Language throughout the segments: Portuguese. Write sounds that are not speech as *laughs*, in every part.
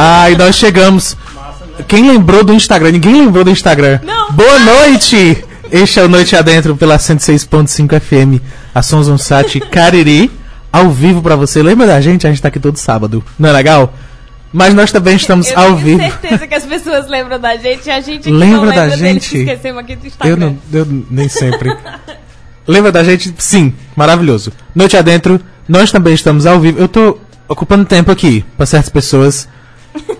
Ai, nós chegamos. Quem lembrou do Instagram? Ninguém lembrou do Instagram. Não. Boa noite! Este é o Noite Adentro pela 106.5 FM, a Sons on Sat Cariri, ao vivo pra você. Lembra da gente? A gente tá aqui todo sábado. Não é legal? Mas nós também estamos *laughs* eu ao tenho vivo. certeza que as pessoas lembram da gente a gente que Lembra não da lembra deles gente? que esquecemos aqui do Instagram. Eu não, eu nem sempre. Lembra da gente? Sim, maravilhoso. Noite adentro, nós também estamos ao vivo. Eu tô ocupando tempo aqui para certas pessoas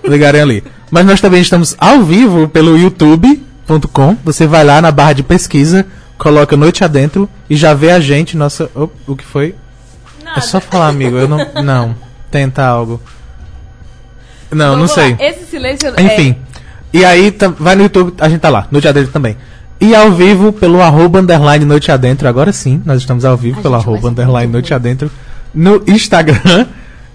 ligarem ali. Mas nós também estamos ao vivo pelo youtube.com. Você vai lá na barra de pesquisa, coloca Noite adentro e já vê a gente, nossa, Op, o que foi? Nada. É só falar, amigo. Eu não, não, tenta algo. Não, Vamos não sei. lá, Esse silêncio Enfim. E aí, tam- vai no YouTube, a gente tá lá, Noite Adentro também. E ao vivo pelo arroba underline Noite Adentro. Agora sim, nós estamos ao vivo A pelo arroba underline Noite. Adentro no Instagram.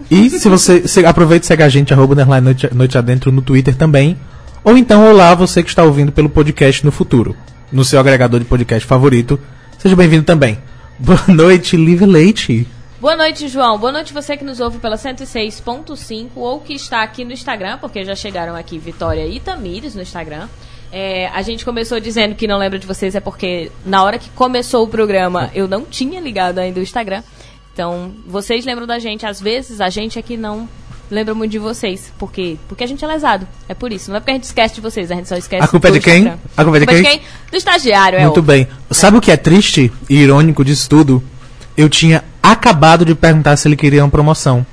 E se você, você aproveita e segue a gente, arroba underline Noite, Noite Adentro no Twitter também. Ou então, olá, você que está ouvindo pelo podcast no futuro, no seu agregador de podcast favorito. Seja bem-vindo também. *laughs* Boa noite, Live Leite. Boa noite, João. Boa noite você que nos ouve pela 106.5 ou que está aqui no Instagram, porque já chegaram aqui Vitória e Tamires no Instagram. É, a gente começou dizendo que não lembra de vocês, é porque na hora que começou o programa eu não tinha ligado ainda o Instagram. Então, vocês lembram da gente, às vezes a gente é que não lembra muito de vocês. Por quê? Porque a gente é lesado. É por isso. Não é porque a gente esquece de vocês, a gente só esquece A culpa é de quem? Instagram. A culpa é de quem? Do estagiário, é Muito óbvio. bem. Sabe o que é triste e irônico disso tudo? Eu tinha acabado de perguntar se ele queria uma promoção.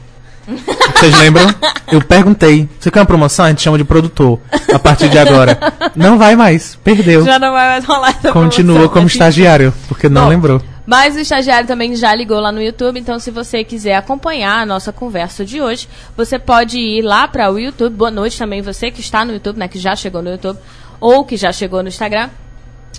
*laughs* Vocês lembram? Eu perguntei. Você quer uma promoção? A gente chama de produtor. A partir de agora. Não vai mais. Perdeu. Já não vai mais rolar essa Continua promoção, como né? estagiário, porque não Bom, lembrou. Mas o estagiário também já ligou lá no YouTube, então se você quiser acompanhar a nossa conversa de hoje, você pode ir lá para o YouTube. Boa noite também você que está no YouTube, né, que já chegou no YouTube ou que já chegou no Instagram.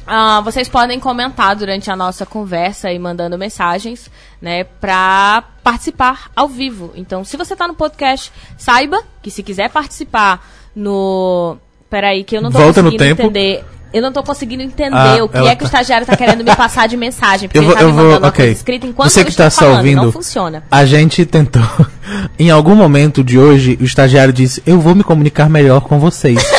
Ah, vocês podem comentar durante a nossa conversa e mandando mensagens, né, para participar ao vivo. Então, se você está no podcast, saiba que se quiser participar no, peraí, que eu não tô Volta no tempo. entender. Eu não tô conseguindo entender Ah, o que ela é que o tá- estagiário tá querendo me passar de mensagem. Porque Eu vou, ele tá me vou, mandando uma ok. coisa escrita enquanto Você eu que estou só falando, ouvindo, Não funciona. a gente tentou. *laughs* em algum momento de hoje, o estagiário disse: Eu vou me comunicar melhor com vocês. *laughs*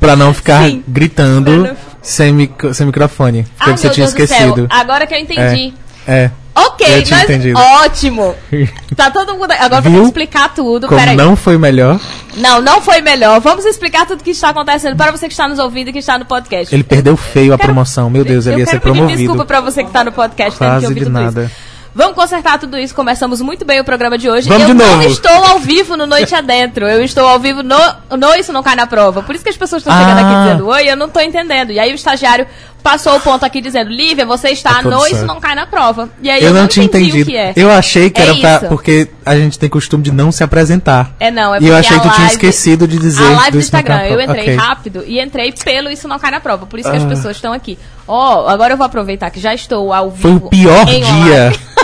pra não ficar Sim. gritando não- sem, mic- sem microfone. Porque Ai, você tinha esquecido. Agora que eu entendi. É. Ok, Eu nós... entendido. ótimo. *laughs* Tá todo mundo. Agora Viu? vamos explicar tudo. Como Peraí. não foi melhor, Não, não foi melhor. Vamos explicar tudo que está acontecendo para você que está nos ouvindo e que está no podcast. ele perdeu feio a Quero- promoção. Meu Deus, ele eu ia ser quero pedir promovido. desculpa pra você que tá no podcast, tendo que Quase ouvir de nada. isso. Vamos consertar tudo isso. Começamos muito bem o programa de hoje. Vamos eu de não novo. estou ao vivo no Noite Adentro. Eu estou ao vivo no, no Isso Não Cai na Prova. Por isso que as pessoas estão chegando Ah. aqui dizendo Oi, eu não estou entendendo. E aí o estagiário passou o ponto aqui dizendo Lívia, você está Tá no Isso. Não Cai na Prova. E aí Eu, eu, não tinha entendi entendido. o que é. Eu achei que É era pra. Porque a gente tem costume de não se apresentar. É, não, é E eu achei que tu tinha esquecido de dizer. A live do Não Instagram, eu entrei Ok. rápido e entrei pelo Isso Não Cai na Prova. Por isso que as Ah. pessoas estão aqui. Ó, agora eu vou aproveitar que já estou ao vivo. Foi o pior dia. *laughs*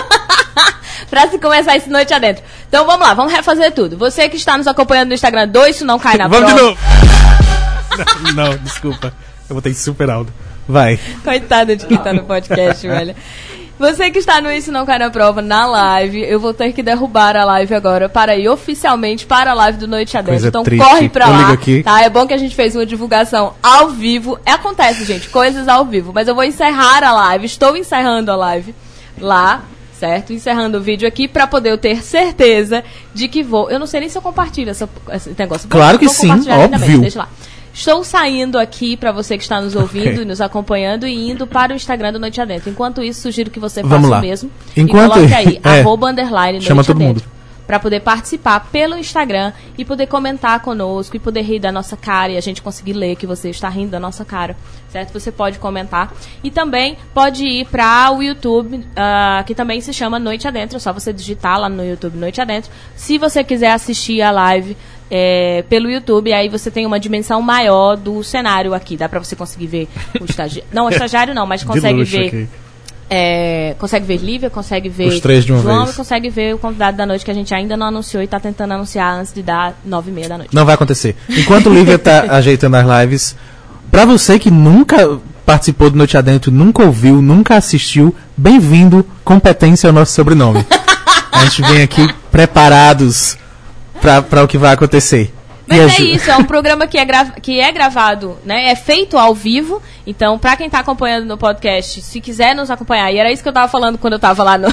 pra se começar esse noite adentro. Então vamos lá, vamos refazer tudo. Você que está nos acompanhando no Instagram do Isso Não Cai na Vamos de novo. não, *laughs* não, desculpa. Eu botei super alto. Vai. Coitada de quem tá no podcast, velho. Você que está no Isso Não Cai na Prova na live, eu vou ter que derrubar a live agora para ir oficialmente para a live do Noite Adentro. Coisa então triste. corre pra Eu lá, ligo aqui. tá? É bom que a gente fez uma divulgação ao vivo. Acontece, gente, coisas ao vivo. Mas eu vou encerrar a live, estou encerrando a live lá, certo? Encerrando o vídeo aqui para poder eu ter certeza de que vou... Eu não sei nem se eu compartilho essa, esse negócio. Vou- Claro que vou sim, óbvio. Deixa lá. Estou saindo aqui para você que está nos ouvindo Ok. e nos acompanhando e indo para o Instagram do Noite Adentro. Enquanto isso, sugiro que você Vamos faça lá. o mesmo. Enquanto- e coloque *laughs* aí, é. arroba underline Noite Chama todo Adentro. mundo. Para poder participar pelo Instagram e poder comentar conosco e poder rir da nossa cara e a gente conseguir ler que você está rindo da nossa cara, certo? Você pode comentar. E também pode ir para o YouTube, ah, que também se chama Noite Adentro. É só você digitar lá no YouTube Noite Adentro. Se você quiser assistir a live é, pelo YouTube, aí você tem uma dimensão maior do cenário aqui. Dá pra você conseguir ver o estagiário. Não, o *laughs* estagiário não, mas consegue ver. aqui. É, consegue ver Lívia, consegue ver Os três de uma João vez. e consegue ver o convidado da noite que a gente ainda não anunciou e tá tentando anunciar antes de dar nove e meia da noite. Não vai acontecer. Enquanto o Lívia tá *laughs* ajeitando as lives, pra você que nunca participou do Noite Adentro, nunca ouviu, nunca assistiu, bem-vindo. Competência é o nosso sobrenome. *laughs* A gente vem aqui preparados pra o que vai acontecer. Mas é isso, é um programa que é, que é gravado, né? É feito ao vivo. Então, pra quem tá acompanhando no podcast, se quiser nos acompanhar, e era isso que eu tava falando quando eu tava lá no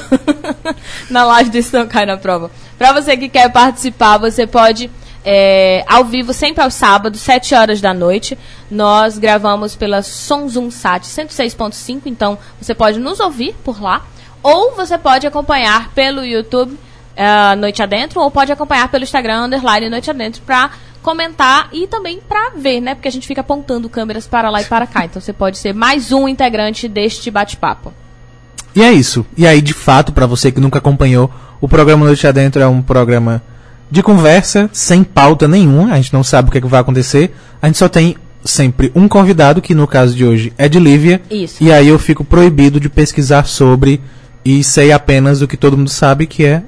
*laughs* na live do Estão Cai na Prova. Pra você que quer participar, você pode. é, ao vivo, sempre aos sábados, 7 horas da noite. Nós gravamos pela Sonzum Sat 106.5, então você pode nos ouvir por lá. Ou você pode acompanhar pelo YouTube ah, Noite Adentro, ou pode acompanhar pelo Instagram, underline Noite Adentro, pra comentar e também pra ver, né? Porque a gente fica apontando câmeras para lá e para cá. Então você pode ser mais um integrante deste bate-papo. E é isso. E aí, de fato, pra você que nunca acompanhou, o programa Noite Adentro é um programa de conversa, sem pauta nenhuma. A gente não sabe o que, é que vai acontecer. A gente só tem sempre um convidado, que no caso de hoje é de Lívia. Isso. E aí eu fico proibido de pesquisar sobre e sei apenas o que todo mundo sabe, que é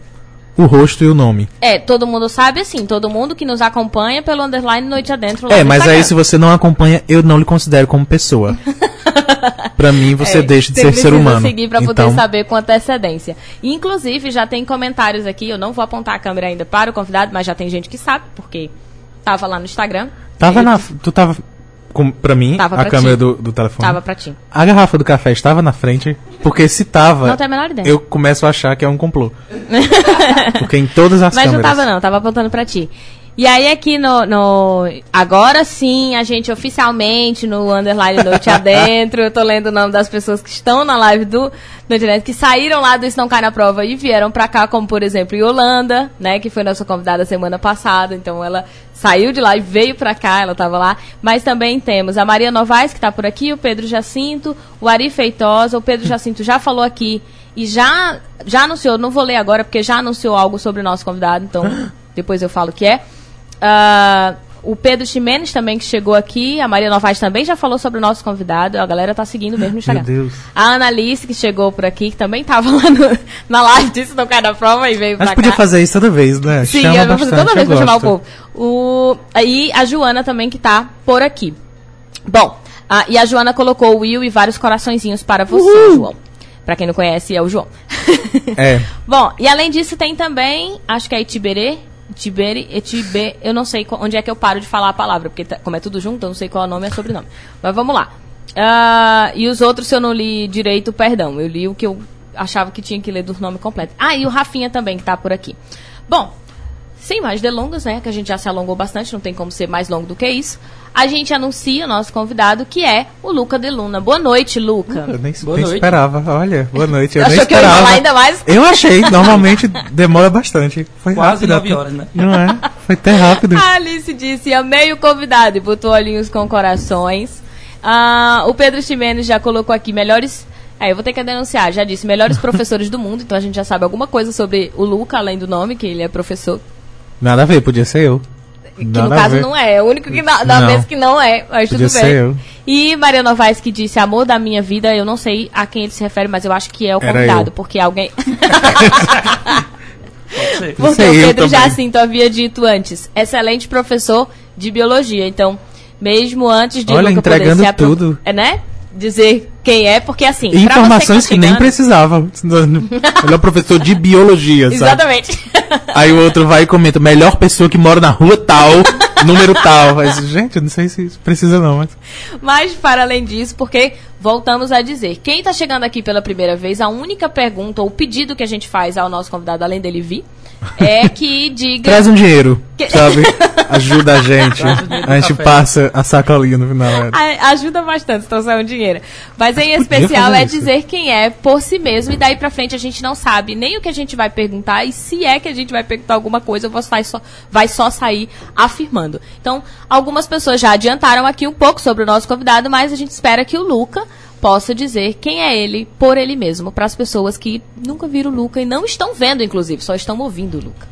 o rosto e o nome. É, todo mundo sabe assim, todo mundo que nos acompanha pelo underline Noite Adentro É, mas aí se você não acompanha, eu não lhe considero como pessoa. *laughs* pra mim, você É, deixa de ser ser humano. seguir pra então, poder saber com antecedência. Inclusive, já tem comentários aqui, eu não vou apontar a câmera ainda para o convidado, mas já tem gente que sabe, porque tava lá no Instagram. Tava na. Tu tava. Pra mim, Tava a pra câmera ti. do, do telefone. Tava pra ti. A garrafa do café estava na frente, porque se tava, Não tem a menor ideia. eu começo a achar que é um complô. *laughs* porque em todas as Mas não câmeras. tava não, tava apontando pra ti. E aí aqui no, no- Agora sim, a gente oficialmente no Underline Noite *laughs* Adentro, eu tô lendo o nome das pessoas que estão na live do Noite Adentro, que saíram lá do Não Cai na Prova e vieram pra cá, como por exemplo Yolanda, né, que foi nossa convidada semana passada, então ela saiu de lá e veio pra cá, ela tava lá. Mas também temos a Maria Novaes, que tá por aqui, o Pedro Jacinto, o Ari Feitosa, o Pedro Jacinto já falou aqui e já, já anunciou, não vou ler agora porque já anunciou algo sobre o nosso convidado, então *gasps* depois eu falo o que é. Ah, o Pedro Ximenes também que chegou aqui, a Maria Novaes também já falou sobre o nosso convidado, a galera tá seguindo mesmo no Instagram. Deus. A Analice que chegou por aqui, que também tava lá no- na live disso, não cai da prova e veio Mas pra podia cá. fazer isso toda vez, né? Sim, Chama eu vou fazer toda vez pra chamar o povo. O, aí a Joana também que tá por aqui. Bom, ah, e a Joana colocou o Will e vários coraçõezinhos para você, João. Pra quem não conhece, é o João. É. *laughs* Bom, e além disso tem também, acho que é Itiberê, Itibere, Etibe, eu não sei onde é que eu paro de falar a palavra, porque tá- como é tudo junto, eu não sei qual é o nome e sobrenome. Mas vamos lá. Ah, e os outros, se eu não li direito, perdão. Eu li o que eu achava que tinha que ler do nome completo. Ah, e o Rafinha também, que tá por aqui. Bom, sem mais delongas, né? Que a gente já se alongou bastante, não tem como ser mais longo do que isso. A gente anuncia o nosso convidado, que é o Luca de Luna. Boa noite, Luca. Eu nem, Boa nem noite. esperava. Olha, boa noite. Eu Achou nem que eu ia esperava. falar ainda mais? Eu achei. Normalmente demora bastante. Foi Quase rápido. nove horas, né? Não é? Foi até rápido. A Alice disse, amei o convidado e botou olhinhos com corações. Ah, o Pedro Ximenes já colocou aqui melhores. É, eu vou ter que denunciar, já disse, melhores professores do mundo, então a gente já sabe alguma coisa sobre o Luca, além do nome, que ele é professor. Nada a ver, podia ser eu. Que Nada no caso não é, é o único que na, da Não. vez que não é, mas Podia tudo ser bem. eu. E Maria Novaes que disse amor da minha vida, eu não sei a quem ele se refere, mas eu acho que é o Era convidado, eu. porque alguém. *laughs* Pode ser. Porque Sei o Pedro. Jacinto havia dito antes, excelente professor de biologia. Então, mesmo antes de Olha, poder entregando se apro- tudo. É, né? Dizer quem é, porque assim. Você informações tá que nem precisava. Ele é um professor de biologia, sabe? Exatamente. Aí o outro vai e comenta, melhor pessoa que mora na rua tal, número tal. Mas, gente, eu não sei se precisa não, mas... Mas, para além disso, porque voltamos a dizer, quem está chegando aqui pela primeira vez, a única pergunta ou pedido que a gente faz ao nosso convidado, além dele vir, é que diga. Traz um dinheiro, Que- sabe? *laughs* Ajuda a gente. A gente café. passa a sacolinha no final. é. A- ajuda bastante se trouxer um dinheiro. Mas em especial é isso. dizer quem é por si mesmo. E daí pra frente a gente não sabe nem o que a gente vai perguntar. E se é que a gente vai perguntar alguma coisa, vou sair só, vai só sair afirmando. Então, algumas pessoas já adiantaram aqui um pouco sobre o nosso convidado, mas a gente espera que o Luca possa dizer quem é ele por ele mesmo. Para as pessoas que nunca viram o Luca e não estão vendo, inclusive, só estão ouvindo o Luca.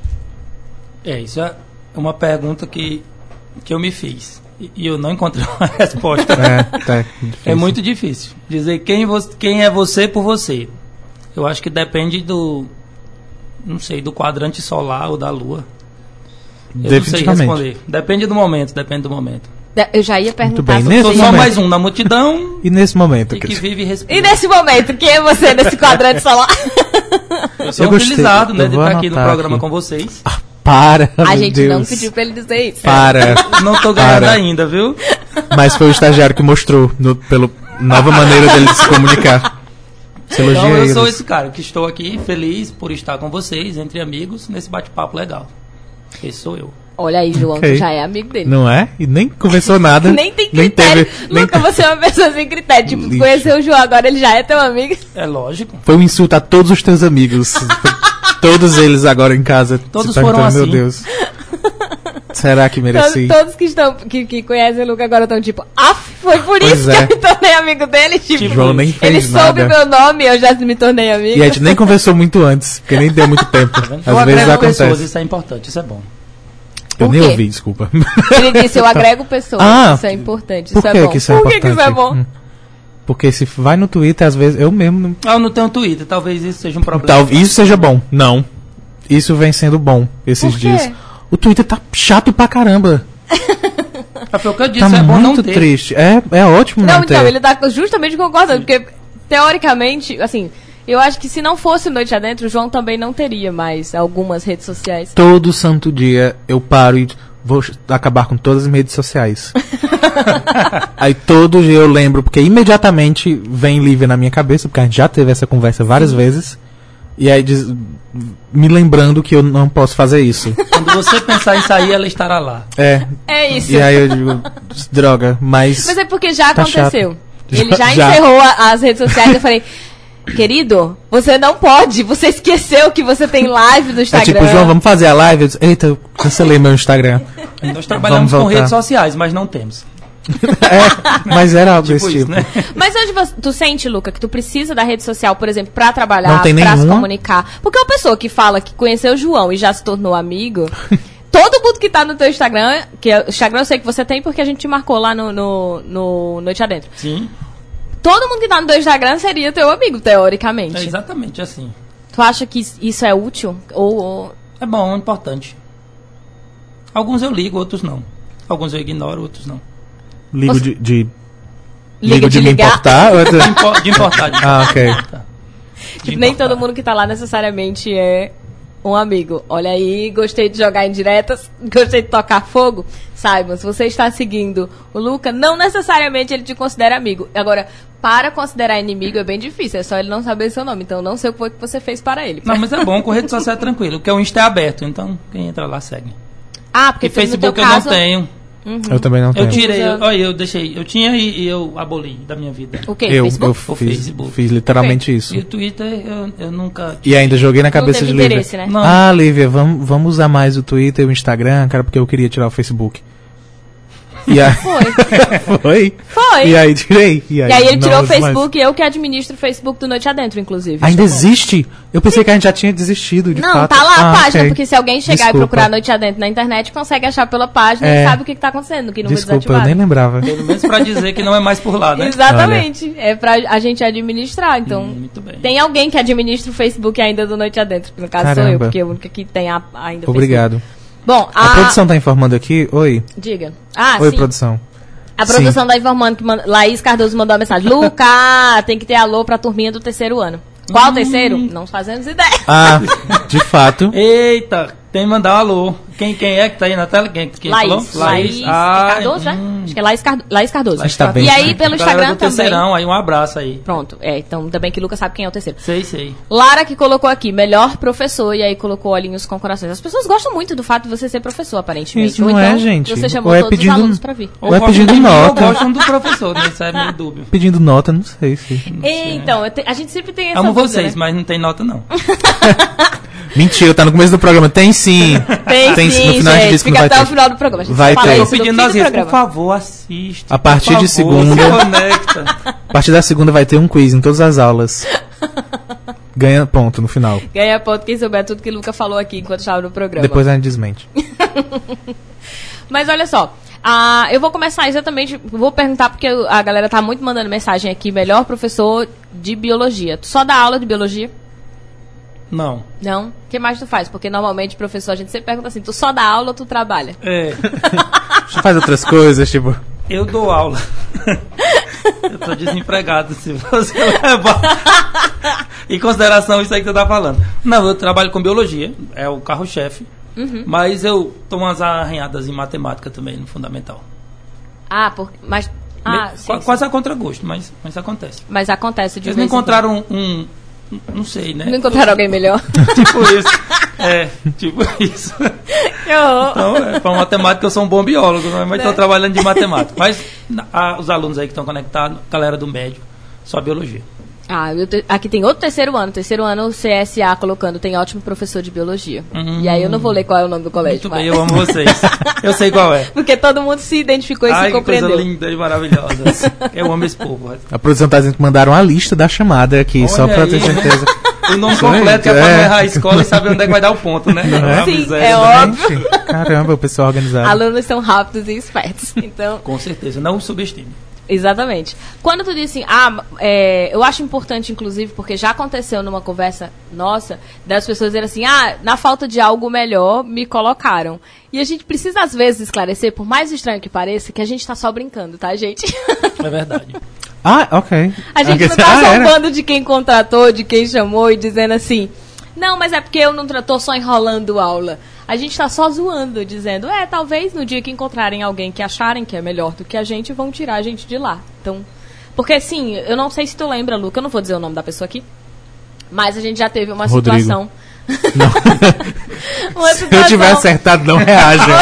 É, isso é uma pergunta que, que eu me fiz. E, e eu não encontrei uma *laughs* resposta. É, tá. É muito difícil. Dizer quem, vo- quem é você por você. Eu acho que depende do. Não sei, do quadrante solar ou da lua. Eu não sei responder. Depende do momento, depende do momento. Eu já ia perguntar bem. sobre Nesse Sou só mais um na multidão *laughs* E nesse momento, e que Cris? vive e E nesse momento, quem é você nesse *laughs* quadrante solar? Eu sou Eu gostei. utilizado, né, de estar aqui no programa aqui. com vocês. Para, A meu gente não Deus. pediu pra ele dizer isso. Para. *laughs* Não tô ganhando Para. ainda, viu? Mas foi o estagiário que mostrou, no, pelo nova maneira dele se comunicar. Se elogia Então eu eles. sou esse cara que estou aqui feliz por estar com vocês, entre amigos, nesse bate-papo legal. Esse sou eu. Olha aí, João, Ok. tu já é amigo dele. Não é? E nem conversou nada. *laughs* Nem tem critério. teve. nem Luca, você é uma pessoa sem critério. Tipo, Lixo. conheceu o João, agora ele já é teu amigo. É lógico. Foi um insulto a todos os teus amigos. *laughs* todos eles agora em casa. Todos se foram assim. Meu Deus. Será que Todos, mereci? todos que, estão, que, que conhecem o Luca agora estão tipo, af, foi por Pois isso é. que eu me tornei amigo dele. Tipo, Tipo, João nem ele fez soube nada. meu nome eu já me tornei amigo. E a gente nem conversou muito antes, porque nem deu muito tempo. eu Às vezes agrego acontece. pessoas, isso é importante, isso é bom. Eu nem quê? ouvi, desculpa. Ele disse, eu *laughs* agrego pessoas. Ah, isso é importante. Por isso que é bom. que isso é Por importante? que, que isso é bom? Hum. Porque se vai no Twitter, às vezes, eu mesmo não Ah, eu não tenho Twitter, talvez isso seja um problema. Tal, isso seja bom. Não. Isso vem sendo bom esses dias. O Twitter tá chato pra caramba. *laughs* Ah, foi o que eu disse, Tá é bom não muito ter. triste. É, é ótimo não, Não, então, ter. ele tá justamente concordando, porque teoricamente, assim, eu acho que se não fosse Noite Adentro, o João também não teria mais algumas redes sociais. Todo santo dia eu paro e vou acabar com todas as redes sociais. *laughs* Aí todo dia eu lembro, porque imediatamente vem Lívia na minha cabeça, porque a gente já teve essa conversa várias vezes. E aí diz- me lembrando que eu não posso fazer isso. Quando você pensar em sair, ela estará lá. É. É isso. E aí eu digo, droga, mas. Mas é porque já Tá aconteceu. *laughs* chato. Ele Já- já, já. encerrou a- as redes sociais. Eu falei, querido, você não pode. Você esqueceu que você tem live no É Instagram. tipo, João, vamos fazer a live? Eu disse, Eita, eu cancelei meu Instagram. Nós trabalhamos com redes sociais, mas não temos. *laughs* É, mas era algo Tipo desse isso, tipo. né? Mas onde você, tu sente, Luca, que tu precisa da rede social, por exemplo, pra trabalhar, Não tem pra se comunicar? Porque uma pessoa que fala que conheceu o João e já se tornou amigo, *laughs* todo mundo que tá no teu Instagram, que é- o Instagram eu sei que você tem porque a gente te marcou lá no, no, no Noite Adentro. Sim, Todo mundo que tá no teu Instagram seria teu amigo, teoricamente. é exatamente assim. Tu acha que is- isso é útil? Ou, ou- É bom, é importante. Alguns eu ligo, outros não. Alguns eu ignoro, outros não. Ligo Você- de, de. liga ligo de de me importar? ou é De, impo- de importar. de Ah, ok. Tipo, nem todo mundo que tá lá necessariamente é um amigo. Olha aí, gostei de jogar em diretas, gostei de tocar fogo. Saiba, se você está seguindo o Luca, não necessariamente ele te considera amigo. Agora, para considerar inimigo é bem difícil, é só ele não saber seu nome. Então, não sei o que foi que você fez para ele. Não, mas é bom, com rede social é tranquilo, porque o Insta é aberto, então quem entra lá segue. Ah, porque E Facebook eu caso, não tenho. Eu também não tenho. Eu tirei, eu, olha, eu deixei, eu tinha e, e eu aboli da minha vida. O quê? Eu, Facebook? eu O fiz, Facebook. fiz literalmente isso. E o Twitter eu, eu nunca. E ainda joguei na Não cabeça teve de Lívia. né? Não. Ah, Lívia, vamos, vamos usar mais o Twitter e o Instagram, cara, porque eu queria tirar o Facebook. E aí, Foi. *laughs* foi? Foi. E aí tirei. E aí, E aí ele tirou o mais. Facebook e eu que administro o Facebook do Noite Adentro, inclusive. Ainda existe? Eu pensei que a gente já tinha desistido, de Não, fato. tá lá a Ah, página, ok. porque se alguém chegar Desculpa. e procurar Noite Adentro na internet, consegue achar pela página É. e sabe o que, que tá acontecendo, que não foi Desculpa, eu nem lembrava. Pelo menos pra dizer que não é mais por lá, né? Exatamente. É pra a gente administrar. Então, Hum, muito bem. tem alguém que administra o Facebook ainda do Noite Adentro. No caso sou eu, Caramba. porque é a única que tem a, ainda o Obrigado. Facebook. Bom, A a, produção tá informando aqui? Oi. Diga. Ah, Oi, sim. produção. A produção tá informando que manda- Laís Cardoso mandou uma mensagem. Luca, *laughs* tem que ter alô pra turminha do terceiro ano. Qual terceiro? Não fazemos ideia. Ah, *laughs* de fato. Eita, tem que mandar um alô. Quem, quem é que tá aí na tela? Quem, quem Laís. falou? Laís, Ah, Cardoso, né? hum. Acho que é Laís, Cardo- Laís Cardoso. Mas tá bem, e aí, sim. pelo Instagram do também. terceirão, aí um abraço aí. Pronto, é, então ainda bem que Lucas sabe quem é o terceiro. Sei, sei. Lara que colocou aqui, melhor professor, e aí colocou olhinhos com corações. As pessoas gostam muito do fato de você ser professor, aparentemente. Isso Ou não então, é, gente. Você chamou Ou é todos pedindo- os alunos pra vir. Ou Vai gostam pedindo nota. Ou gostam do professor, né? Isso é meio dúbio. *laughs* Pedindo nota, não sei se. Então, eu te- a gente sempre tem essa Amo dúvida, vocês, né? mas não tem nota não. *laughs* Mentira, tá no começo do programa. Tem sim. *laughs* Tem, sim, No final a gente disse que Fica vai até ter. o final do programa. A gente Vai ter. Tô isso no pedindo nas redes, por favor, assista. A partir por de favor, segunda- Se conecta. A partir da segunda vai ter um quiz em todas as aulas. *laughs* Ganha ponto no final. Ganha ponto quem souber tudo que o Luca falou aqui enquanto estava no programa. Depois a gente desmente. *laughs* Mas olha só, ah, eu vou começar exatamente, vou perguntar porque a galera tá muito mandando mensagem aqui, melhor professor de biologia. Tu só dá aula de biologia? Não. Não? O que mais tu faz? Porque normalmente, professor, a gente sempre pergunta assim, tu só dá aula ou tu trabalha? É, *laughs* Você faz outras coisas, tipo. eu dou aula. *laughs* eu tô desempregado, se você levar em consideração isso aí que você tá falando. Não, eu trabalho com biologia, é o carro-chefe. Uhum. Mas eu tomo umas arranhadas em matemática também, no fundamental. Ah, por, mas. Ah, Me- sim, qua- sim. Quase a contragosto, mas, mas acontece. Mas acontece de Eles vez não em quando. encontraram um, um- Não sei, né? Não encontraram alguém melhor. *laughs* tipo isso. É, tipo isso. Então, é, para matemática eu sou um bom biólogo, mas estou Né? trabalhando de matemática. Mas a- os alunos aí que estão conectados, galera do médio, só biologia. Ah, eu te- aqui tem outro terceiro ano. Terceiro ano, o CSA colocando, tem ótimo professor de biologia. Hum. E aí eu não vou ler qual é o nome do colégio. Muito bem, mas- eu amo vocês. Eu sei qual é. *laughs* Porque todo mundo se identificou e Ai, se que coisa compreendeu. linda e maravilhosa. Eu amo esse povo. A produção tá dizendo que mandaram a lista da chamada aqui, só Olha pra aí, ter certeza. O nome completo que é pra não é. errar a escola e saber onde é que vai dar o ponto, né? Uma Sim, miséria, é né? óbvio. Caramba, o pessoal organizado. Alunos são rápidos e espertos. Então, Com certeza, não subestime. Exatamente. Quando tu disse assim, ah, é, eu acho importante, inclusive, porque já aconteceu numa conversa nossa, das pessoas dizerem assim, ah, na falta de algo melhor, me colocaram. E a gente precisa, às vezes, esclarecer, por mais estranho que pareça, que a gente tá só brincando, tá, gente? *laughs* É verdade. Ah, ok. A gente Ok, não tá ah, zombando de quem contratou, de quem chamou e dizendo assim, não, mas é porque eu não tô só enrolando aula. A gente tá só zoando, dizendo, é, talvez no dia que encontrarem alguém que acharem que é melhor do que a gente, vão tirar a gente de lá. Então, porque assim, eu não sei se tu lembra, Luca, eu não vou dizer o nome da pessoa aqui, mas a gente já teve uma Rodrigo. situação. Não. *laughs* uma Se eu tiver acertado, não reaja.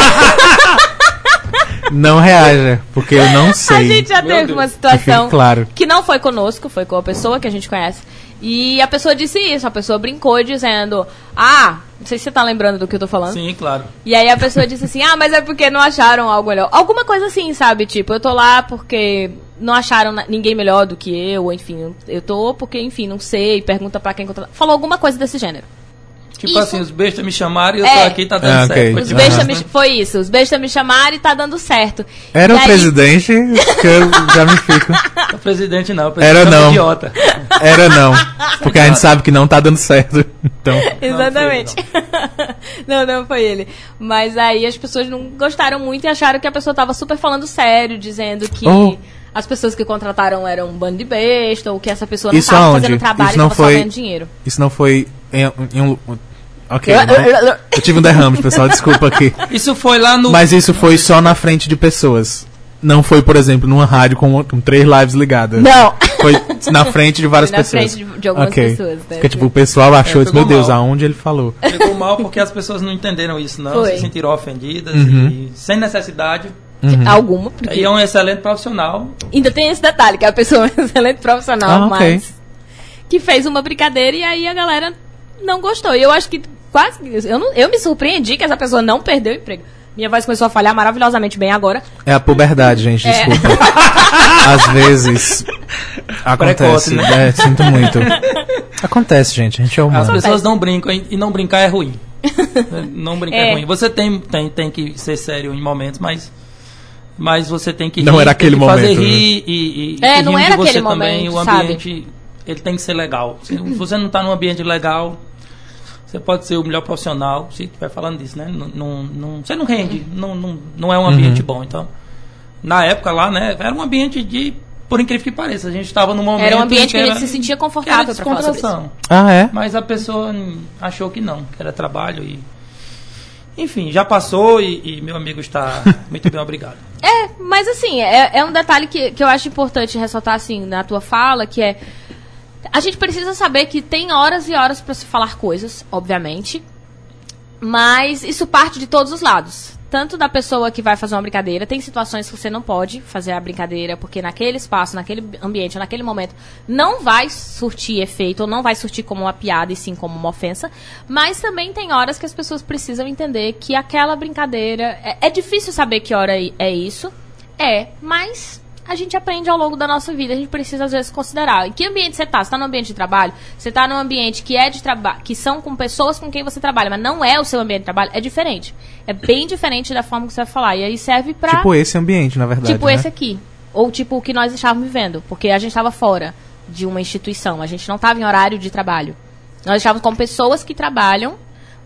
*laughs* não reaja, porque eu não sei. A gente já Meu teve Deus. uma situação Claro. que não foi conosco, foi com a pessoa que a gente conhece. E a pessoa disse isso, a pessoa brincou dizendo, ah, não sei se você tá lembrando do que eu tô falando. Sim, claro. E aí a pessoa disse assim, ah, mas é porque não acharam algo melhor. Alguma coisa assim, sabe? Tipo, eu tô lá porque não acharam ninguém melhor do que eu, ou enfim, eu tô porque, enfim, não sei, pergunta pra quem. Falou alguma coisa desse gênero. Tipo Isso. assim, os bestas me chamaram e eu É. tô aqui, tá dando Ah, certo. Foi Os tipo bestas isso, me, foi isso, os bestas me chamaram e tá dando certo. Era E o aí- presidente que eu já me fico. O presidente não, o presidente Era é um não. idiota. Era não. *laughs* Porque a gente sabe que não tá dando certo. Então. Exatamente. *laughs* Não, não foi ele. Mas aí as pessoas não gostaram muito e acharam que a pessoa tava super falando sério, dizendo que Oh. as pessoas que contrataram eram um bando de besta, ou que essa pessoa não Isso tava aonde? fazendo trabalho Isso e não tava só ganhando dinheiro. Isso não foi em, em um. Ok. Eu- não- eu- eu- eu tive um derrame, pessoal, desculpa aqui. *laughs* Isso foi lá no. Mas isso foi só na frente de pessoas. Não foi, por exemplo, numa rádio com, com três lives ligadas. Não. Foi na frente de várias Foi na pessoas. frente de- de algumas Ok. pessoas, né? Porque, tipo, o pessoal achou É, isso, meu pegou Deus, mal. aonde ele falou? Pegou mal porque as pessoas não entenderam isso, não. Foi. Se sentiram ofendidas Uhum. e sem necessidade. Alguma. porque Aí é um excelente profissional. Ainda tem esse detalhe, que a pessoa é um *laughs* excelente profissional, Ah, ok. mas que fez uma brincadeira e aí a galera não gostou. E eu acho que quase. Eu, não- eu me surpreendi que essa pessoa não perdeu o emprego. Minha voz começou a falhar maravilhosamente bem agora. É a puberdade, gente, É. desculpa. *laughs* Às vezes. Acontece. Precoce, né? É, sinto muito. Acontece, gente. A gente é As humano. pessoas não brincam e e não brincar é ruim. *laughs* não brincar é. É. ruim. Você tem, tem, tem que ser sério em momentos, mas. Mas você tem que Não rir, era tem aquele que fazer momento, né? rir e, e, É, e não era de você aquele também. momento, o sabe? ambiente ele tem que ser legal. Se *laughs* você não está num ambiente legal, você pode ser o melhor profissional, se estiver falando disso, né? Não, não, não- você não rende, não, não, não é um ambiente Uhum. bom. Então, na época lá, né, era um ambiente de, por incrível que pareça, a gente estava num momento Era um ambiente que, era- a gente se sentia que era confortável pra falar sobre isso. Ah, é? Mas a pessoa achou que não, que era trabalho e. Enfim, já passou e, e meu amigo está *laughs* muito bem, obrigado. É, mas assim, é, é um detalhe que, que eu acho importante ressaltar assim na tua fala, que é a gente precisa saber que tem horas e horas para se falar coisas, obviamente, mas isso parte de todos os lados. Tanto da pessoa que vai fazer uma brincadeira, tem situações que você não pode fazer a brincadeira, porque naquele espaço, naquele ambiente, naquele momento, não vai surtir efeito, ou não vai surtir como uma piada e sim como uma ofensa. Mas também tem horas que as pessoas precisam entender que aquela brincadeira. É, é difícil saber que hora é isso. É, mas a gente aprende ao longo da nossa vida, a gente precisa às vezes considerar. Em que ambiente você está? Você está no ambiente de trabalho? Você está num ambiente que é de trabalho, que são com pessoas com quem você trabalha, mas não é o seu ambiente de trabalho, é diferente. É bem diferente da forma que você vai falar. E aí serve pra. Tipo esse ambiente, na verdade. Tipo né? esse aqui. Ou tipo o que nós estávamos vivendo. Porque a gente estava fora de uma instituição. A gente não estava em horário de trabalho. Nós estávamos com pessoas que trabalham,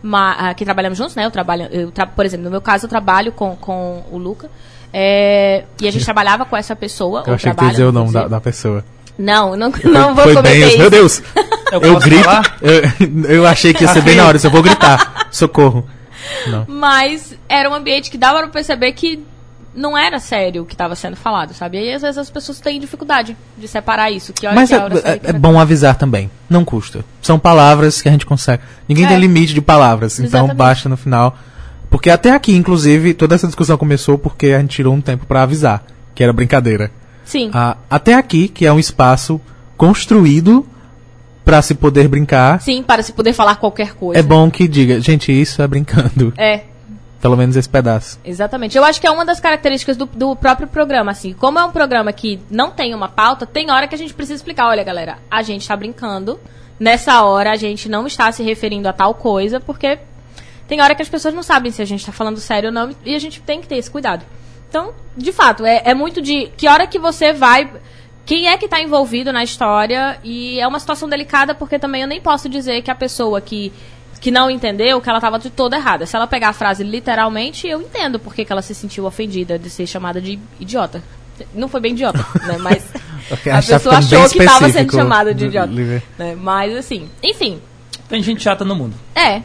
ma- ah, que trabalhamos juntos, né? Eu trabalho, eu tra- por exemplo, no meu caso, eu trabalho com, com o Luca. É, e a gente trabalhava com essa pessoa. Eu achei que dizer o nome da, da pessoa. Não, não, *laughs* não vou Foi cometer bem, isso. meu Deus. Eu Eu, grito. Eu, *laughs* eu achei que ia ser bem na hora, eu vou gritar. *laughs* Socorro. Não. Mas era um ambiente que dava pra perceber que não era sério o que estava sendo falado, sabe? E aí às vezes as pessoas têm dificuldade de separar isso. Que hora Mas que é, hora é- é bom avisar também. Não custa. São palavras que a gente consegue. Ninguém É. tem limite de palavras. Então Exatamente. basta no final. Porque até aqui, inclusive, toda essa discussão começou porque a gente tirou um tempo pra avisar. Que era brincadeira. Sim. Ah, até aqui, que é um espaço construído pra se poder brincar. Sim, para se poder falar qualquer coisa. É bom que diga, gente, isso é brincando. É, Pelo menos esse pedaço. Exatamente. Eu acho que é uma das características do, do próprio programa, assim. Como é um programa que não tem uma pauta, tem hora que a gente precisa explicar. Olha, galera, a gente tá brincando. Nessa hora a gente não está se referindo a tal coisa, porque tem hora que as pessoas não sabem se a gente tá falando sério ou não, e a gente tem que ter esse cuidado. Então, de fato, é, é muito de que hora que você vai. Quem é que está envolvido na história? E é uma situação delicada, porque também eu nem posso dizer que a pessoa que que não entendeu que ela estava de toda errada. Se ela pegar a frase literalmente, eu entendo porque que ela se sentiu ofendida de ser chamada de idiota. Não foi bem idiota, *laughs* né? Mas a pessoa achou que estava sendo chamada de idiota. Né? Mas assim, enfim, Tem gente chata no mundo. é.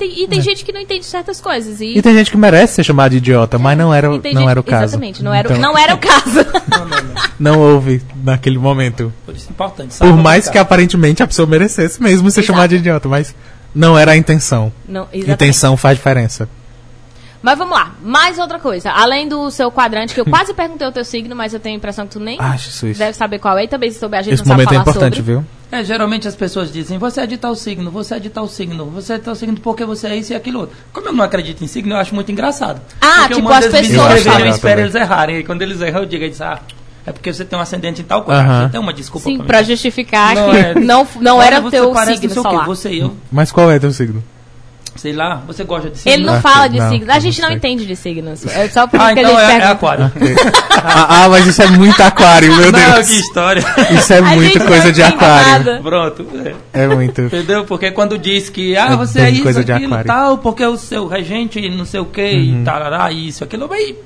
Tem- e tem gente que não entende certas coisas. E, É. E tem gente que merece ser chamada de idiota, mas não era, e não gente- era o caso. Exatamente, não era, o- Então, não era o caso. *laughs* Não, não, não. não houve naquele momento. Por isso é importante. Por saiba mais que aparentemente a pessoa merecesse mesmo ser Exato. chamada de idiota, mas não era a intenção. não. Intenção faz diferença. Mas vamos lá, mais outra coisa. Além do seu quadrante, que eu *laughs* quase perguntei o teu signo, mas eu tenho a impressão que tu nem Ah, deve saber qual é. E também se souber, a gente Esse não sabe momento é falar importante, sobre. viu? É, geralmente as pessoas dizem, você é de tal signo, você é de tal signo, você é de tal signo porque você é isso e aquilo outro. Como eu não acredito em signo, eu acho muito engraçado. Ah, porque eu tipo, as pessoas falam. Eu espero eles errarem. E quando eles erram, eu digo, eles, ah, é porque você tem um ascendente em tal coisa. Aham. Você tem uma desculpa Sim, pra pra justificar Não que é. não, não era teu signo o quê, solar. Você e eu, Mas qual é teu signo? Sei lá, você gosta de signo? Ele não Ah, fala de não, signos. A gente não não entende de signos. É só por isso Ah, que a então gente é, é pergunta. aquário. *laughs* ah, ah, mas isso é muito aquário, meu Não, Deus. que história. Isso é A muito gente não coisa de aquário. nada. Pronto. é. É muito. Entendeu? Porque quando diz que, ah, É você bem é isso, coisa de aquilo, aquário. Uhum. tal, porque o seu regente não sei o que, e tarará, isso, aquilo, bem,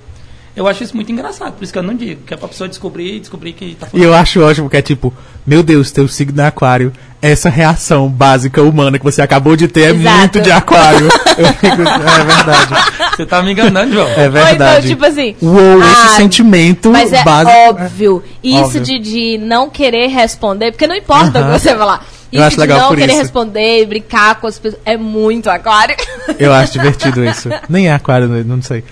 eu acho isso muito engraçado, por isso que eu não digo, que é pra pessoa descobrir e descobrir que tá E eu acho ótimo que é tipo, meu Deus, teu signo é aquário. Essa reação básica humana que você acabou de ter é Exato. muito de aquário. *laughs* Fico, é verdade. Você tá me enganando, João. É Ou então, verdade. tipo assim. Uou, ah, esse sentimento Mas é básico. óbvio. Isso Óbvio. De, de não querer responder, porque não importa o Aham. que você falar. Eu acho legal não por querer isso. responder, brincar com as pessoas. É muito aquário. Eu acho divertido isso. Nem é aquário, não sei.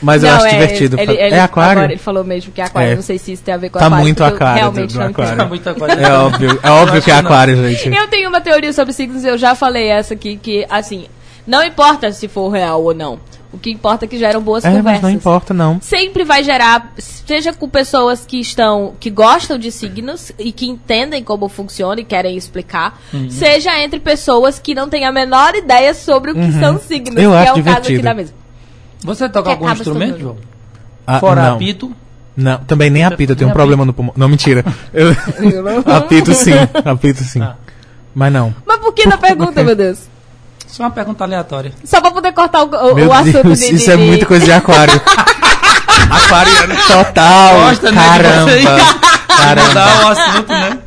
Mas eu Não, acho é, divertido. Ele, ele- é aquário? Agora ele falou mesmo que é aquário. É. Não sei se isso tem a ver com Tá aquário. muito eu aquário realmente do- do aquário. Tá muita coisa. É óbvio, é óbvio que é que não. aquário, gente. Eu tenho uma teoria sobre signos, eu já falei essa aqui, que, assim, não importa se for real ou não. O que importa é que geram boas É, mas conversas. não importa, não. Sempre vai gerar, seja com pessoas que estão, que gostam de signos e que entendem como funciona e querem explicar, Uhum. seja entre pessoas que não têm a menor ideia sobre o que são signos, Eu que acho é o caso aqui divertido. da mesa. Você toca Que algum instrumento. João? Ah, Fora não. apito? Não, também nem apito, eu tenho um problema no pulmão. Não, mentira. *laughs* Eu... apito sim, *laughs* apito sim. Ah. Mas não. Mas por que na pergunta, meu *laughs* Deus? Só uma pergunta aleatória. Só pra poder cortar o, o- Meu o assunto Deus, de, isso de- é muita coisa de aquário. *laughs* Aquariano total. Gosta, né, Caramba. você? Caramba. O assunto, né?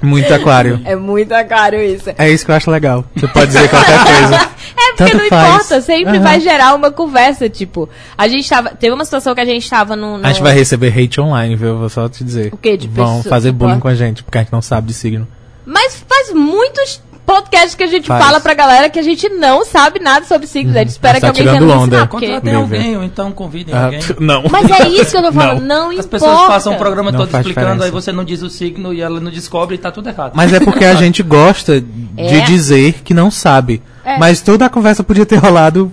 Muito aquário. É muito aquário isso. É isso que eu acho legal. Você pode dizer qualquer coisa. *laughs* É porque Tanto não faz. importa, sempre Aham. vai gerar uma conversa, tipo, a gente tava, teve uma situação que a gente tava no, no A gente vai receber hate online, viu? Vou só te dizer. O quê? De Vão pessoa- fazer bullying tipo, com a gente, porque a gente não sabe de signo. Mas faz muitos podcasts que a gente Faz. fala pra galera que a gente não sabe nada sobre signos, a gente espera Mas que tá alguém venha nos ensinar, porque... Contratem alguém, ou então convidem Ah, alguém. *laughs* não. Mas é isso que eu tô falando, Não. não, As importa. pessoas passam o programa Não todo explicando, diferença. aí você não diz o signo e ela não descobre e tá tudo errado. Mas é porque a *laughs* gente gosta de É. dizer que não sabe. É. Mas toda a conversa podia ter rolado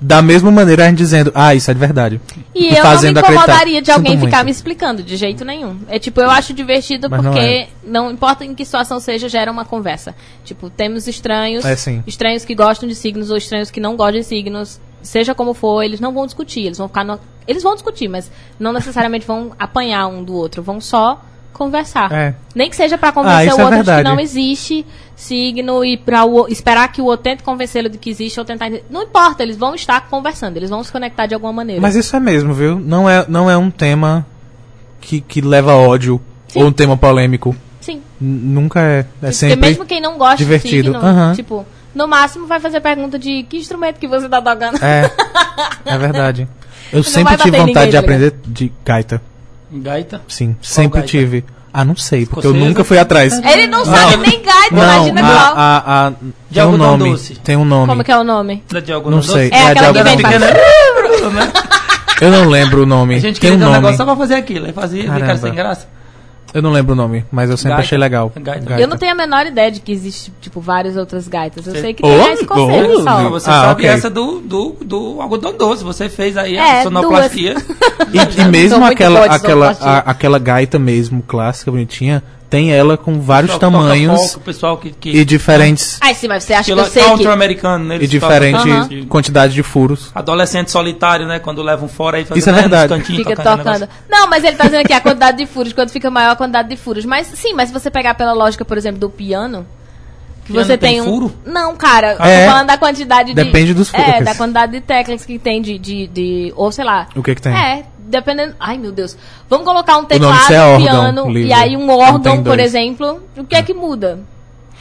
da mesma maneira, a gente dizendo, ah, isso é de verdade. E E eu não me acreditar. incomodaria de alguém Sinto ficar muito. me explicando, de jeito nenhum. É tipo, eu acho divertido Mas não porque é. não, importa em que situação seja, gera uma conversa. Tipo, temos estranhos, É, estranhos que gostam de signos ou estranhos que não gostam de signos, seja como for, eles não vão discutir, eles vão ficar no... Eles vão discutir, mas não necessariamente vão apanhar um do outro, vão só conversar. É. Nem que seja pra Ah, convencer isso o é outro de que não existe signo e para esperar que o outro tente convencê-lo de que existe ou tentar. Não importa, eles vão estar conversando, eles vão se conectar de alguma maneira. Mas isso é mesmo, viu? Não é, não é um tema que, que leva ódio Sim. ou um tema polêmico. Sim. N- Nunca é. É Porque sempre. mesmo quem não gosta divertido. de signo, Aham. tipo, No máximo vai fazer pergunta de que instrumento que você tá tocando. É, *laughs* é verdade. Eu Não sempre tive vontade ninguém, de tá aprender de gaita. Gaita? Sim, sempre gaita? tive. Ah, não sei, porque eu Escocesa? nunca fui atrás. Ele não sabe nem gaita, Não, imagina qual. a, a, a, De tem um algodão nome. doce. Tem um nome. Como que é o nome? De algodão Não sei. doce? É a de aquela que vem? *laughs* *laughs* Eu não lembro o nome. A gente tem queria um um nome. negócio só pra fazer aquilo. Aí fazia, ficar sem graça. Eu não lembro o nome, mas eu sempre Gaita. achei legal. Gaita. Eu não tenho a menor ideia de que existe, tipo, várias outras gaitas. Eu Você- sei que tem Oh, escocesa oh, só. Você Ah, sabe ok. essa do, do, do algodão doce. Você fez aí É, *laughs* a sonoplastia. E, e mesmo aquela, aquela, a- aquela gaita mesmo, clássica, bonitinha, tem ela com vários toca tamanhos folk, pessoal que, que e diferentes, Ai, sim, mas você acha que eu sei que... country-americano, né? e Eles diferentes tocam- Aham. quantidades de furos. Adolescente solitário, né? Quando levam fora aí fazendo Isso é verdade. cantinhos, Fica tocando. Não, mas ele tá dizendo aqui a quantidade de furos. Quando fica maior a quantidade de furos. Mas sim, mas se você pegar pela lógica, por exemplo, do piano. Que você tem tem, um. furo? Não, cara. É. Eu tô falando da quantidade de. Depende dos furos. É, da quantidade de teclas que tem de. de, de- ou sei lá. O que que tem? É, dependendo. Ai, meu Deus. Vamos colocar um teclado, é um órgão, piano e aí um órgão, por exemplo. O que é que muda?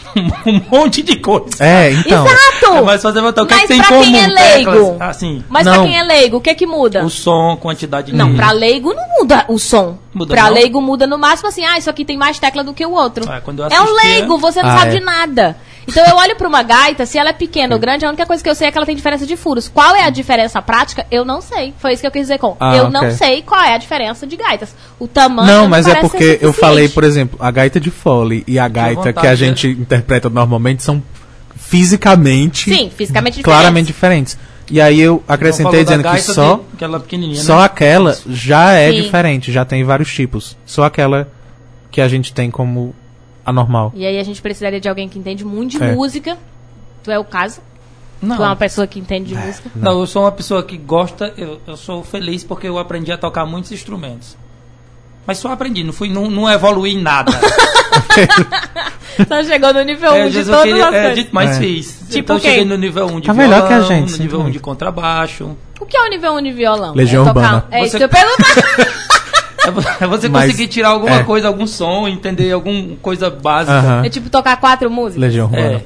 *laughs* um monte de coisa. É, então. Exato! Mas fazer botar o que, Mas que tem em pra comum? quem é leigo? Teclas, assim, Mas Não. pra quem é leigo, o que é que muda? o som, quantidade de... Não, pra leigo não muda o som. Muda pra não? leigo muda no máximo assim, ah, isso aqui tem mais tecla do que o outro. Ah, quando eu é um leigo, você não Ah, sabe é. de nada. Então eu olho pra uma gaita, se ela é pequena ou grande, a única coisa que eu sei é que ela tem diferença de furos. Qual é a diferença prática? Eu não sei. Foi isso que eu quis dizer com. Ah, eu ok. não sei qual é a diferença de gaitas. O tamanho Não, mas é porque eu falei, por exemplo, a gaita de Foley e a gaita vontade, que a né? gente interpreta normalmente são fisicamente Sim, fisicamente claramente diferentes. E aí eu acrescentei dizendo que só de- aquela pequenininha, só né? aquela já é Sim. diferente, já tem vários tipos. Só aquela que a gente tem como a normal. E aí a gente precisaria de alguém que entende muito de É. música. Tu é o caso? Não. Tu é uma pessoa que entende de música? Não, eu sou uma pessoa que gosta, eu, eu sou feliz porque eu aprendi a tocar muitos instrumentos. Mas só aprendi, não fui, não, não evoluí em nada. *laughs* Só chegou no nível 1 é, às de vezes todas eu queria, as é, coisas. mas É. fiz. Tipo então quem? cheguei no nível 1 de Tá violão, melhor que a gente, no nível 1 muito. de contrabaixo. O que é o nível 1 de violão? Legião é tocar- Urbana. É isso Você- que eu pergunto. *laughs* É É você Mas- conseguir tirar alguma é. coisa, algum som, entender alguma coisa básica. Aham. É tipo tocar quatro músicas? Legião É, Urbana.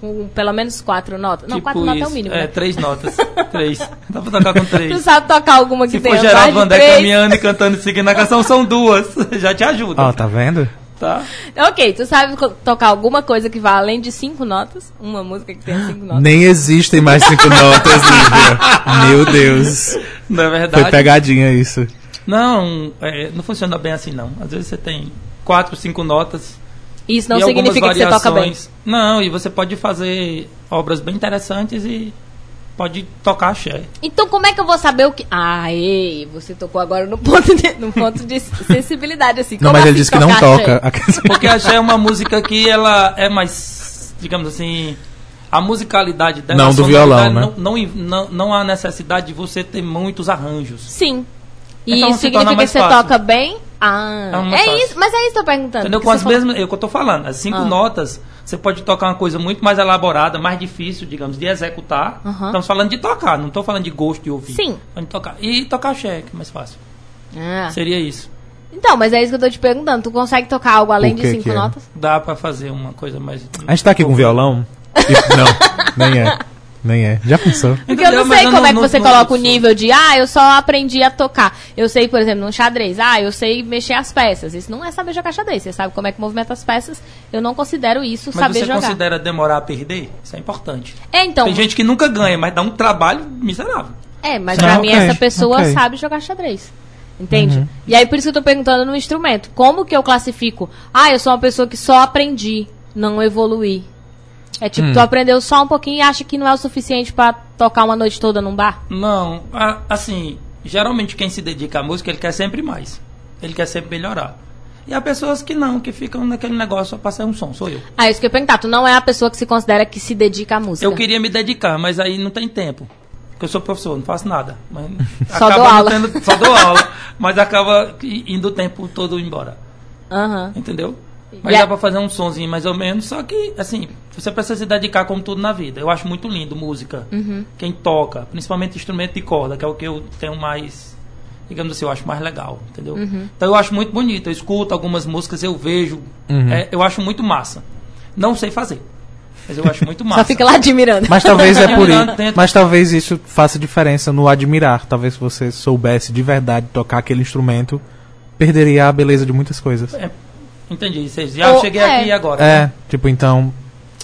Com pelo menos quatro notas? Não, tipo quatro notas é o isso. mínimo. É, né? três notas. *laughs* três. Dá pra tocar com Tu três. sabe tocar alguma que Se tenha for mais Geraldo Vandé caminhando e cantando e seguindo a canção, são duas. *laughs* Já te ajuda. Ó, tá vendo? Tá? Ok, tu sabe tocar alguma coisa que vá além de cinco notas? Uma música que tenha cinco notas? Nem existem mais cinco *laughs* notas, Lívia. Meu Deus. Não é Foi verdade? pegadinha isso. Não, é, não funciona bem assim não. Às vezes você tem quatro, cinco notas. Isso não e significa que você toca bem. Não, e você pode fazer obras bem interessantes e pode tocar axé. Então como é que eu vou saber o que... Ah, ei, você tocou agora no ponto de, no ponto de sensibilidade, assim. Não, Como mas ele assim disse que não tocar toca. axé? Porque axé é uma música que ela é mais, digamos assim, a musicalidade dela. Não do sonoridade, violão, né? Não, não, não, não há necessidade de você ter muitos arranjos. Sim. E Então isso significa que você fácil. toca bem? Ah, É mais é fácil. isso, mas é isso que eu tô perguntando. Entendeu? Com as mesmas, é o que eu tô falando, as cinco Ah. notas, você pode tocar uma coisa muito mais elaborada, mais difícil, digamos, de executar. Estamos falando de tocar, não estou falando de gosto de ouvir. Sim. De tocar. E tocar axé, que é mais fácil. Ah. Seria isso. Então, mas é isso que eu tô te perguntando. Tu consegue tocar algo além de cinco é? notas? Dá pra fazer uma coisa mais. A gente tá aqui com violão? E- *laughs* não, nem é. Nem é. Já pensou? Porque eu não Mas sei como não- é que não- você não- coloca o não- nível de, ah, eu só aprendi a tocar. Eu sei, por exemplo, num xadrez, ah, eu sei mexer as peças. Isso não é saber jogar xadrez. Você sabe como é que movimenta as peças. Eu não considero isso Mas saber você jogar. considera demorar a perder? Isso é importante. É, então. Tem gente que nunca ganha, mas dá um trabalho miserável. É, mas Não, pra mim ok, essa pessoa ok. sabe jogar xadrez. Entende? E aí por isso que eu tô perguntando no instrumento. Como que eu classifico? Ah, eu sou uma pessoa que só aprendi, não evoluí. É tipo, tu aprendeu só um pouquinho e acha que não é o suficiente pra tocar uma noite toda num bar? Não, assim, geralmente quem se dedica à música, ele quer sempre mais. Ele quer sempre melhorar. E há pessoas que não, que ficam naquele negócio só pra sair um som, sou eu. Ah, isso que eu ia perguntar. Tu não é a pessoa que se considera que se dedica à música. Eu queria me dedicar, mas aí não tem tempo. Porque eu sou professor, não faço nada. Mas *laughs* Só acaba dou aula. tendo- só dou aula. *laughs* Mas acaba indo o tempo todo embora. Aham. Entendeu? Mas a- dá pra fazer um sonzinho mais ou menos, só que, assim, você precisa se dedicar como tudo na vida. Eu acho muito lindo música. Uhum. Quem toca, principalmente instrumento de corda, que é o que eu tenho mais, digamos assim, eu acho mais legal, entendeu? Uhum. Então eu acho muito bonito. Eu escuto algumas músicas, eu vejo, Uhum. é, eu acho muito massa. Não sei fazer. Mas eu acho muito massa. Só fica lá admirando. Mas talvez é por isso. Mas talvez isso faça diferença no admirar. Talvez se você soubesse de verdade tocar aquele instrumento, perderia a beleza de muitas coisas. É, Entendi. Vocês já Ou- cheguei é. aqui agora. É, né? tipo, então.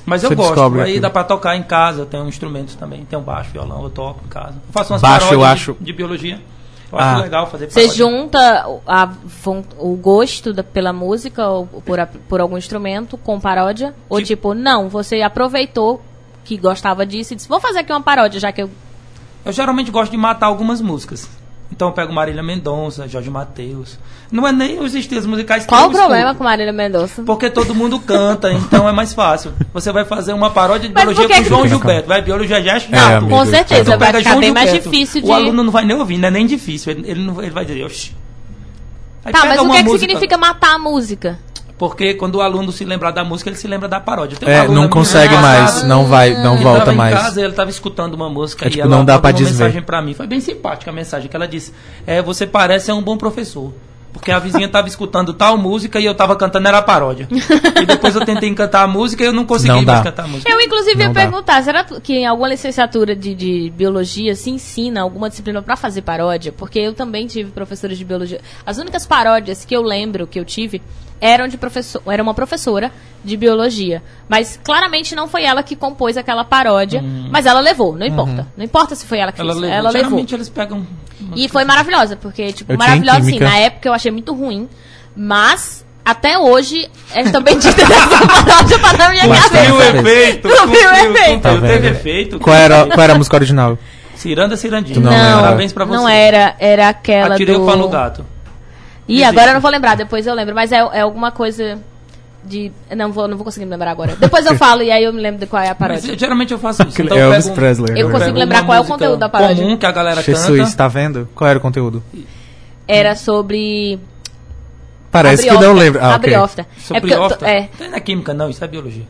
Mas eu gosto. descobre Aí aquilo. dá pra tocar em casa. Eu tenho instrumentos também. Tenho baixo, violão, eu toco em casa. Eu faço umas Baixo, eu paródias de- acho- de, biologia. Eu Ah. acho legal fazer Você junta o- a o gosto da- pela música ou por, a- por algum instrumento com paródia? Ou Tipo- tipo, não, você aproveitou que gostava disso e disse, vou fazer aqui uma paródia, já que eu. Eu geralmente gosto de matar algumas músicas. Então eu pego Marília Mendonça, Jorge Mateus. Não é nem os estilos musicais que Qual o problema escuto, com Marília Mendonça? Porque todo mundo canta, *laughs* então é mais fácil. Você vai fazer uma paródia de Mas biologia que com que- João Gilberto. Vai, biologia já é chato. É, Com certeza, vai ficar João bem mais Gilberto. difícil de. O aluno não vai nem ouvir, não é nem difícil. Ele, ele não, ele vai dizer, oxi. Aí Tá, mas o que, é que música- significa matar a música? Porque quando o aluno se lembrar da música, ele se lembra da paródia. Tem um É, aluno não consegue mais, não vai, não volta tava mais. em casa, ele estava escutando uma música É e tipo, ela não dá uma desver. mensagem para mim. Foi bem simpática a mensagem que ela disse. É, você parece ser um bom professor. Porque a vizinha estava escutando tal música e eu estava cantando era paródia. *laughs* E depois eu tentei cantar a música e eu não consegui Não mais cantar a música. Eu, inclusive, ia Não dá. perguntar, será que em alguma licenciatura de, de biologia se ensina alguma disciplina pra fazer paródia? Porque eu também tive professores de biologia. As únicas paródias que eu lembro que eu tive eram de professor, era uma professora de biologia. Mas claramente não foi ela que compôs aquela paródia, mas ela levou, não importa. Não importa se foi ela que Ela fez, levou. ela levou. Geralmente eles pegam. E foi maravilhosa, porque, tipo, Eu maravilhosa sim. Na época eu achei muito ruim, mas até hoje é também dita *laughs* dessa paródia pra na minha cabeça. Cumpriu o efeito. Cumpriu o cumpriu, efeito. Tá cumpriu, Teve efeito. Qual era, qual era a música original? Ciranda Cirandinha. Não Não. Parabéns pra você. não era, era aquela Atirei do... o pau no gato. Ih, Existe. agora eu não vou lembrar, depois eu lembro, mas é, é alguma coisa de... Não vou, não vou conseguir me lembrar agora. Depois eu *laughs* falo e aí eu me lembro de qual é a Mas, paródia. geralmente eu faço isso. Então Elvis eu pego um- Presley. Eu né? consigo lembrar qual é o conteúdo da paródia. Comum que a galera Jesus, canta. tá vendo? Qual era o conteúdo? Era sobre... Parece que não lembro. Ah, a ok. briófita. Sobre É briófita. é, Não é química, não, isso é biologia.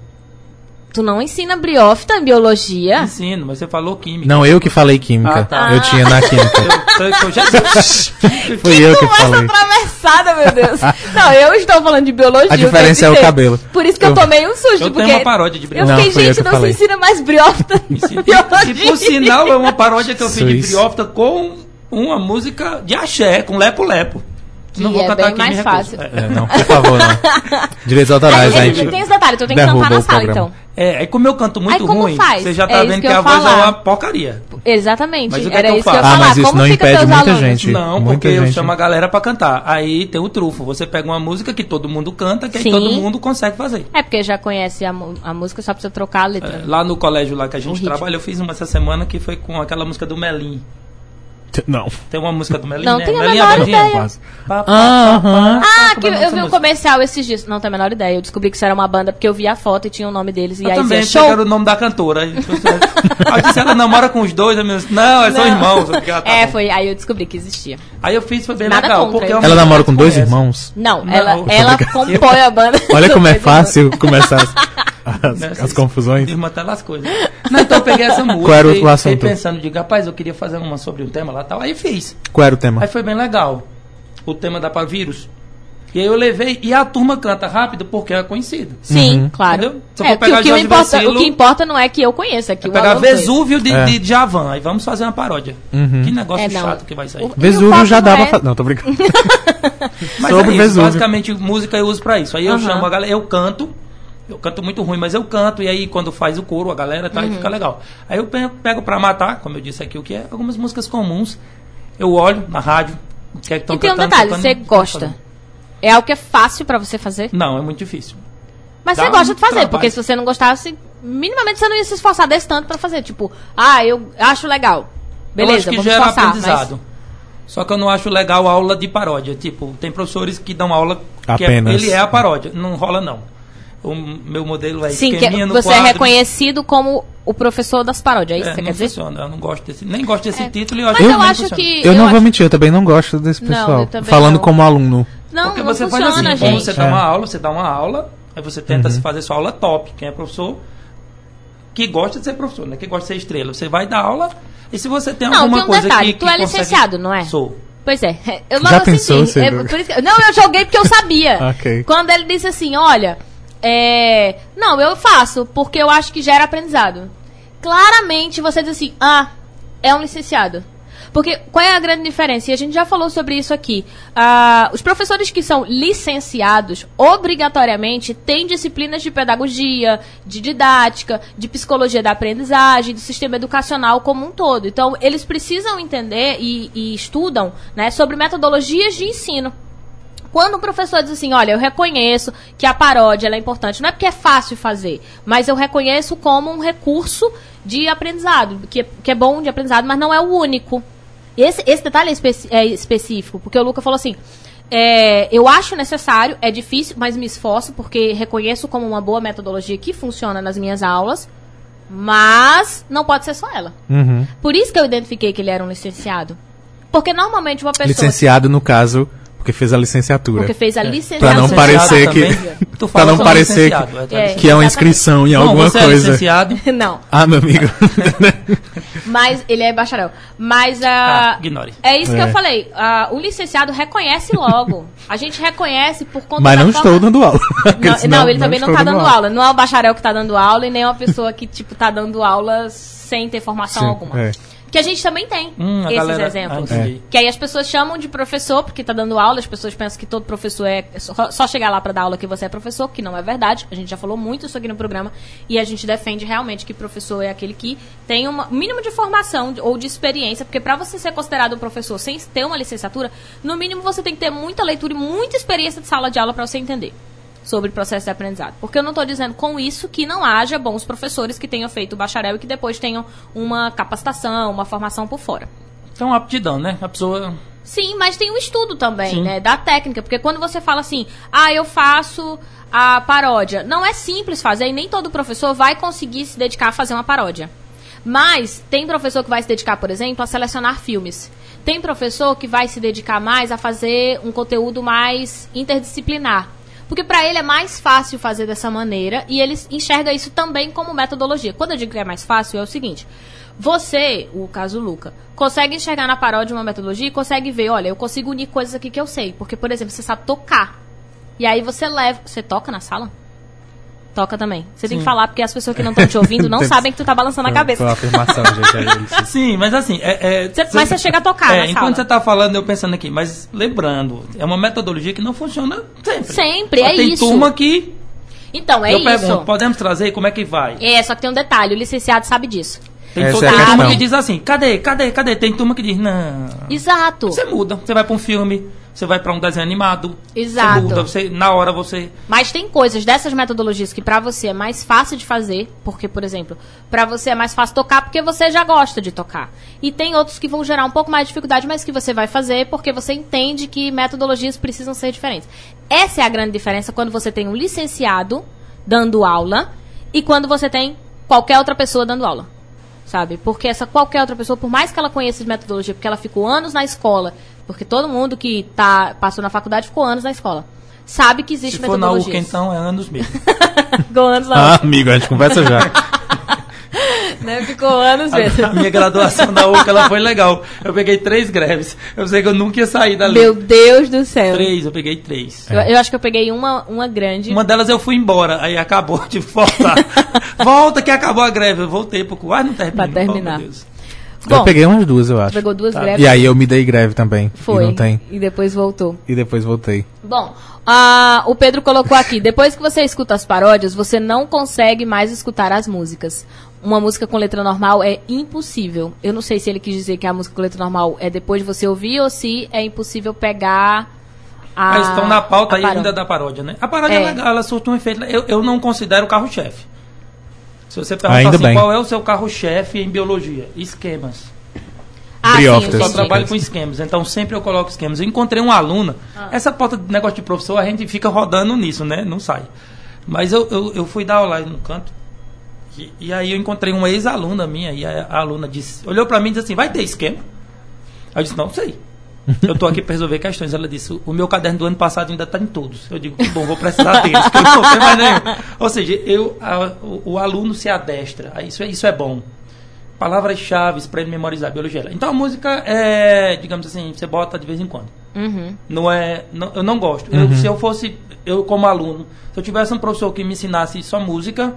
Tu não ensina briófita em biologia? Ensino, mas você falou química. Não, eu que falei química. Ah, tá. Eu tinha na química. Eu, eu, eu já *laughs* Fui eu que falei. atravessada, meu Deus. Não, eu estou falando de biologia. A eu diferença é o cabelo. Por isso que eu, Eu- tomei um susto. Eu porque tenho uma paródia de Eu briófita. Não, fiquei, eu gente, que não falei. se ensina mais briófita E, biologia. por sinal, é uma paródia que eu fiz de briófita com uma música de axé, com lepo-lepo. Que é bem mais fácil. É. É, não, por favor, não. *laughs* Direitos autorais, Aí, gente. tem os detalhes, então tem que cantar na sala, então. É, aí como eu canto muito Aí como ruim, faz? você já É tá isso vendo que que, eu a voz é falar. uma porcaria. Exatamente. Mas o que é Era que eu isso que eu ia faço? Ah, falar. mas isso como não impede muita alunos? gente. Não, muita porque eu gente. chamo a galera pra cantar. Aí tem o trufo. Você pega uma música que todo mundo canta, que aí Sim. todo mundo consegue fazer. É porque já conhece a, a música, só precisa trocar a letra. É, lá no colégio lá que a gente trabalha, eu fiz uma essa semana que foi com aquela música do Melim. Não. Tem uma música do Melim, Não né? tenho a Melim menor bandinha. ideia. Ah. Ah, que é eu vi um comercial esses dias. Não tenho a menor ideia. Eu descobri que isso era uma banda porque eu vi a foto e tinha o nome deles. E Eu aí também, dizia show. o nome da cantora. Aí eu disse, ela namora com os dois, eu disse, não, são Não. irmãos. Ah, tá É, bom. foi. Aí eu descobri que existia. Aí eu fiz, foi bem Nada legal. contra, porque eu- é Ela namora com dois conhece. irmãos? Não, Não, ela, ela compõe a banda. Olha como é *laughs* fácil começar as, Né, as confusões. Irmã até as coisas. Não, então eu peguei essa música *laughs* Qual era o e fiquei assunto? pensando, digo, rapaz, eu queria fazer uma sobre um tema lá tal. Aí fiz. Qual era o tema? Aí foi bem legal. O tema da vírus. E aí eu levei, e a turma canta rápido porque é conhecido. Sim, Uhum. claro. Entendeu? Se eu É, o que, o, Jorge importa, Versilo- o que importa não é que eu conheça, é que É o pegar. Vesúvio de, É. de Djavan. Aí vamos fazer uma paródia. Uhum. Que negócio É, não. chato que vai sair. O- Vesúvio já não dava. é- fa- Não, tô brincando. *laughs* *laughs* Mas Sobre é isso, Vesúvio. basicamente música eu uso pra isso. Aí eu chamo a galera, eu canto. Eu canto muito ruim, mas eu canto. E aí quando faz o coro, a galera tá, aí Uhum. fica legal. Aí eu pego, pego pra matar, como eu disse aqui, o que é algumas músicas comuns. Eu olho na rádio. O que é que tão E tem um cantando, detalhe, você gosta. É algo que é fácil pra você fazer. Não, é muito difícil. Mas Dá você gosta um de fazer, trabalho. porque se você não gostasse, minimamente você não ia se esforçar desse tanto pra fazer. Tipo, ah, eu acho legal. Beleza, eu acho que vou gera esforçar. aprendizado. Só que eu não acho legal aula de paródia. Tipo, tem professores que dão aula que é- Apenas. ele é a paródia. Não rola, não. O meu modelo é Mas, sim, que no você é quadro. reconhecido como o professor das paródias, é isso É, que você não quer dizer? funciona. Eu não gosto desse, nem gosto desse É. título e eu Mas acho eu que nem acho funciona. que. Eu não vou acho- mentir, eu também não gosto desse Não, pessoal. eu também Falando não. como aluno. Não, Porque não você funciona, faz assim, gente. você dá É. uma aula, você dá uma aula, aí você tenta se fazer sua aula top. Quem é professor, que gosta de ser professor, né? Que gosta de ser estrela. Você vai dar aula, e se você tem Não, alguma tem um coisa detalhe, que, tu que é consegue- licenciado, não é? Sou. Pois é. *laughs* Eu Já logo pensou, senti. É, não, eu joguei porque eu sabia. *laughs* Ok. Quando ele disse assim, olha, é, não, eu faço porque eu acho que gera aprendizado. Claramente você diz assim, ah, é um licenciado. Porque qual é a grande diferença? E a gente já falou sobre isso aqui. Ah, os professores que são licenciados, obrigatoriamente, têm disciplinas de pedagogia, de didática, de psicologia da aprendizagem, do sistema educacional como um todo. Então, eles precisam entender e, e estudam né, sobre metodologias de ensino. Quando o professor diz assim, olha, eu reconheço que a paródia é importante, não é porque é fácil fazer, mas eu reconheço como um recurso de aprendizado, que, é- que é bom de aprendizado, mas não é o único. Esse, esse detalhe é, é específico, porque o Luca falou assim, é, eu acho necessário, é difícil, mas me esforço, porque reconheço como uma boa metodologia que funciona nas minhas aulas, mas não pode ser só ela. Uhum. Por isso que eu identifiquei que ele era um licenciado. Porque normalmente uma pessoa... Licenciado, no caso, porque fez a licenciatura. Porque fez a É. licenciatura. Pra não *laughs* parecer que- Também, tu Pra fala não parecer que- é, tá É. Que é uma inscrição em Não, alguma você é coisa. licenciado. *laughs* Não, ah, meu amigo. *laughs* mas ele é bacharel. Mas a. Ah, ignore. É isso que É. eu falei. ah, o licenciado reconhece logo. A gente reconhece por conta Mas não forma- estou dando aula. Não, senão não, ele também não estou tá dando aula. Não é o bacharel que tá dando aula e nem uma pessoa que, tipo, tá dando aula sem ter formação Sim, alguma. é. Que a gente também tem Hum, esses galera- exemplos. Ah, entendi. Que aí as pessoas chamam de professor porque tá dando aula, as pessoas pensam que todo professor é só, chegar lá para dar aula que você é professor, que não é verdade. A gente já falou muito isso aqui no programa e a gente defende realmente que professor é aquele que tem um mínimo de formação ou de experiência, porque para você ser considerado um professor sem ter uma licenciatura, no mínimo você tem que ter muita leitura e muita experiência de sala de aula para você entender sobre o processo de aprendizado. Porque eu não estou dizendo com isso que não haja bons professores que tenham feito o bacharel e que depois tenham uma capacitação, uma formação por fora. Então, aptidão, né? A pessoa. Sim, mas tem um estudo também, Sim. né? Da técnica. Porque quando você fala assim, ah, eu faço a paródia. Não é simples fazer e nem todo professor vai conseguir se dedicar a fazer uma paródia. Mas tem professor que vai se dedicar, por exemplo, a selecionar filmes. Tem professor que vai se dedicar mais a fazer um conteúdo mais interdisciplinar. Porque para ele é mais fácil fazer dessa maneira e ele enxerga isso também como metodologia. Quando eu digo que é mais fácil, é o seguinte: você, o caso Luca, consegue enxergar na paródia uma metodologia e consegue ver, olha, eu consigo unir coisas aqui que eu sei. Porque, por exemplo, você sabe tocar. E aí você leva. Você toca na sala? Toca também. Você tem que falar, porque as pessoas que não estão te ouvindo não *laughs* Tem- sabem que tu tá balançando a Foi cabeça. uma afirmação, gente. é *laughs* isso. Sim, mas assim. É, é, Você- mas você chega a tocar É, na enquanto sala. você tá falando, eu pensando aqui, mas lembrando, é uma metodologia que não funciona sempre. Sempre, Só é tem isso. turma que. Então, é eu isso. pergunto, podemos trazer? Como é que vai? É, só que tem um detalhe, o licenciado sabe disso. Tem, Essa to- é tem turma que diz assim, cadê, cadê, cadê? Tem turma que diz, não. Exato. Você muda, você vai pra um filme, você vai pra um desenho animado. Exato. Você muda, você, na hora você. Mas tem coisas dessas metodologias que pra você é mais fácil de fazer, porque, por exemplo, pra você é mais fácil tocar porque você já gosta de tocar. E tem outros que vão gerar um pouco mais de dificuldade, mas que você vai fazer porque você entende que metodologias precisam ser diferentes. Essa é a grande diferença quando você tem um licenciado dando aula e quando você tem qualquer outra pessoa dando aula. Sabe? Porque essa qualquer outra pessoa, por mais que ela conheça de metodologia, porque ela ficou anos na escola, porque todo mundo que tá, passou na faculdade ficou anos na escola, sabe que existe Se for na metodologia. URCA, então é anos mesmo. *laughs* Ficou anos Ah, lá. amigo, a gente conversa já. *laughs* né? Ficou anos mesmo. A *laughs* minha graduação da URCA ela foi legal. Eu peguei três greves. Eu sei que eu nunca ia sair dali. Meu Deus do céu. Três, eu peguei três. Eu, eu acho que eu peguei uma, uma grande. Uma delas eu fui embora, aí acabou de voltar. Volta que acabou a greve. Eu voltei pro quase não terminou. Pra terminar. Oh, meu Deus. Bom, eu peguei umas duas, eu acho. pegou duas Tá. greves. E aí eu me dei greve também. Foi. E não tem. E depois voltou. E depois voltei. Bom, ah, o Pedro colocou aqui: depois que você escuta as paródias, você não consegue mais escutar as músicas. Uma música com letra normal é impossível. Eu não sei se ele quis dizer que a música com letra normal é depois de você ouvir ou se é impossível pegar a. Mas estão na pauta aí ainda da paródia, né? A paródia é, É. legal, ela surte um efeito. Eu, eu não considero o carro-chefe. Se você perguntar Ainda assim, bem. qual é o seu carro-chefe em biologia? Esquemas. Ah, sim, eu Só trabalho com esquemas, então sempre eu coloco esquemas. Eu encontrei uma aluna, Ah. essa pauta de negócio de professor, a gente fica rodando nisso, né? Não sai. Mas eu, eu, eu fui dar aula no canto, e, e aí eu encontrei uma ex-aluna minha, e a, a aluna disse, olhou pra mim e disse assim, vai ter esquema? Aí eu disse, não sei. *laughs* Eu tô aqui para resolver questões. Ela disse, o meu caderno do ano passado ainda tá em todos. Eu digo, que bom, vou precisar *laughs* deles, que eu não sei mais nenhum. Ou seja, eu, a- o, o aluno se adestra. Aí Isso é, isso é bom. Palavras-chave para ele memorizar biologia. Então a música é, digamos assim, você bota de vez em quando. Uhum. Não é, não- eu não gosto. Eu, se eu fosse eu como aluno, se eu tivesse um professor que me ensinasse só música,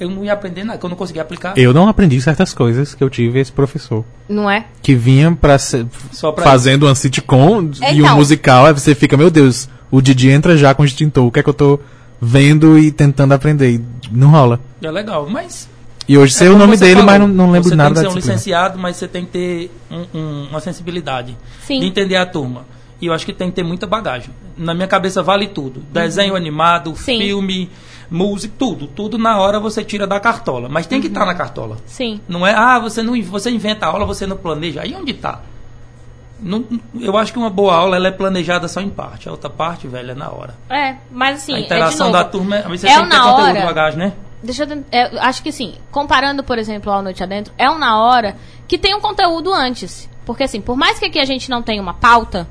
eu não ia aprender nada, que eu não conseguia aplicar. Eu não aprendi certas coisas que eu tive esse professor. Não é? Que vinha pra ser, Só pra fazendo uma sitcom e um Então. musical, aí você fica, meu Deus, o Didi entra já com o extintor, o que é que eu tô vendo e tentando aprender? E não rola. É legal, mas E hoje sei É o nome você dele, falou, mas não, não lembro você nada tem da que ser um disciplina. licenciado, mas você tem que ter um- um- uma sensibilidade Sim. de entender a turma. E eu acho que tem que ter muita bagagem. Na minha cabeça vale tudo. Desenho animado, Uhum. Sim. filme, música, tudo. Tudo na hora você tira da cartola. Mas tem que estar na cartola. Sim. Não é, ah, você, não, você inventa a aula, você não planeja. Aí onde está? eu acho que uma boa aula ela é planejada só em parte. A outra parte, velho, é na hora. É, mas assim, a é interação novo. da turma, é- você é tem que ter conteúdo hora. bagagem, né? Deixa eu, é, acho que sim. Comparando, por exemplo, ao Noite Adentro, é um na hora que tem um conteúdo antes. Porque assim, por mais que aqui a gente não tenha uma pauta,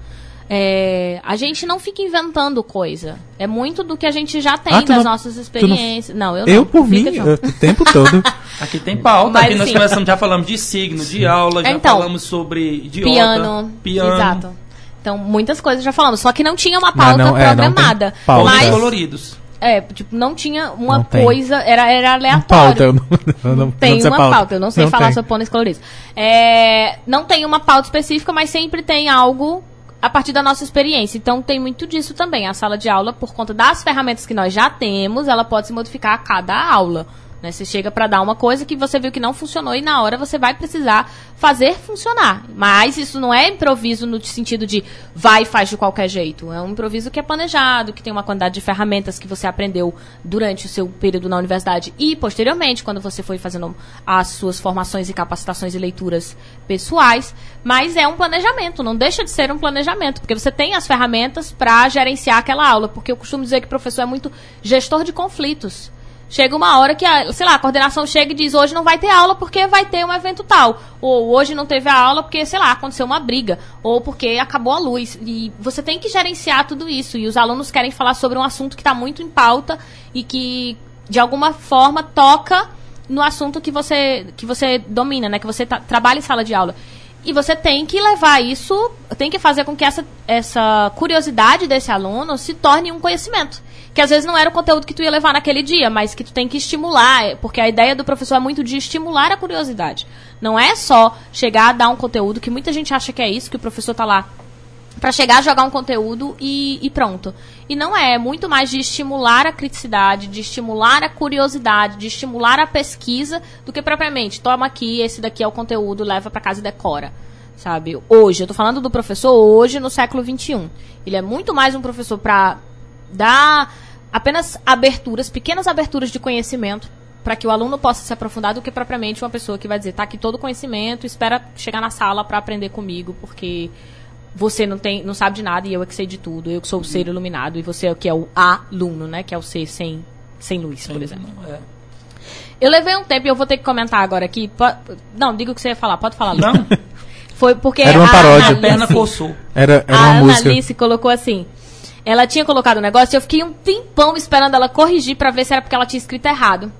é, a gente não fica inventando coisa. É muito do que a gente já tem Ah, das não- nossas tu não- experiências. não, eu não. Eu, por mim, Fica não. eu- o tempo todo. *laughs* Aqui tem pauta, Mas, aqui nós assim, começamos, já falamos de signo, de aula, já Então, falamos sobre idiota, piano, piano, Exato. Então, muitas coisas já falamos. Só que não tinha uma pauta não- é, não programada. pauta. pontos mas, coloridos. é, tipo, não tinha uma Não coisa, era, era Uma aleatório. pauta, eu não, *laughs* eu não, tem não sei uma pauta. Eu não sei falar tem. sobre pôneis coloridos. É, não tem uma pauta específica, mas sempre tem algo a partir da nossa experiência. Então tem muito disso também. A sala de aula, por conta das ferramentas que nós já temos, ela pode se modificar a cada aula. Né? Você chega para dar uma coisa que você viu que não funcionou e na hora você vai precisar fazer funcionar. Mas isso não é improviso no sentido de vai e faz de qualquer jeito. É um improviso que é planejado, que tem uma quantidade de ferramentas que você aprendeu durante o seu período na universidade e posteriormente, quando você foi fazendo as suas formações e capacitações e leituras pessoais. Mas é um planejamento, não deixa de ser um planejamento, porque você tem as ferramentas para gerenciar aquela aula. Porque eu costumo dizer que o professor é muito gestor de conflitos. Chega uma hora que, a, sei lá, a coordenação chega e diz hoje não vai ter aula porque vai ter um evento tal. Ou hoje não teve a aula porque, sei lá, aconteceu uma briga. Ou porque acabou a luz. E você tem que gerenciar tudo isso. E os alunos querem falar sobre um assunto que está muito em pauta e que, de alguma forma, toca no assunto que você, que você domina, né? Que você tá- trabalha em sala de aula. E você tem que levar isso, tem que fazer com que essa, essa curiosidade desse aluno se torne um conhecimento. Que às vezes não era o conteúdo que tu ia levar naquele dia, mas que tu tem que estimular, porque a ideia do professor é muito de estimular a curiosidade. Não é só chegar a dar um conteúdo, que muita gente acha que é isso, que o professor tá lá para chegar a jogar um conteúdo e, e pronto. E não é, é muito mais de estimular a criticidade, de estimular a curiosidade, de estimular a pesquisa, do que propriamente, toma aqui, esse daqui é o conteúdo, leva para casa e decora. Sabe? Hoje, eu tô falando do professor hoje no século XXI. Ele é muito mais um professor para dar apenas aberturas, pequenas aberturas de conhecimento para que o aluno possa se aprofundar do que propriamente uma pessoa que vai dizer, tá aqui todo o conhecimento, espera chegar na sala para aprender comigo, porque você não tem, não sabe de nada e eu é que sei de tudo. Eu que sou o ser iluminado e você é o que é o aluno, né? Que é o ser sem, sem luz, por exemplo. É. Eu levei um tempo e eu vou ter que comentar agora aqui. Po- Não, diga o que você ia falar, pode falar. Lu. Não, *laughs* Foi porque Era uma a paródia. a Ana perna Alice- coçou. Era, era a uma Ana música. Alice colocou assim. Ela tinha colocado o negócio e eu fiquei um tempão esperando ela corrigir pra ver se era porque ela tinha escrito errado.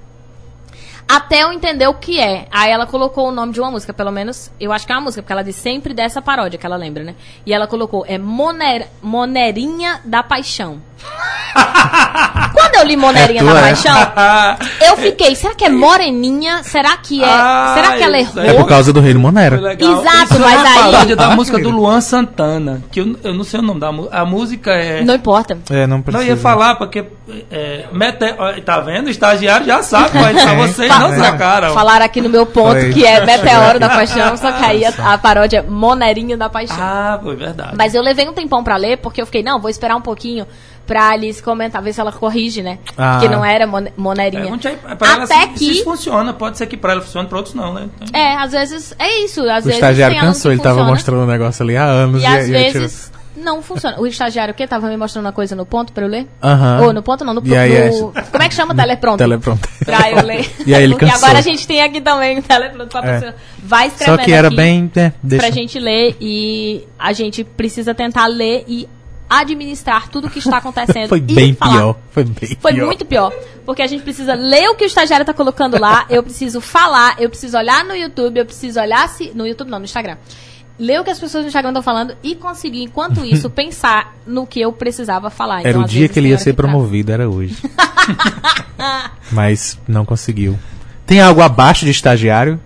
Até eu entender o que é. Aí ela colocou o nome de uma música, pelo menos, eu acho que é uma música, porque ela diz sempre dessa paródia que ela lembra, né? E ela colocou, é Moner, Monerinha da Paixão. *laughs* Quando eu li Monerinha É da é? Paixão, *laughs* eu fiquei, será que é Moreninha? Será que é? Ah, será que ela aí. É errou? por causa do Monero. legal. Exato, Isso mas é uma aí- paródia da Ah, música do. Luan Santana, que eu, eu não sei o nome da música. A música é... Não importa. É, não Não precisa. ia falar, porque. É, mete- tá vendo? O estagiário já sabe, mas só *laughs* É. vocês não sacaram. Falaram aqui no meu ponto Foi. que é Meteoro da Paixão, só que aí a, a paródia é Monerinho da Paixão. Ah, foi verdade. Mas eu levei um tempão pra ler, porque eu fiquei, não, vou esperar um pouquinho pra Alice comentar, ver se ela corrige, né? Ah. Porque não era mon- Monerinha. Pergunte aí, pra ela Até se, que. se funciona. Pode ser que pra ela funcione, pra outros não, né? Então, É, às vezes é isso. Às O vezes estagiário cansou, que ele tava funciona, mostrando o negócio ali há anos. E às e aí tirou- vezes não funciona. O estagiário o quê? Tava me mostrando uma coisa no ponto pra eu ler? Aham. Ou no ponto não, no, E aí, no- Como é que chama? Teleprompter. Teleprompter. Pra eu ler. E aí ele *laughs* E cansou. agora a gente tem aqui também o teleprompter pra É. pessoa. Vai escrevendo Só que era aqui bem. É, deixa. pra gente ler e a gente precisa tentar ler e administrar tudo o que está acontecendo. *laughs* Foi bem falar. pior. Foi bem Foi pior. muito pior. Porque a gente precisa ler o que o estagiário tá colocando lá, eu preciso falar, eu preciso olhar no YouTube, eu preciso olhar se. No YouTube não, no Instagram. ler o que as pessoas no Instagram estão falando e conseguir, enquanto *laughs* isso, pensar no que eu precisava falar. Era Então, o dia vezes, que ele ia ser trava. promovido, era hoje. *laughs* Mas não conseguiu. Tem algo abaixo de estagiário?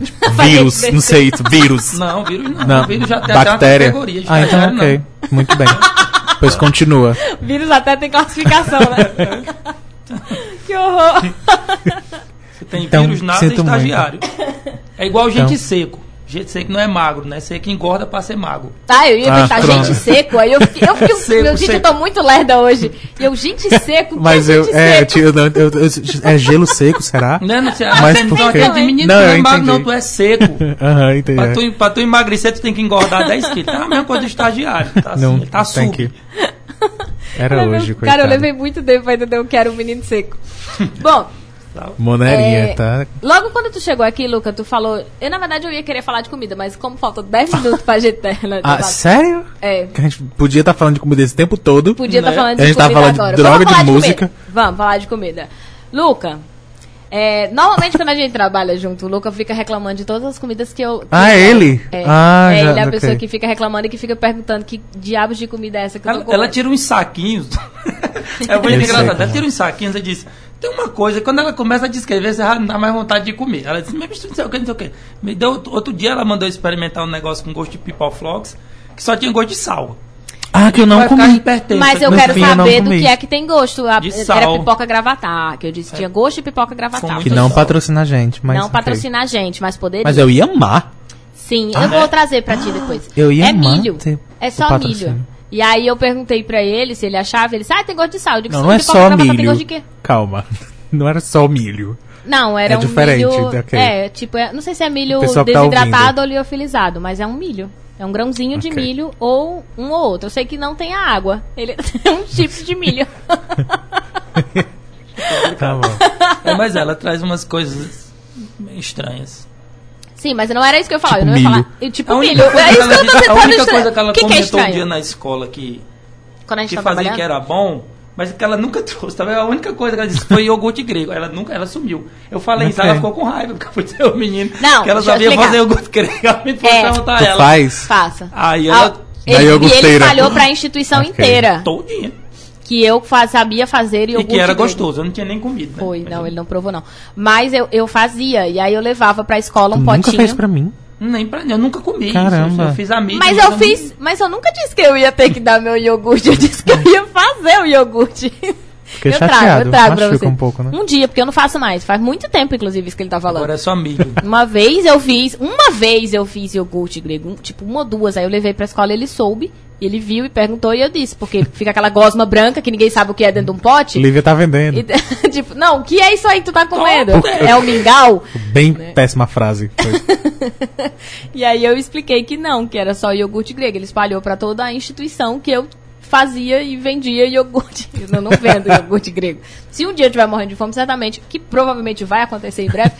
*laughs* Tipo, vírus, não sei, vírus. *laughs* Não, vírus não. Não, vírus já tem até uma bactéria. categoria de Ah, então estagiário, ok. não. Muito bem. Pois continua. *laughs* Vírus até tem classificação, né? que horror. Você tem Então, vírus nada e sinto muito. estagiário. É igual gente Então. seco. Gente seco não é magro, né? Seco engorda pra ser magro. Tá, eu ia Ah, inventar pronto. gente seco, aí eu fiquei, eu fiquei *laughs* Seco, meu, gente, eu tô muito lerda hoje. E eu, gente seco, que Mas é eu. gente É, seco? tio, não, eu- eu- é gelo seco, será? *laughs* Não, não, você, Mas você por não acredita em menino, Não, tu não é magro, não, tu é seco. *laughs* Aham, entendi. Pra tu, pra tu emagrecer, tu tem que engordar 10 quilos. É a mesma coisa do estagiário. Tá assim, Não, ele tá tem que. Era hoje, coitado. Cara, eu levei muito tempo pra entender o que era um menino seco. Bom, Monerinha, É, tá? logo quando tu chegou aqui, Luca, tu falou. Eu, na verdade, eu ia querer falar de comida, mas como faltam 10 *laughs* minutos pra gente ter. né, Ah, debate, sério? É. Que a gente podia estar falando de comida esse tempo todo. Podia estar Né? falando de A gente tava comida falando de agora. droga, Vamos de falar música. comida. Vamos falar de comida. Luca, é, normalmente quando a gente trabalha junto, o Luca fica reclamando de todas as comidas que eu. que Ah, eu- ele? É, Ah, é já- ele é a ok. pessoa que fica reclamando e que fica perguntando que diabos de comida é essa que eu tô Ela, comendo. ela tira uns saquinhos. *laughs* é *laughs* muito engraçado. Ela é. tira uns saquinhos e diz: Tem uma coisa, quando ela começa a descrever, você já não dá mais vontade de comer. Ela diz: Mas não sei o que, não sei o que. Me deu, outro dia ela mandou eu experimentar um negócio com gosto de pipoflocks, que só tinha gosto de sal. Ah, que eu não Vai comi. Mas eu No quero fim, eu saber do comi. que é que tem gosto. A- De era sal. pipoca gravatar, que eu disse que tinha gosto de pipoca gravatar. Que não sal. patrocina a gente, mas. não ok. patrocina a gente, mas poderia. Mas eu ia amar. Sim, Ah, eu vou é? trazer pra ti depois. Eu ia é amar milho. ter É só milho. E aí eu perguntei pra ele se ele achava, ele disse, ah, tem gosto de sal. Eu digo, Não, "Sim, não é só milho. gosto de quê? Calma. *laughs* Não era só milho. Não, era É um diferente, milho... ok. É, tipo, é- não sei se é milho tá desidratado ou liofilizado, mas é um milho. É um grãozinho de Ok. milho ou um ou outro. Eu sei que não tem a água. Ele *laughs* é um chips de milho. *laughs* Tá bom. É, mas ela traz umas coisas meio estranhas. Sim, mas não era isso que eu ia falar. Tipo eu não ia milho. falar. Eu, tipo A única milho. coisa É que isso ela que eu tô disse- a tentando única estranho. coisa que ela que, que é comentou um dia na escola que, Quando a gente que fazia que era bom, mas que ela nunca *laughs* trouxe. Tá? A única coisa que ela disse foi iogurte grego. Ela nunca, ela sumiu. Eu falei isso, ela ficou com raiva, porque eu fui dizer o menino Não, que ela sabia fazer iogurte grego. Ela me foi É. perguntar a Tu ela. faz? Faça. Aí Ah, ela ele, Da e ele falhou pra instituição Ok. inteira. todinha. Que eu fa- sabia fazer E iogurte que era grego. gostoso. Eu não tinha nem comido. Né? Foi, Mas não, eu- ele não provou não. Mas eu, eu fazia, e aí eu levava pra escola um Tu potinho. nunca fez pra mim. Nem pra eu nunca comi. Caramba. Isso. Eu fiz a mídia. Mas eu fiz, mas eu nunca disse que eu ia ter que dar meu iogurte, eu disse que eu ia fazer o iogurte. Fiquei eu chateado. trago, eu trago pra você. um pouco, né? Um dia, porque eu não faço mais. Faz muito tempo, inclusive, isso que ele tá falando. Agora é só milho. *laughs* Uma vez eu fiz, uma vez eu fiz iogurte grego, um- tipo uma ou duas, aí eu levei pra escola, ele soube, ele viu e perguntou e eu disse, porque fica aquela gosma branca que ninguém sabe o que é dentro de um pote. Lívia tá vendendo. E, *laughs* tipo, não, o que é isso aí que tu tá comendo? É o mingau? Bem Né? péssima frase. *laughs* E aí eu expliquei que não, que era só iogurte grego. Ele espalhou pra toda a instituição que eu fazia e vendia iogurte. *laughs* Eu não vendo iogurte grego. Se um dia eu estiver morrendo de fome, certamente, que provavelmente vai acontecer em breve,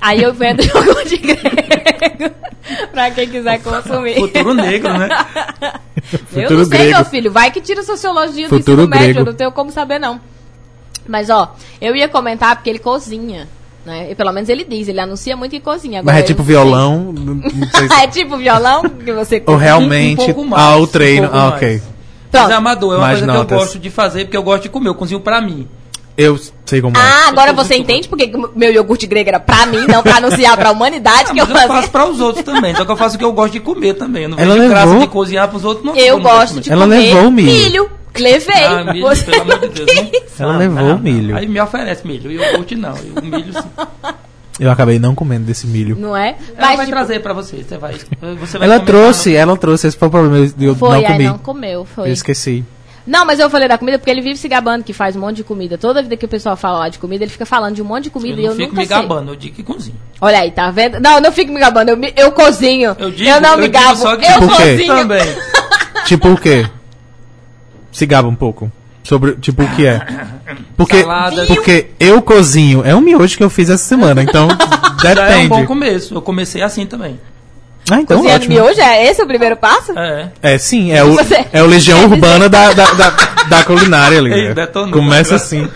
aí eu vendo *laughs* iogurte grego pra quem quiser consumir. Futuro negro, né? *laughs* Eu Futuro não sei, grego. meu filho. Vai que tira sociologia do Futuro ensino médio. grego. Eu não tenho como saber, não. Mas, ó, eu ia comentar porque ele cozinha. Né? E pelo menos ele diz, ele anuncia muito que cozinha. Agora, Mas é eu tipo violão. Não *laughs* não sei se... é tipo violão que você Ou realmente. Um pouco mais, ah, o um treino. pouco ah, mais. ok. Mas Pronto. é amador, é uma Mais coisa notas. que eu gosto de fazer, porque eu gosto de comer. Eu cozinho pra mim. Eu sei como é. Ah, agora Eu tô você entende porque meu iogurte grego era pra mim, não pra anunciar pra humanidade Ah, que eu mas eu faço fazia. pra os outros também. Só que eu faço o que eu gosto de comer também. Eu não Ela vejo graça levou- de cozinhar pros outros. Não Eu gosto de Ela comer levou o milho. Levei. Ah, milho, Você pelo amor de Deus. Não, Ela não, levou não, o milho. não. Aí me oferece milho. E o iogurte não. O milho sim. Eu acabei não comendo desse milho. Não é? Ela vai tipo, trazer pra você. Você vai, você vai Ela trouxe, ela trouxe. Esse foi o problema. Eu eu Foi, não aí comi. não comeu, foi. Eu esqueci. Não, mas eu falei da comida porque ele vive se gabando que faz um monte de comida. Toda vida que o pessoal fala lá de comida, ele fica falando de um monte de comida Eu e eu não fico nunca me sei. gabando. Eu digo que cozinho. Olha aí, tá vendo? Não, eu não fico me gabando, eu, me- eu cozinho. Eu digo- não eu me digo gabo, só que- eu quê? cozinho. Também. *laughs* Tipo o quê? Se gaba um pouco. Sobre, tipo, o que é? Porque, Salada. porque eu cozinho. É um miojo que eu fiz essa semana, então *laughs* Já é um bom depende. começo. Eu comecei assim também. Ah, então Cozinhando ótimo. miojo, é esse o primeiro passo? É. É, sim, é o, é o legião *laughs* urbana da, da, da, *laughs* da culinária ali. Né? Começa assim.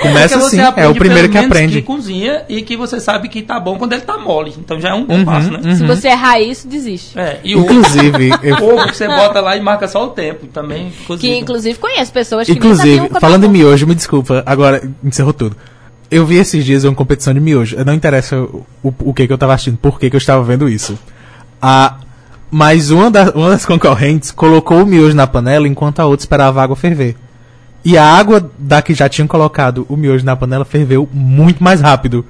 Começa Porque você assim, é o primeiro que aprende. Que cozinha e que você sabe que tá bom quando ele tá mole. Então já é um bom Uhum, passo, né? Se você errar isso, desiste. É, e o Inclusive, *laughs* eu- ovo que você bota lá e marca só o tempo. Também cozido. Que inclusive conheço pessoas que Inclusive, falando é em miojo, me desculpa, agora encerrou tudo. Eu vi esses dias uma competição de miojo. Não interessa o, o, o que, que eu tava assistindo, por que, que eu estava vendo isso. A, mas uma, da- uma das concorrentes colocou o miojo na panela enquanto a outra esperava a água ferver. E a água da que já tinham colocado o miojo na panela ferveu muito mais rápido.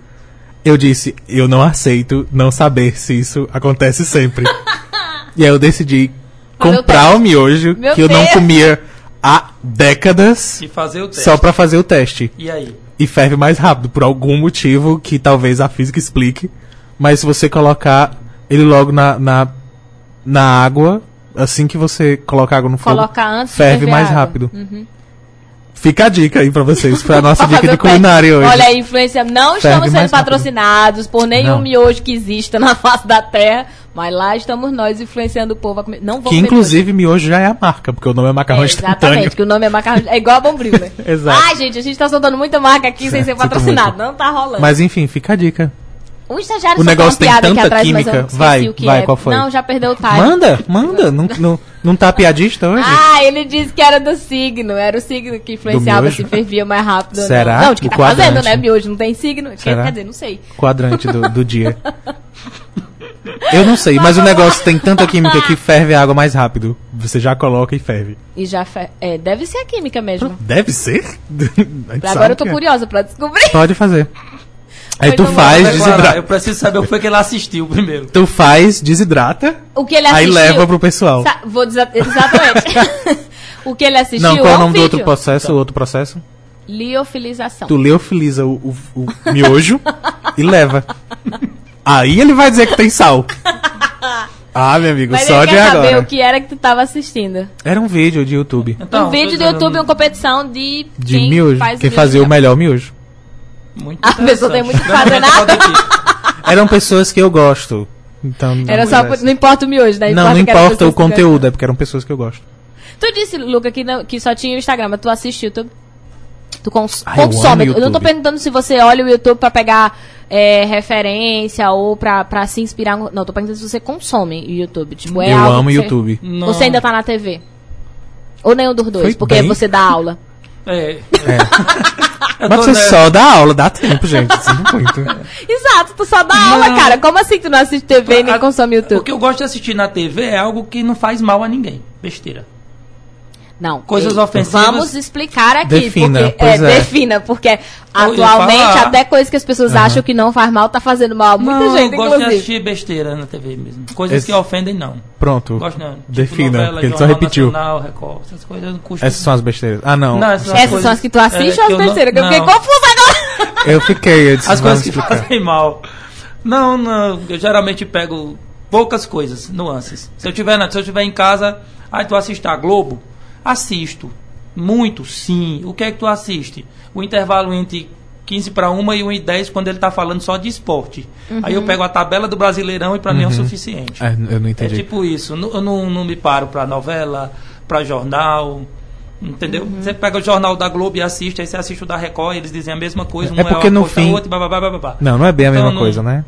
Eu disse, eu não aceito não saber se isso acontece sempre. *laughs* e aí eu decidi comprar o miojo Meu que eu não Deus. comia há décadas E fazer o teste. só pra fazer o teste. E aí? E ferve mais rápido, por algum motivo que talvez a física explique. Mas se você colocar ele logo na, na, na água, assim que você coloca a água no fogo, antes ferve mais água. rápido. Uhum. Fica a dica aí pra vocês. Foi a *laughs* nossa Pra dica de culinária hoje. Olha, a influência não Ferve estamos sendo patrocinados por nenhum Não. miojo que exista na *laughs* face da terra, mas lá estamos nós influenciando o povo a comer. Não vou que inclusive miojo já é a marca, porque o nome é macarrão É, instantâneo. exatamente, que o nome é macarrão. É igual a Bombril, né? *laughs* Exato. Ai, gente, a gente tá soltando muita marca aqui sem ser patrocinado. Não tá rolando. Mas enfim, fica a dica. O estagiário o negócio tem tanta atrás, química. Vai, vai, é. qual foi? Não, já perdeu o time. Manda, manda. não, não, não tá piadista hoje? Ah, ele disse que era do signo. Era o signo que influenciava se fervia mais rápido ou Será? não. Não, de que O tá quadrante. fazendo, né? Miojo não tem signo. Quer, Será? quer dizer, não sei. quadrante do, do dia. *laughs* Eu não sei, mas o negócio tem tanta química que ferve a água mais rápido. Você já coloca e ferve. E já fe... é, deve ser a química mesmo. Deve ser? *laughs* Agora eu tô é. curiosa pra descobrir. Pode fazer. Aí tu faz, desidrata. Eu preciso saber o que foi que ele assistiu primeiro. Tu faz, desidrata, O que ele aí assistiu. leva pro pessoal. Sa- Vou Exatamente. *laughs* o que ele assistiu Não, qual é é o um nome do outro processo? O outro processo? Liofilização. Tu leofiliza o, o, o miojo e leva. Aí ele vai dizer que tem sal. *laughs* Ah, meu amigo, Mas só ele de quer saber agora. o que era que tu tava assistindo. Era um vídeo de YouTube. Então, um vídeo do dizendo, YouTube, uma competição de, De quem miojo. faz Quem miojo fazia o melhor. melhor miojo. Muito A pessoa tem muito o nada. Ir. Eram pessoas que eu gosto. Então, não Era só não importa o miojo, né? Não, não que era importa o conteúdo, é porque eram pessoas que eu gosto. Tu disse, Luca, que, não- que só tinha o Instagram, mas tu assistiu, tu, tu cons Ah, eu consome. amo Eu, não tô perguntando se você olha o YouTube pra pegar é, referência ou pra, pra se inspirar. Não, tô perguntando se você consome o YouTube. Tipo, é eu algo amo você- YouTube. Não. Você ainda tá na TV? Ou nenhum dos dois? Foi porque bem. você dá aula. É. É. *laughs* Mas você né, só dá aula, dá tempo, gente. Sinto muito. *laughs* Exato, tu só dá aula, Não. cara. Como assim tu não assiste TV e nem a- consome O YouTube? que eu gosto de assistir na TV é algo que não faz mal a ninguém. Besteira. Não. Coisas ei, ofensivas. Vamos explicar aqui. Defina, porque, pois é, é. Defina, porque atualmente falar. até coisas que as pessoas acham que não faz mal tá fazendo mal muita não, gente, eu gosto de inclusive. assistir besteira na TV mesmo. Coisas Esse- que ofendem, não. Pronto. Gosto não. Tipo Defina, novela, porque ele só repetiu. Nacional, Record, essas coisas não curto. Essas são as besteiras. Ah, não. Não, essas Essas coisas- são as que tu assiste é, ou as não- besteiras? Que eu fiquei confusa agora. Eu fiquei, eu disse, As coisas que explicar. fazem mal. Não, não, eu geralmente pego poucas coisas, nuances. Se eu tiver, na- se eu tiver em casa, aí tu assiste a Globo, assisto. Muito, sim. O que é que tu assiste? O intervalo entre 15 para 1 e 1 e 10 quando ele tá falando só de esporte. Aí eu pego a tabela do Brasileirão e para mim é o suficiente. É, eu não É entendi. tipo isso. Eu não, não me paro pra novela, pra jornal. Entendeu? Você pega o jornal da Globo e assiste, aí você assiste o da Record, eles dizem a mesma coisa. É um porque é no fim- outro, bababá, bababá. Não, não é bem a Então, mesma não- coisa, né?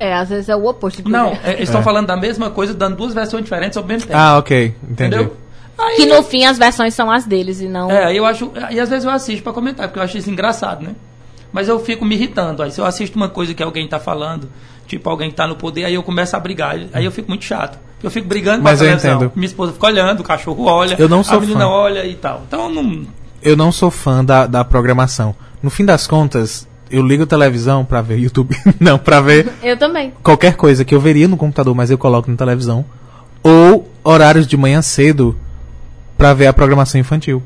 É, às vezes é o oposto. Não, é, eles estão É. falando da mesma coisa, dando duas versões diferentes ao mesmo tempo. Ah, ok. Entendi. entendeu? Aí, Que no fim as versões são as deles e não... É, aí eu acho. E às vezes eu assisto pra comentar, porque eu acho isso engraçado, né? Mas eu fico me irritando. Aí se eu assisto uma coisa que alguém tá falando, tipo alguém que tá no poder, aí eu começo a brigar. Aí eu fico muito chato. Eu fico brigando Mas com a eu televisão. entendo. Minha esposa fica olhando, o cachorro olha, Eu não sou a menina fã. olha e tal. Então não. Eu não sou fã da, da programação. No fim das contas, eu ligo a televisão pra ver YouTube. *laughs* não, pra ver Eu também. qualquer coisa que eu veria no computador, mas eu coloco na televisão. Ou horários de manhã cedo pra ver a programação infantil.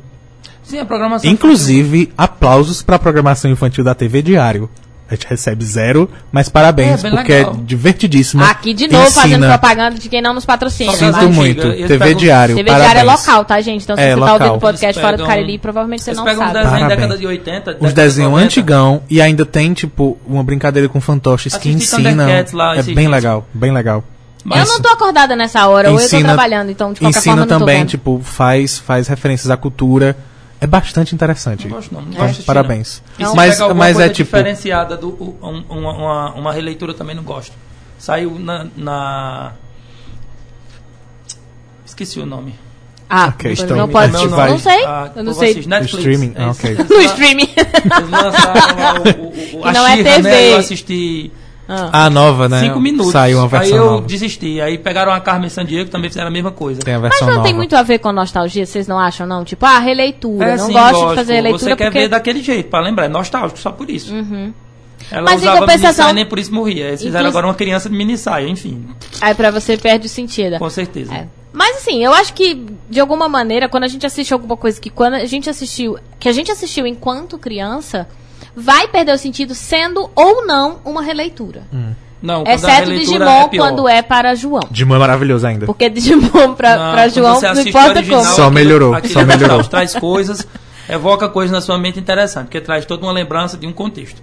Sim, a programação. Inclusive, aplausos pra programação infantil da TV Diário. A gente recebe zero, mas parabéns, É, porque legal. é divertidíssima. Aqui de novo Ensina- fazendo propaganda de quem não nos patrocina. Sinto muito. Eles TV pegam- Diário, TV parabéns. Diário é local, tá, gente? Então se É, você tá local. ouvindo o podcast Eles fora do pegam- Cariri, provavelmente você Eles não pegam um sabe. desenho da Parabéns. década de 80. Uns década de desenhos 90. antigão e ainda tem, tipo, uma brincadeira com fantoches que Assisti ensinam. Thundercats lá É bem dias. legal, bem legal. Eu não tô acordada nessa hora, ou eu tô Ensina- trabalhando, então de qualquer ensina forma eu não tô também, vendo. tipo, faz, faz referências à cultura é bastante interessante. Não gosto não, não gosto assistir, Parabéns. Se Mas, mas coisa é tipo. diferenciada do um- uma, uma, uma releitura também não gosto. Saiu na, na- esqueci o nome. Ah, Ok, mas então não pode. Não, vai- não sei. Ah, eu não sei. Netflix. streaming? É Ah, isso. ok. Eles *laughs* No streaming. Eles lançaram lá o, o, o, *laughs* a não é She-Ra, né? TV. Eu assisti A nova, né? cinco minutos. Saiu uma versão aí eu nova. desisti. Aí pegaram a Carmen Sandiego também fizeram a mesma coisa. Tem a Mas versão não nova. tem muito a ver com nostalgia, vocês não acham, não? Tipo, ah, releitura. É, não sim, gosto lógico. de fazer releitura Você quer porque... ver daquele jeito, pra lembrar. É nostálgico só por isso. Ela Uhum. Mas em usava compensação- nem por isso morria. Eles fizeram agora uma criança de mini saia, enfim. Aí pra você perde o sentido. Com certeza. É. Mas assim, eu acho que, de alguma maneira, quando a gente assiste alguma coisa que quando a gente assistiu, que a gente assistiu enquanto criança, vai perder o sentido sendo ou não uma releitura. Não, quando a Exceto Digimon é quando é para João. Digimon é maravilhoso ainda. Porque Digimon pra, Não, pra João você não assiste o importa original, como. Só aquilo- melhorou, aquilo só é melhorou. Traz coisas, evoca coisas na sua mente interessante, porque traz toda uma lembrança de um contexto.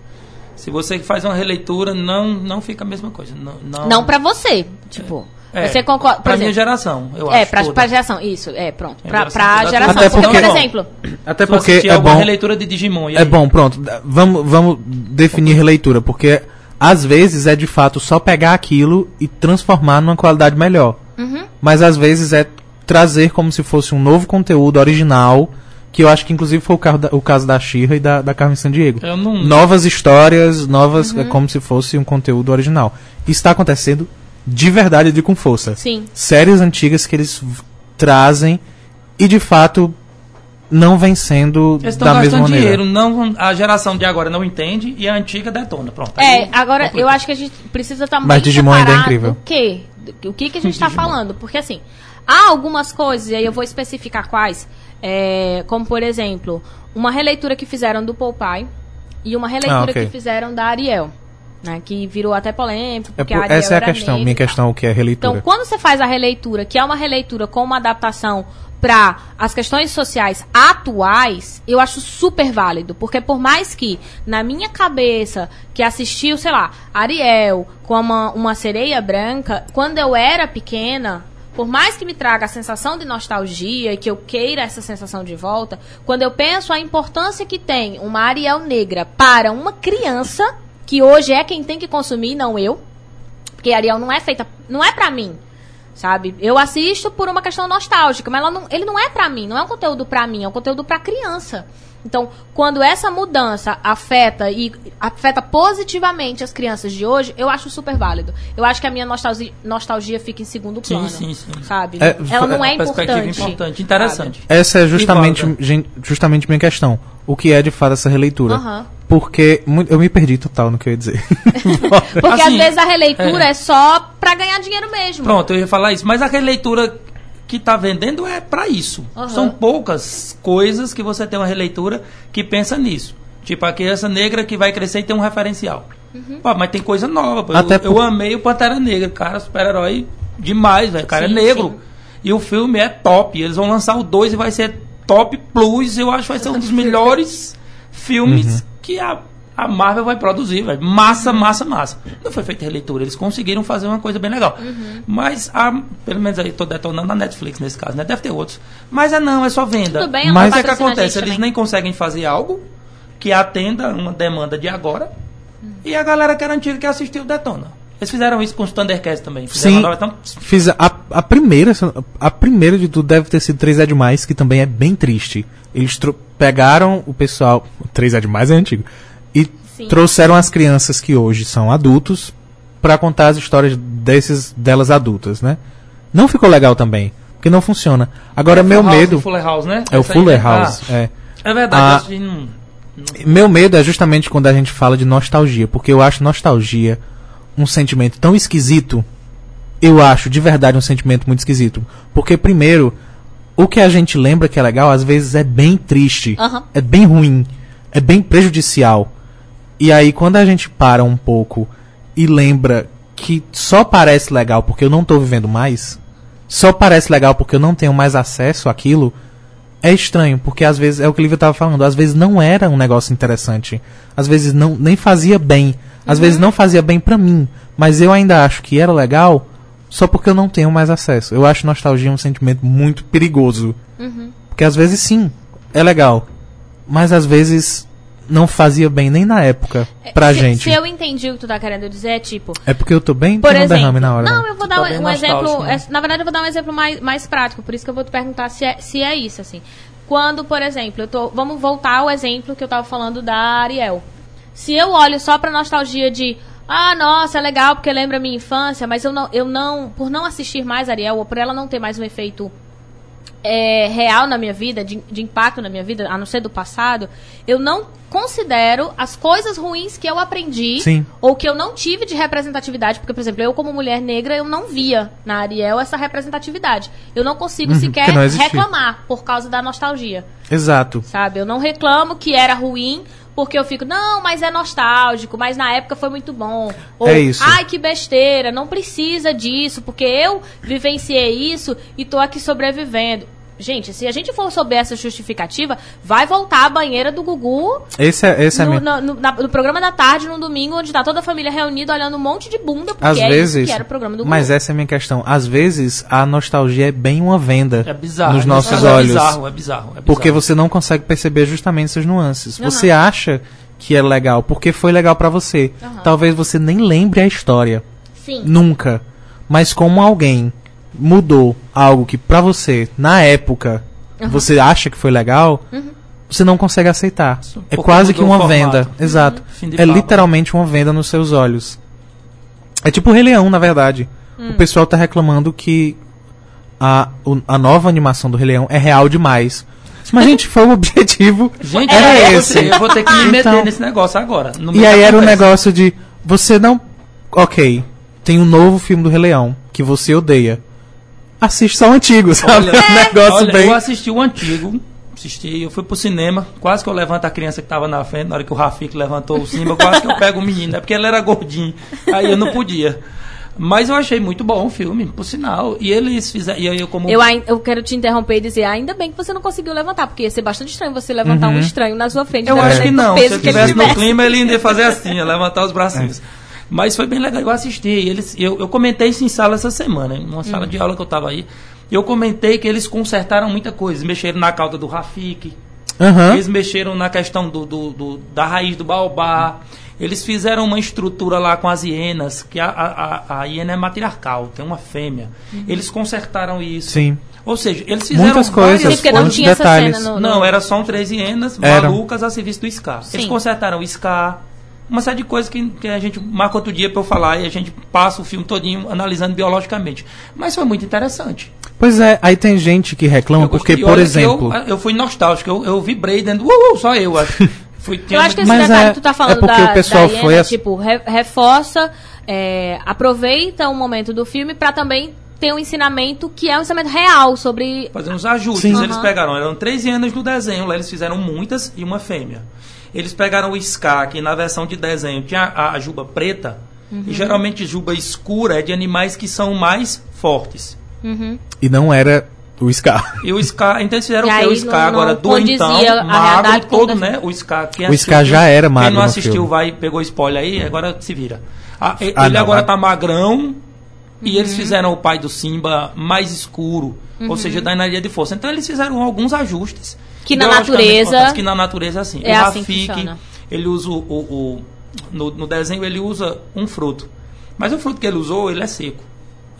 Se você faz uma releitura, não, não fica a mesma coisa. Não, não, Não pra você. Tipo, É, você concorda. Pra minha exemplo, geração, eu É, acho. pra, toda. pra geração. Isso, é, pronto. É, Pra, geração pra geração. Até porque, porque- por exemplo. Até porque é bom. releitura de Digimon. e É aí? bom, pronto. Vamos, vamos definir releitura, porque às vezes é de fato só pegar aquilo e transformar numa qualidade melhor. Uhum. Mas às vezes é trazer como se fosse um novo conteúdo original, que eu acho que inclusive foi o, da- o caso da Shira e da, da Carmen Sandiego. Eu não. Novas histórias, novas, Uhum. é como se fosse um conteúdo original. Isso está acontecendo de verdade e de com força. Sim. Séries antigas que eles trazem e de fato não vem sendo Eles da mesma maneira. dinheiro. Não, a geração de agora não entende e a antiga detona. Pronto. É, agora complica. eu acho que a gente precisa estar Mas muito Digimon ainda é incrível. O quê? O que, que a gente está falando? Porque assim, há algumas coisas, e aí eu vou especificar quais, é, como por exemplo, uma releitura que fizeram do Popeye e uma releitura Ah, ok. que fizeram da Ariel. Né, que virou até polêmico. É por- essa é a questão, negra minha questão, o que é releitura. Então, quando você faz a releitura, que é uma releitura com uma adaptação para as questões sociais atuais, eu acho super válido, porque por mais que na minha cabeça que assistiu, sei lá, Ariel com uma, uma sereia branca, quando eu era pequena, por mais que me traga a sensação de nostalgia e que eu queira essa sensação de volta, quando eu penso a importância que tem uma Ariel negra para uma criança, que hoje é quem tem que consumir, não eu, porque Ariel não é feita, não é pra mim, sabe? Eu assisto por uma questão nostálgica, mas ela não- ele não é pra mim, não é um conteúdo pra mim, é um conteúdo pra criança. Então, quando essa mudança afeta e afeta positivamente as crianças de hoje, eu acho super válido. Eu acho que a minha nostalgia, nostalgia fica em segundo Sim, plano, sim, sim. sabe? É, ela não é perspectiva importante. importante, interessante. Essa é justamente, justamente minha questão. O que é de fato essa releitura? Aham. Porque eu me perdi total no que eu ia dizer. *laughs* Porque às Assim, vezes a releitura é. é, só pra ganhar dinheiro mesmo. Pronto, eu ia falar isso. Mas a releitura que tá vendendo é para isso. Aham. São poucas coisas que você tem uma releitura que pensa nisso. Tipo, a criança negra que vai crescer e tem um referencial. Uhum. Pô, mas tem coisa nova. Pô. Até eu, eu por- amei o Pantera Negra, cara, super-herói demais, velho. O cara Sim, é negro. sim. E o filme é top. Eles vão lançar o 2 e vai ser top plus. Eu acho que vai ser um dos *laughs* melhores filmes que a, a Marvel vai produzir, velho. Massa, massa, massa. Não foi feita releitura. Eles conseguiram fazer uma coisa bem legal. Mas, a, pelo menos aí, tô detonando a Netflix nesse caso, né? Deve ter outros. Mas é não, é só venda. Tudo bem, ela Mas- o que, que acontece? Eles também. nem conseguem fazer algo que atenda uma demanda de agora. E a galera que era antiga que assistiu detona. Eles fizeram isso com os Thundercats também. Fizeram Sim. então, Fiz a, a primeira, a primeira de tudo deve ter sido 3 é demais, que também é bem triste. Eles pegaram o pessoal, 3 é demais é antigo, e Sim. trouxeram as crianças que hoje são adultos pra contar as histórias desses delas adultas, né? Não ficou legal também, porque não funciona. Agora meu Full House, medo Fuller House, né? é o Essa Fuller né? House, Ah, é. é verdade. Ah, acho que não- Meu medo é justamente quando a gente fala de nostalgia, porque eu acho nostalgia um sentimento tão esquisito. Eu acho de verdade um sentimento muito esquisito. Porque, primeiro, o que a gente lembra que é legal, às vezes é bem triste, Aham. é bem ruim, é bem prejudicial. E aí, quando a gente para um pouco e lembra que só parece legal porque eu não tô vivendo mais, só parece legal porque eu não tenho mais acesso àquilo, é estranho, porque às vezes, é o que o Lívia tava falando, às vezes não era um negócio interessante. Às vezes não nem fazia bem. Às vezes não fazia bem pra mim. Mas eu ainda acho que era legal só porque eu não tenho mais acesso. Eu acho nostalgia um sentimento muito perigoso. Porque às vezes sim. é legal. Mas às vezes não fazia bem nem na época pra se, gente. Se eu entendi o que tu tá querendo dizer, é tipo. É porque eu tô bem Por um exemplo, derrame na hora. não, eu vou Tá dar bem um, um exemplo. né? é, na verdade, eu vou dar um exemplo mais, mais prático, por isso que eu vou te perguntar se é, se é isso, assim. Quando, por exemplo, eu tô. Vamos voltar ao exemplo que eu tava falando da Ariel. Se eu olho só pra nostalgia de. Ah, nossa, é legal porque lembra a minha infância, mas eu não, eu não. Por não assistir mais Ariel, ou por ela não ter mais um efeito é, real na minha vida, de, de impacto na minha vida, a não ser do passado, eu não considero as coisas ruins que eu aprendi Sim. ou que eu não tive de representatividade, porque, por exemplo, eu como mulher negra, eu não via na Ariel essa representatividade. Eu não consigo Uhum, sequer não reclamar por causa da nostalgia, Exato. sabe? Eu não reclamo que era ruim, porque eu fico, não, mas é nostálgico, mas na época foi muito bom. Ou, É isso. ai, que besteira, não precisa disso, porque eu vivenciei isso e tô aqui sobrevivendo. Gente, se a gente for sober essa justificativa, vai voltar a banheira do Gugu Esse é, esse é no, minha... no- no- na- no programa da tarde, num domingo, onde tá toda a família reunida olhando um monte de bunda, porque Às é vezes. isso que era o programa do mas Gugu. essa é a minha questão. Às vezes a nostalgia é bem uma venda É bizarro. nos é nossos bizarro, olhos. É bizarro, é bizarro. é Porque bizarro. você não consegue perceber justamente essas nuances. Aham. Você acha que é legal porque foi legal pra você. Aham. Talvez você nem lembre a história. Sim. Nunca. Mas como alguém mudou algo que pra você, na época, você acha que foi legal, Uhum. você não consegue aceitar. Isso, É porque quase que uma o venda. Exato. Fim de É fala. literalmente uma venda nos seus olhos. É tipo o Rei Leão, na verdade. Hum. O pessoal tá reclamando que a, o- a nova animação do Rei Leão é real demais. Mas, gente, foi o *laughs* objetivo. Gente, era eu, vou esse. eu vou ter que me meter Então- nesse negócio agora. no E aí era um conversa. negócio de você não. Ok, tem um novo filme do Rei Leão que você odeia. Assiste só o antigo, sabe? Olha, um negócio Olha, bem. eu assisti o antigo, assisti, eu fui pro cinema, quase que eu levanto a criança que tava na frente, na hora que o Rafik levantou o Simba, quase que eu pego o menino, é porque ele era gordinho, aí eu não podia. Mas eu achei muito bom o filme, por sinal. E eles fizeram. E aí eu como. Eu, eu quero te interromper e dizer, ainda bem que você não conseguiu levantar, porque ia ser bastante estranho você levantar um estranho na sua frente. Eu acho que não. Se eu ele tivesse no tivesse. clima, ele ainda ia fazer assim, ia levantar os bracinhos. Mas foi bem legal. Eu assisti. Eles, eu, eu comentei isso em sala essa semana, em uma sala de aula que eu estava aí. Eu comentei que eles consertaram muita coisa. Eles mexeram na cauda do Rafik. Aham. Eles mexeram na questão do, do- do- da raiz do baobá. Eles fizeram uma estrutura lá com as hienas, que a, a, a- hiena é matriarcal, tem uma fêmea. Eles consertaram isso. Sim. Ou seja, eles fizeram Muitas coisas, porque não tinha essa detalhes. cena no... não, no- era só três hienas Era. malucas a serviço do Scar. Eles Sim. consertaram o Scar, uma série de coisas que, que a gente marca outro dia pra eu falar e a gente passa o filme todinho analisando biologicamente. Mas foi muito interessante. Pois é, aí tem gente que reclama Eu porque, por exemplo. Eu, eu fui nostálgico, eu, eu vibrei dentro. Uh, uh, só eu, acho. *laughs* Fui, Eu acho que esse Mas detalhe é- que tu tá falando é porque da, o pessoal da hiena, foi ass- tipo, re- reforça, é, aproveita um momento do filme pra também ter um ensinamento que é um ensinamento real sobre... fazer uns ajustes. Sim. Eles Aham. pegaram, eram três hienas no desenho, lá eles fizeram muitas e uma fêmea. Eles pegaram o Scar, que na versão de desenho tinha a, a juba preta, Uhum. e geralmente juba escura é de animais que são mais fortes. Uhum. E não era o Scar. E o Scar, então eles fizeram E o que? aí O Scar não- agora condizia a magro todo, né? O Scar, quem O assistiu Scar já era magro Quem não assistiu vai, pegou spoiler aí, agora se vira. Ah, e- Ah, ele não, agora vai- tá magrão, e Uhum. eles fizeram o pai do Simba mais escuro, ou seja, da energia de força. Então eles fizeram alguns ajustes. Que na natureza- Que na natureza, assim. É o assim Rafik, ele usa o... o- o- no, no desenho ele usa um fruto. Mas o fruto que ele usou, ele é seco.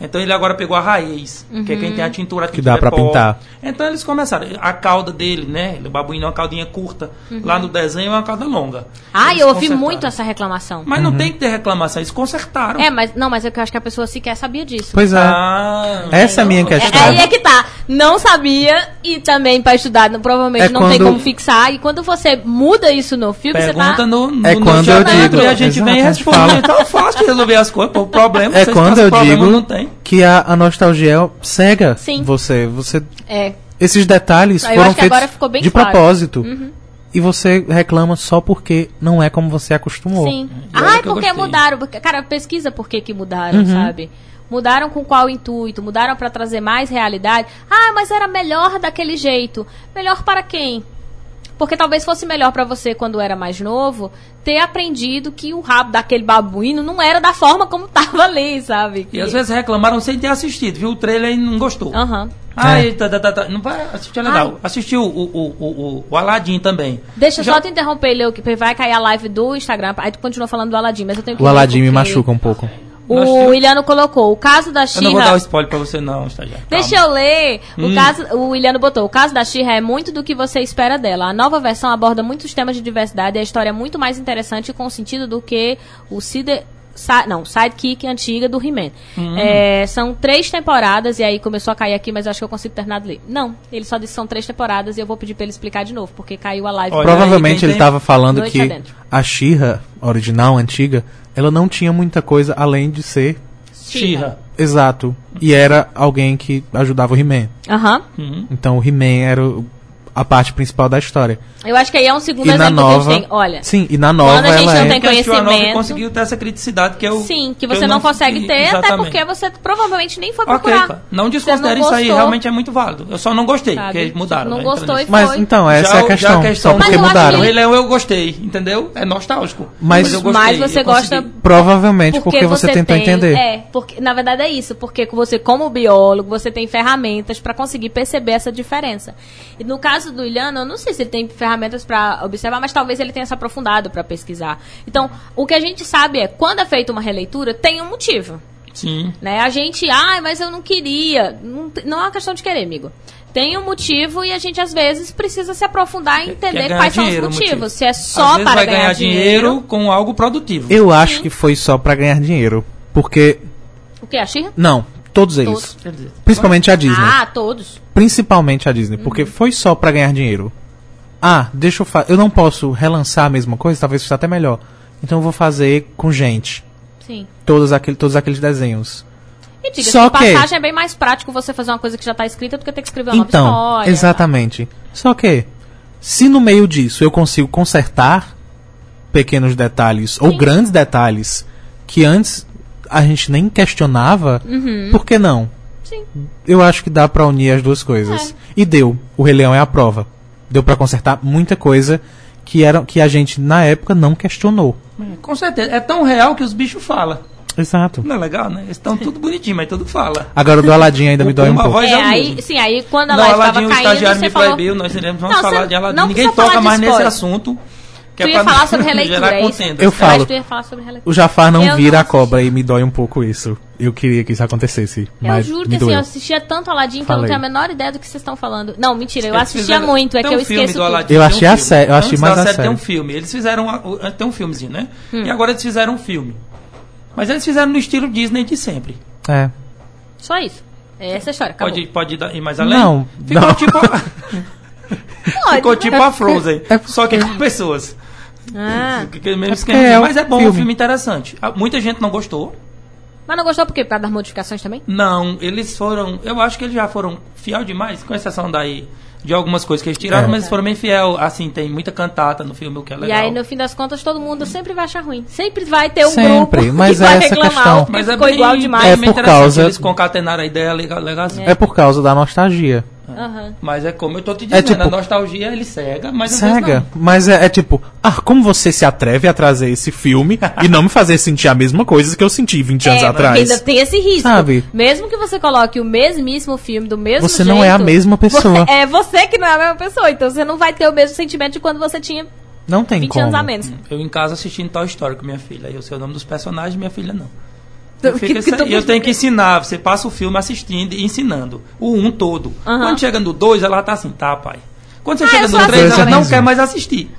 Então ele agora pegou a raiz, que é quem Uhum. tem a tintura Que dá é pra pó. pintar. Então eles começaram. A cauda dele, né? O babuíno é uma caudinha curta. Lá no desenho é uma cauda longa. Ah, eu ouvi muito essa reclamação. Mas não tem que ter reclamação, eles consertaram. É, mas não, mas é eu acho que a pessoa sequer sabia disso. Pois é. Ah, Essa é a minha então, questão. É, aí é que tá. Não sabia e também pra estudar não- provavelmente É não tem quando- como fixar. E quando você muda isso no filme, Pergunta você tá... no, no É no quando eu digo- e a gente Exato, vem e responde. Então é fácil de resolver as coisas. O problema É vocês quando eu problema, digo não tem. Que a, a nostalgia cega Sim. você. Você É. Esses detalhes Ah, eu foram feitos agora ficou bem de claro. Uhum. propósito. E você reclama só porque não é como você acostumou. Sim. Eu porque mudaram. Cara, pesquisa por que, que mudaram, Uhum. sabe? Mudaram com qual intuito? Mudaram pra trazer mais realidade? Ah, mas era melhor daquele jeito. Melhor para quem? Porque talvez fosse melhor pra você quando era mais novo ter aprendido que o rabo daquele babuíno não era da forma como *laughs* tava ali, sabe? E às vezes reclamaram sem ter assistido, viu? O trailer e não gostou. Aham. Ai, tá, tá, tá, tá. Não vai assistir, é legal. Assistiu o, o, o, o, o Aladdin também. Deixa eu Já- só te interromper, Leo, que vai cair a live do Instagram. Aí tu continua falando do Aladdin, mas eu tenho que O ler Aladdin me machuca um pouco. O temos- Iliano colocou o caso da Eu não vou dar o Xirra. spoiler pra você, não, estagiário. Deixa Calma. eu ler. O, Hum. caso, o Iliano botou: o caso da Xirra é muito do que você espera dela. A nova versão aborda muitos temas de diversidade e a história é muito mais interessante com sentido do que o Cide, Sa- não, Sidekick antiga do He-Man. Hum. É, são três temporadas, e aí começou a cair aqui, mas eu acho que eu consigo terminar de ler. Não, ele só disse que são três temporadas e eu vou pedir pra ele explicar de novo, porque caiu a live. Olha, Provavelmente ele tem- tava falando Noite que a She-Ra original, antiga, ela não tinha muita coisa além de ser Xirra. exato. E era alguém que ajudava o He-Man. Aham. Uhum. Então o He-Man era o- a parte principal da história. Eu acho que aí é um segundo E na exemplo que a nova. gente tem. Olha, Sim, e na nova Quando a gente ela não é. tem Porque a Nova conhecimento. conseguiu ter essa criticidade que eu. sim, que você não, consegue consegui. ter, até Exatamente. porque você provavelmente nem foi procurar. cara. Não desconsidere não isso aí, realmente é muito válido. Eu só não gostei, sabe? porque mudaram. Não né, gostou e nisso. Mas foi. então, essa Já é a questão. já a questão- Só porque Mas mudaram. O Rei Leão eu gostei, entendeu? É nostálgico. Mas- eu gostei, Mas você eu gosta consegui. Provavelmente porque, você, tentou tem, entender. É, porque na verdade é isso, porque você como biólogo, você tem ferramentas pra conseguir perceber essa diferença. E no caso do Iliano, eu não sei se ele tem ferramentas pra observar, mas talvez ele tenha se aprofundado pra pesquisar. Então, o que a gente sabe é, quando é feita uma releitura, tem um motivo. Sim. Né? A gente, ai, mas eu não queria. Não, não é uma questão de querer, amigo. Tem um motivo e a gente às vezes precisa se aprofundar e entender quais são os dinheiro, motivos. motivo. Se é só para vai ganhar, ganhar dinheiro. com algo produtivo. Eu acho que foi só pra ganhar dinheiro. Porque. O que? A Xirra? Não, todos eles. Todos. Principalmente a Disney. Ah, todos. Principalmente a Disney. Porque foi só pra ganhar dinheiro. Ah, deixa eu fazer. Eu não posso relançar a mesma coisa, talvez seja até melhor. Então eu vou fazer com gente. Sim. Todos, aquele, todos aqueles desenhos. E diga, Só que- passagem é bem mais prático você fazer uma coisa que já está escrita do que ter que escrever uma Então, nova história. exatamente. Só que, se no meio disso eu consigo consertar pequenos detalhes ou Sim. grandes detalhes que antes a gente nem questionava, por que não? Uhum. Sim. Eu acho que dá pra unir as duas coisas. É. E deu. O Rei Leão é a prova. Deu pra consertar muita coisa que era que a gente na época não questionou. Com certeza. É tão real que os bichos falam. Exato. Não é legal, né? Eles estão tudo bonitinho, mas tudo fala. Agora do Aladdin ainda me dói um pouco. É, ao aí, sim, aí quando a Não, live estava o caindo, estagiário você me falou... proibiu, nós iremos vamos Não, falar você de Aladdin. não Ninguém toca mais nesse assunto. Que Tu é ia falar sobre *laughs* releitura, é isso? Eu acho falo. que tu ia falar sobre releitura. O Jafar não Eu vira não a cobra e me dói um pouco isso. Eu queria que isso acontecesse. Eu juro que assim, eu assistia tanto Aladdin que eu não tenho a menor ideia do que vocês estão falando. Não, mentira, eu Eles assistia fizeram- muito, é que eu um filme esqueço do tudo. Aladdin, Eu tem um achei a filme. sé- eu achei mais a série tem série. um filme. Eles fizeram a- o- tem um filmezinho, né? Hum. E agora eles fizeram um filme. Mas eles fizeram no estilo Disney de sempre. É. Só isso. É essa a história, acabou. Pode, pode dar- ir mais além? Não, Ficou não. tipo a, *laughs* Pode, ficou tipo a Frozen, É- só que com pessoas. Ah, mesmo É esquema. é mas é bom, é um filme. filme interessante. Ah, Muita gente não gostou. mas não gostou por quê? Por causa das modificações também? Não, eles foram. Eu acho que eles já foram fiel demais, com exceção daí de algumas coisas que eles tiraram, É. mas eles foram bem fiel. Assim, tem muita cantata no filme, o que é E legal. aí, no fim das contas, todo mundo sempre vai achar ruim. Sempre vai ter um Sempre, grupo mas que vai é essa reclamar. questão. porque Mas é ficou bem, igual demais. É por interessante, causa- Eles concatenaram a ideia legal, legalzinho. É por causa da nostalgia. Aham. Mas é como eu tô te dizendo, tipo- a nostalgia ele cega, mas Cega. não. Mas é, é tipo, ah, como você se atreve a trazer esse filme e não me fazer sentir a mesma coisa que eu senti 20 anos É, porque atrás? ainda tem esse risco. Sabe? Mesmo que você coloque o mesmíssimo filme do mesmo Você jeito... não é a mesma pessoa. você- *laughs* é você que não é a mesma pessoa. Então você não vai ter o mesmo sentimento de quando você tinha Não tem 20 como. anos a menos. Eu em casa assistindo Toy Story com minha filha. Eu sei o nome dos personagens, minha filha não. Tu- Eu, que- que eu tenho que ensinar. Você passa o filme assistindo e ensinando. O um todo. Aham. Quando chega no dois, ela tá assim, tá, pai. Quando você Ah, chega no três, assim ela não quer mais assistir.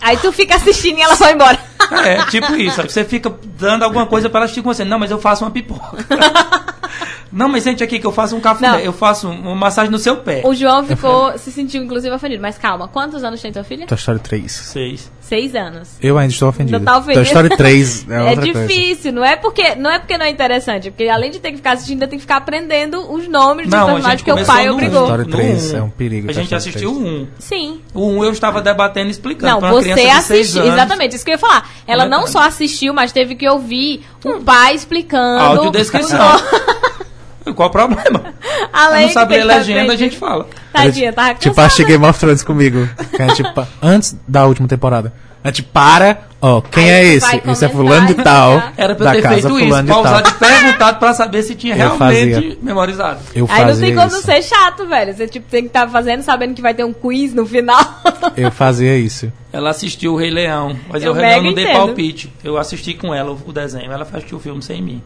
Aí tu fica assistindo e ela vai embora. É, tipo isso. Aí você fica dando alguma coisa pra ela assistir com você. Não, mas eu faço uma pipoca. *laughs* não, mas sente aqui que eu faço um Não. cafuné. Eu faço um- uma massagem no seu pé. O João ficou, se sentiu inclusive ofendido. Mas calma, quantos anos tem tua filha? Toy Story 3. Seis. Seis anos. Eu ainda estou ofendido. Não tá ofendido. Toy Story 3 é É, outra coisa. difícil, não é porque não é porque não é interessante, porque além de ter que ficar assistindo, ainda tem que ficar aprendendo os nomes dos Não, personagens que o pai obrigou. um. Story No 3 um. é um perigo, A Toy gente assistiu o 3. um. Sim. O um eu estava debatendo e explicando. Não, pra uma você criança de seis assistiu. anos. Exatamente, isso que eu ia falar. Ela não só assistiu, mas teve que ouvir o pai explicando. Audiodescrição. *laughs* Qual o problema? *laughs* Além não de sabe ter ler que legenda, a gente fala. Tadinha, tava Tipo, cansada. achei Game of Thrones comigo. Que é, tipo, antes da última temporada. A gente para, ó, quem Aí é esse? vai Esse é fulano de e tal. vai Era pra da eu ter casa feito isso, fulano de pausado tal. e perguntado pra saber se tinha *laughs* Eu realmente fazia. memorizado. Eu Aí não fazia tem como isso. ser chato, velho. Você tipo, tem que estar fazendo sabendo que vai ter um quiz no final. *laughs* Eu fazia isso. Ela assistiu o Rei Leão, mas Eu o Rei Leão mega não dei entendo. palpite. Eu assisti com ela o, o desenho, ela assistiu o filme sem mim.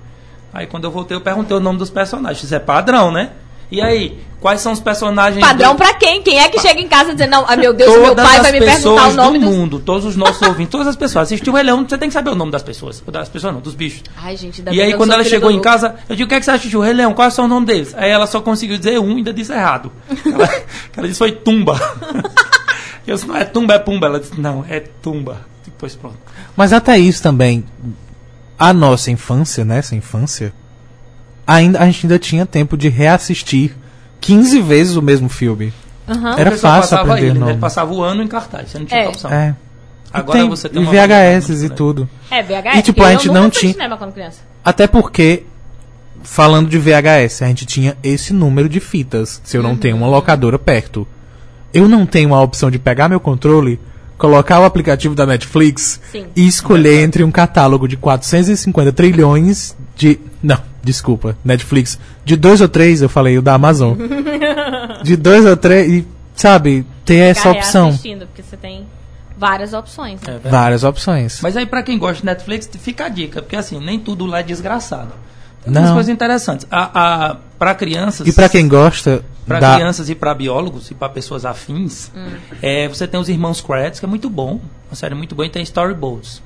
Aí quando eu voltei, eu perguntei o nome dos personagens. Isso é padrão, né? E aí, quais são os personagens. Padrão do... pra quem? Quem é que chega em casa dizendo, não, ah, meu Deus, meu Todas pai as vai me perguntar o nome do dos... mundo, todos os nossos ouvintes, todas as pessoas. Assistiu o Rei Leão, você tem que saber o nome das pessoas. Das pessoas não, dos bichos. Ai, gente, E aí, quando ela chegou em casa, eu digo, o que é que você assistiu? O Rei Leão, quais são o nome deles? Aí ela só conseguiu dizer um e ainda disse errado. Ela, *laughs* ela disse, foi Tumba. *laughs* Eu disse, não é Tumba, é Pumba. Ela disse, não, é Tumba. Depois pronto. Mas até isso também, a nossa infância, né? Essa infância, ainda, a gente ainda tinha tempo de reassistir 15 vezes o mesmo filme. Aham. Era fácil passava aprender ele, né? nome. Ele passava o ano em cartaz, você não tinha É. opção. É. Agora tem, você tem e uma VHS e muito tudo. É, VHS. E, tipo, a gente não tinha-. Até porque, falando de VHS, a gente tinha esse número de fitas. Se eu não tenho uma locadora perto. Eu não tenho a opção de pegar meu controle, colocar o aplicativo da Netflix Sim. e escolher entre um catálogo de 450 trilhões de. Não, desculpa, Netflix. De dois ou três, eu falei o da Amazon. *laughs* de dois ou três, e, sabe, ter essa opção. reassistindo, porque você tem várias opções. É Né? verdade. Várias opções. Mas aí, pra quem gosta de Netflix, fica a dica, porque assim, nem tudo lá é desgraçado. Tem Não. umas coisas interessantes. A, a, pra crianças. E pra quem gosta Para da. crianças e para biólogos e para pessoas afins, é, você tem os Irmãos Kratz, que é muito bom, uma série muito boa, e tem Storyboats.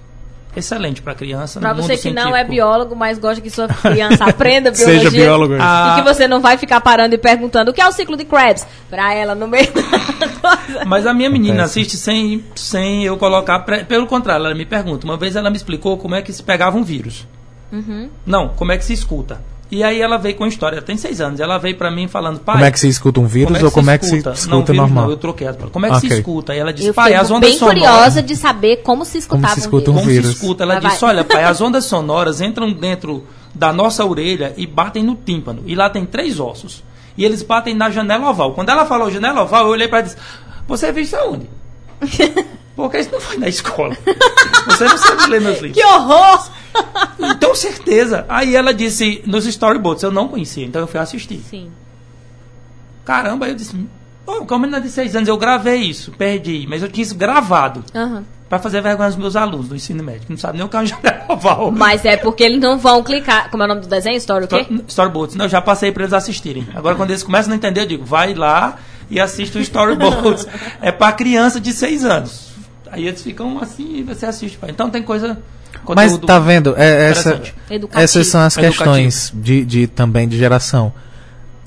Excelente para criança. Pra no você que não é científico. biólogo, mas gosta que sua criança *laughs* aprenda biologia. Seja biólogo. Ah, E que você não vai ficar parando e perguntando o que é o ciclo de Krebs pra ela no meio *laughs* da coisa. Mas a minha menina assiste sem, sem eu colocar. pre- Pelo contrário, ela me pergunta. Uma vez ela me explicou como é que se pegava um vírus. Uhum. Não, como é que se escuta. E aí ela veio com a história, ela tem seis anos. Ela veio para mim falando, pai. Como é que se escuta um vírus ou como é que se escuta não, vírus normal? Não, eu troquei palavras. Como é que se Ok. escuta? Aí ela disse, Eu pai, as fiquei ondas bem sonoras. curiosa de saber como se Como escutava se escuta um vírus. Como vírus. se escuta? Ela vai. disse, olha, pai, as *laughs* ondas sonoras entram dentro da nossa orelha e batem no tímpano. E lá tem três ossos. E eles batem na janela oval. Quando ela falou janela oval, eu olhei para ela e disse, você viu isso aonde? Porque isso não foi na escola. *laughs* Você não sabe ler meus livros. Que horror! Então, certeza. Aí ela disse, nos storyboards, eu não conhecia, então eu fui assistir. Sim. Caramba, eu disse, pô, como menina de seis anos, eu gravei isso, perdi. Mas eu tinha isso gravado. Aham. Pra fazer vergonha aos meus alunos do ensino médio, que não sabem nem o que é uma janela oval. Mas é porque eles não vão clicar. Como é o nome do desenho? Story o quê? Sto- Storyboards. Não, eu já passei para eles assistirem. Agora, quando eles começam a não entender, eu digo, vai lá e assiste o Storyboards. *laughs* é para criança de 6 anos. Aí eles ficam assim e você assiste. pai. Então tem coisa. Mas tá vendo? É, essa, essas são as questões de, de também de geração.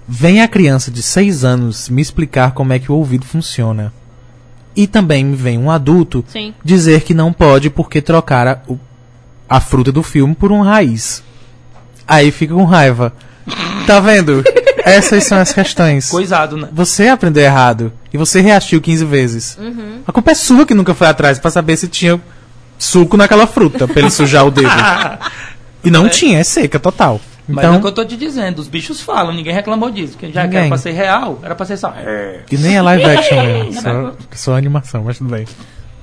Vem a criança de 6 anos me explicar como é que o ouvido funciona. E também me vem um adulto Sim. dizer que não pode porque trocar o- a fruta do filme por um raiz. Aí fica com raiva. *laughs* Tá vendo? Essas são as questões. Coisado, né? Você aprendeu errado e você reassistiu 15 vezes. Uhum. A culpa é sua que nunca foi atrás pra saber se tinha suco naquela fruta pra ele sujar o dedo. E não *laughs* tinha, é seca total. Mas é Então, o que eu tô te dizendo, os bichos falam, ninguém reclamou disso. Porque já que Ninguém. era pra ser real, era pra ser só. e nem é live action mesmo, *laughs* só, só animação, mas tudo bem.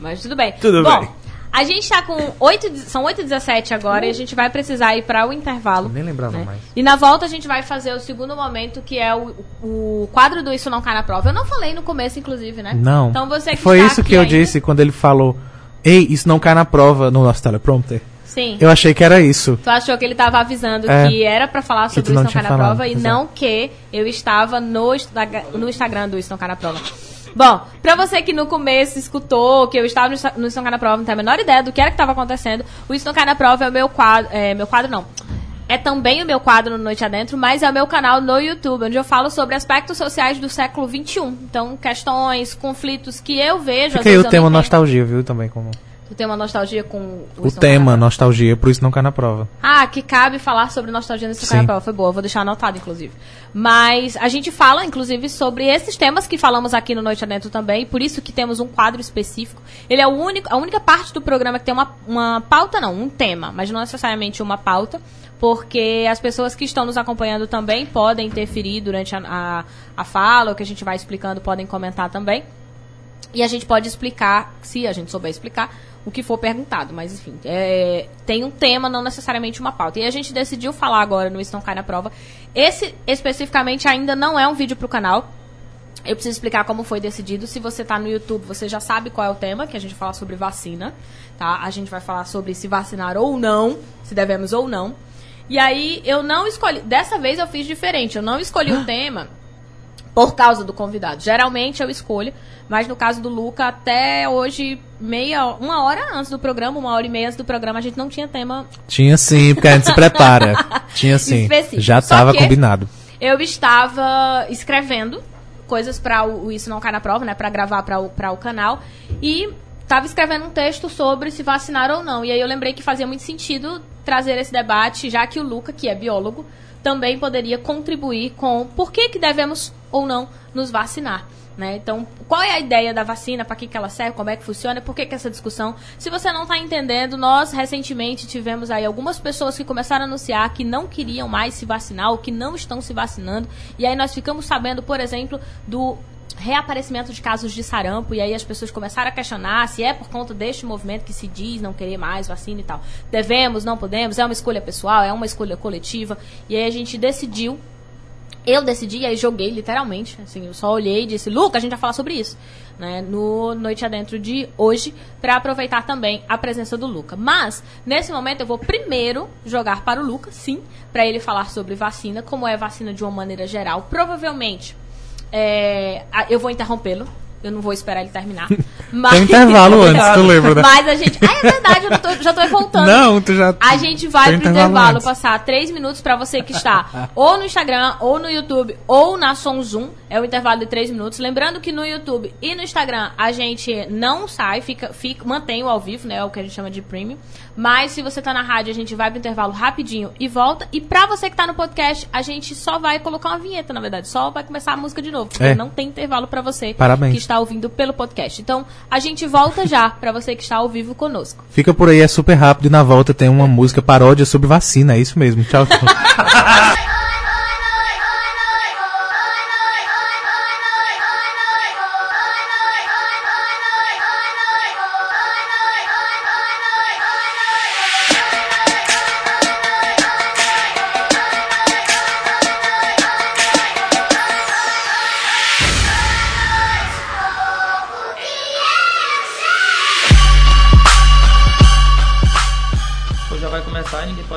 Mas tudo bem. Tudo Bom, bem. a gente tá com 8, são 8h17 agora e a gente vai precisar ir para o intervalo. Nem lembrava né? mais. E na volta a gente vai fazer o segundo momento, que é o, o quadro do Isso Não Cai na Prova. Eu não falei no começo, inclusive, né? Não. Então você que Foi está isso aqui que eu ainda- disse quando ele falou: Ei, isso não cai na prova no nosso teleprompter. Sim. Eu achei que era isso. Tu achou que ele estava avisando É. que era pra falar sobre o Isso Não Cai na falado, Prova e exato. não que eu estava no, no Instagram do Isso Não Cai na Prova. Bom, pra você que no começo escutou que eu estava no Isso Não Cai na Prova, não tem a menor ideia do que era que estava acontecendo, o Isso Não Cai na Prova é o meu quadro, é, meu quadro não, é também o meu quadro no Noite Adentro, mas é o meu canal no YouTube, onde eu falo sobre aspectos sociais do século XXI. Então, questões, conflitos que eu vejo... às Fica aí vezes o tema nostalgia, viu? Também como. Tu tem uma nostalgia com o, Cai na tema Prova? nostalgia, por isso não cai na prova. Ah, que cabe falar sobre nostalgia nesse Sim. canal. Foi boa, vou deixar anotado, inclusive. Mas a gente fala, inclusive, sobre esses temas que falamos aqui no Noite Adentro também. Por isso que temos um quadro específico. Ele é o único, a única parte do programa que tem uma, uma pauta, não, um tema, mas não necessariamente uma pauta. Porque as pessoas que estão nos acompanhando também podem interferir durante a, a, a fala, o que a gente vai explicando, podem comentar também. E a gente pode explicar, se a gente souber explicar, o que for perguntado. Mas, enfim, é, tem um tema, não necessariamente uma pauta. E a gente decidiu falar agora no Isso Cai na Prova. Esse, especificamente, ainda não é um vídeo pro canal. Eu preciso explicar como foi decidido. Se você está no YouTube, você já sabe qual é o tema, que a gente fala sobre vacina, tá? A gente vai falar sobre se vacinar ou não, se devemos ou não. E aí eu não escolhi, dessa vez eu fiz diferente. Eu não escolhi o *gasps* tema por causa do convidado. Geralmente eu escolho, mas no caso do Luca, até hoje, meia, uma hora antes do programa, uma hora e meia antes do programa, a gente não tinha tema. Tinha sim, porque a gente se prepara. *laughs* Tinha sim. Específico. Já estava combinado. Eu estava escrevendo coisas para o, o Isso Não Cai na Prova, né? Para gravar para o, pra o canal. E estava escrevendo um texto sobre se vacinar ou não. E aí eu lembrei que fazia muito sentido trazer esse debate, já que o Luca, que é biólogo, também poderia contribuir com por que, que devemos ou não nos vacinar. Né? Então, qual é a ideia da vacina, para que, que ela serve, como é que funciona, por que, que essa discussão? Se você não está entendendo, nós recentemente tivemos aí algumas pessoas que começaram a anunciar que não queriam mais se vacinar ou que não estão se vacinando. E aí nós ficamos sabendo, por exemplo, do reaparecimento de casos de sarampo, e aí as pessoas começaram a questionar se é por conta deste movimento que se diz não querer mais vacina e tal. Devemos, não podemos, é uma escolha pessoal, é uma escolha coletiva, e aí a gente decidiu eu decidi, e aí joguei literalmente, assim, eu só olhei e disse, Luca, a gente vai falar sobre isso, né, no Noite Adentro de hoje, para aproveitar também a presença do Luca. Mas, nesse momento, eu vou primeiro jogar para o Luca, sim, para ele falar sobre vacina, como é vacina de uma maneira geral. Provavelmente, é, eu vou interrompê-lo, eu não vou esperar ele terminar. *laughs* Mas, Tem intervalo antes, tu *laughs* lembra, né? Mas a gente... Ah, é verdade, eu tô- já tô voltando. Não, tu já. A gente vai Tem pro intervalo intervalo passar três minutos pra você que está ou no Instagram, ou no YouTube, ou na Som Zoom. É o intervalo de três minutos. Lembrando que no YouTube e no Instagram a gente não sai, fica, fica, mantém o ao vivo, né? É o que a gente chama de premium. Mas se você tá na rádio, a gente vai pro intervalo rapidinho e volta. E pra você que tá no podcast, a gente só vai colocar uma vinheta, na verdade. Só vai começar a música de novo. Porque É. não tem intervalo pra você Parabéns. que está ouvindo pelo podcast. Então, a gente volta já pra você que está ao vivo conosco. Fica por aí, é super rápido e na volta tem uma música paródia sobre vacina, é isso mesmo. Tchau, tchau. *laughs*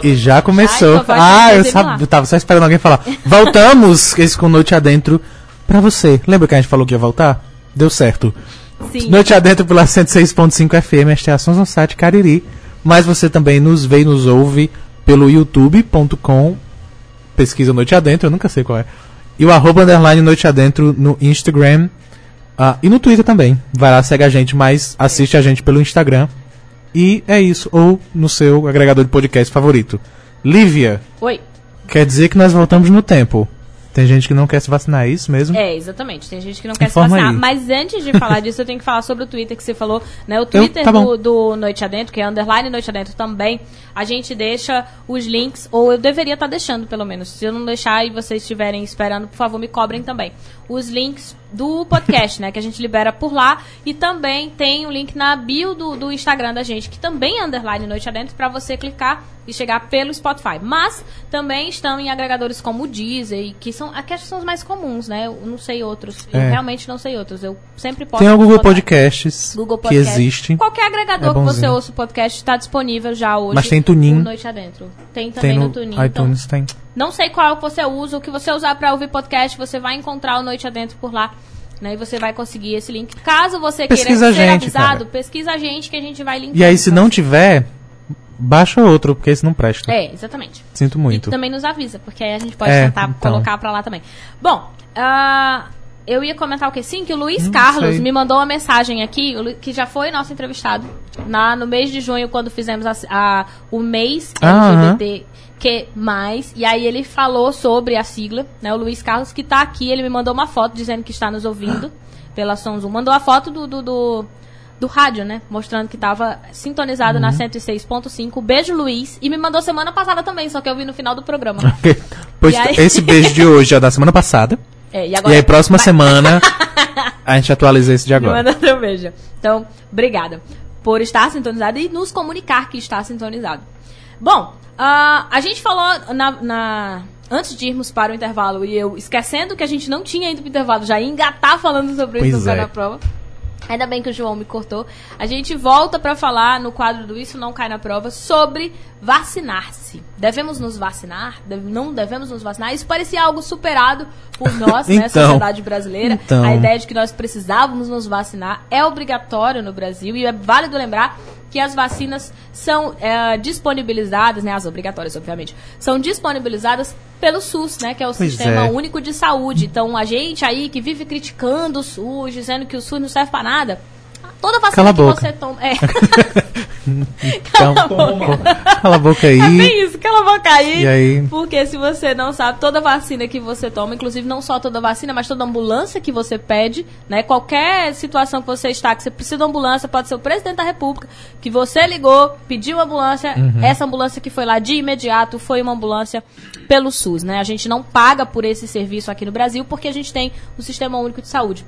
e já começou. Ah, eu, sabia, eu tava só esperando alguém falar. Voltamos, *laughs* esse com Noite Adentro, pra você. Lembra que a gente falou que ia voltar? Deu certo. Sim. Noite Adentro pela 106.5 FM, as estações no site Cariri. Mas você também nos vê e nos ouve pelo youtube.com. Pesquisa Noite Adentro, eu nunca sei qual é. E o arroba underline Noite Adentro no Instagram. ah, e no Twitter também. Vai lá, segue a gente, mas assiste a gente pelo Instagram. E é isso. Ou no seu agregador de podcast favorito. Lívia, Oi. quer dizer que nós voltamos no tempo. Tem gente que não quer se vacinar, é isso mesmo? É, exatamente. Tem gente que não quer Informa se vacinar. aí. Mas antes de falar *laughs* disso, eu tenho que falar sobre o Twitter que você falou. Né? O Twitter tá bom. do, do Noite Adentro, que é underline Noite Adentro também, a gente deixa os links, ou eu deveria estar deixando, pelo menos. Se eu não deixar e vocês estiverem esperando, por favor, me cobrem também. Os links do podcast, né? Que a gente libera por lá. E também tem o link na bio do, do Instagram da gente, que também é underline Noite Adentro, para você clicar e chegar pelo Spotify. Mas também estão em agregadores como o Deezer, que são, aqui acho que são os mais comuns, né? Eu não sei outros. Eu É. realmente não sei outros. Eu sempre posso. Tem o Google Podcasts, Google que existe. Qualquer agregador É que você ouça o podcast está disponível já hoje. Mas tem Tunin. Noite Adentro. Tem também Tem no, no Tunin. então, iTunes, tem. Não sei qual você usa, o que você usar para ouvir podcast, você vai encontrar o Noite Adentro por lá. Né, e você vai conseguir esse link. Caso você Pesquisa queira ser gente, avisado, cara. pesquisa a gente que a gente vai linkar. E aí, se não tiver, baixa outro, porque esse não presta. É, exatamente. Sinto muito. E também nos avisa, porque aí a gente pode É, tentar então. colocar pra lá também. Bom, ah, eu ia comentar o que? Sim, que o Luiz Não Carlos sei. me mandou uma mensagem aqui, que já foi nosso entrevistado, na, no mês de junho, quando fizemos a, a- o mês Ah, LGBTQ+, e aí ele falou sobre a sigla, né, o Luiz Carlos, que tá aqui, ele me mandou uma foto dizendo que está nos ouvindo pela Som Zoom. Mandou a foto do... do, do do rádio, né? Mostrando que tava sintonizado Uhum. na 106.5. Beijo, Luiz. E me mandou semana passada também, só que eu vi no final do programa. *laughs* Pois E aí- esse beijo de hoje é da semana passada. É, e E agora aí, próxima vai- semana, *laughs* a gente atualiza esse de me agora. manda teu beijo. Então, obrigada. por estar sintonizado e nos comunicar que está sintonizado. Bom, ah, a gente falou na, na- antes de irmos para o intervalo e eu esquecendo que a gente não tinha ido para o intervalo, já ia engatar falando sobre isso Pois no Cai é. na prova. Ainda bem que o João me cortou. A gente volta para falar no quadro do Isso Não Cai na Prova sobre vacinar-se. Devemos nos vacinar? Deve- não devemos nos vacinar? Isso parecia algo superado por nós, *laughs* né, Então. sociedade brasileira. Então. A ideia de que nós precisávamos nos vacinar é obrigatório no Brasil e é válido lembrar que as vacinas são é, disponibilizadas, né, as obrigatórias, obviamente, são disponibilizadas pelo SUS, né, que é o Pois Sistema é. Único de Saúde. Então, a gente aí que vive criticando o SUS, dizendo que o SUS não serve pra nada, toda vacina Cala a que boca. você toma... É, *laughs* Então, cala a boca aí. é isso, cala a boca aí. E aí? Porque se você não sabe, toda vacina que você toma, inclusive não só toda vacina, mas toda ambulância que você pede, né? Qualquer situação que você está, que você precisa de uma ambulância, pode ser o presidente da república, que você ligou, pediu uma ambulância, Uhum. essa ambulância que foi lá de imediato foi uma ambulância pelo SUS, né? A gente não paga por esse serviço aqui no Brasil porque a gente tem o Sistema Único de Saúde.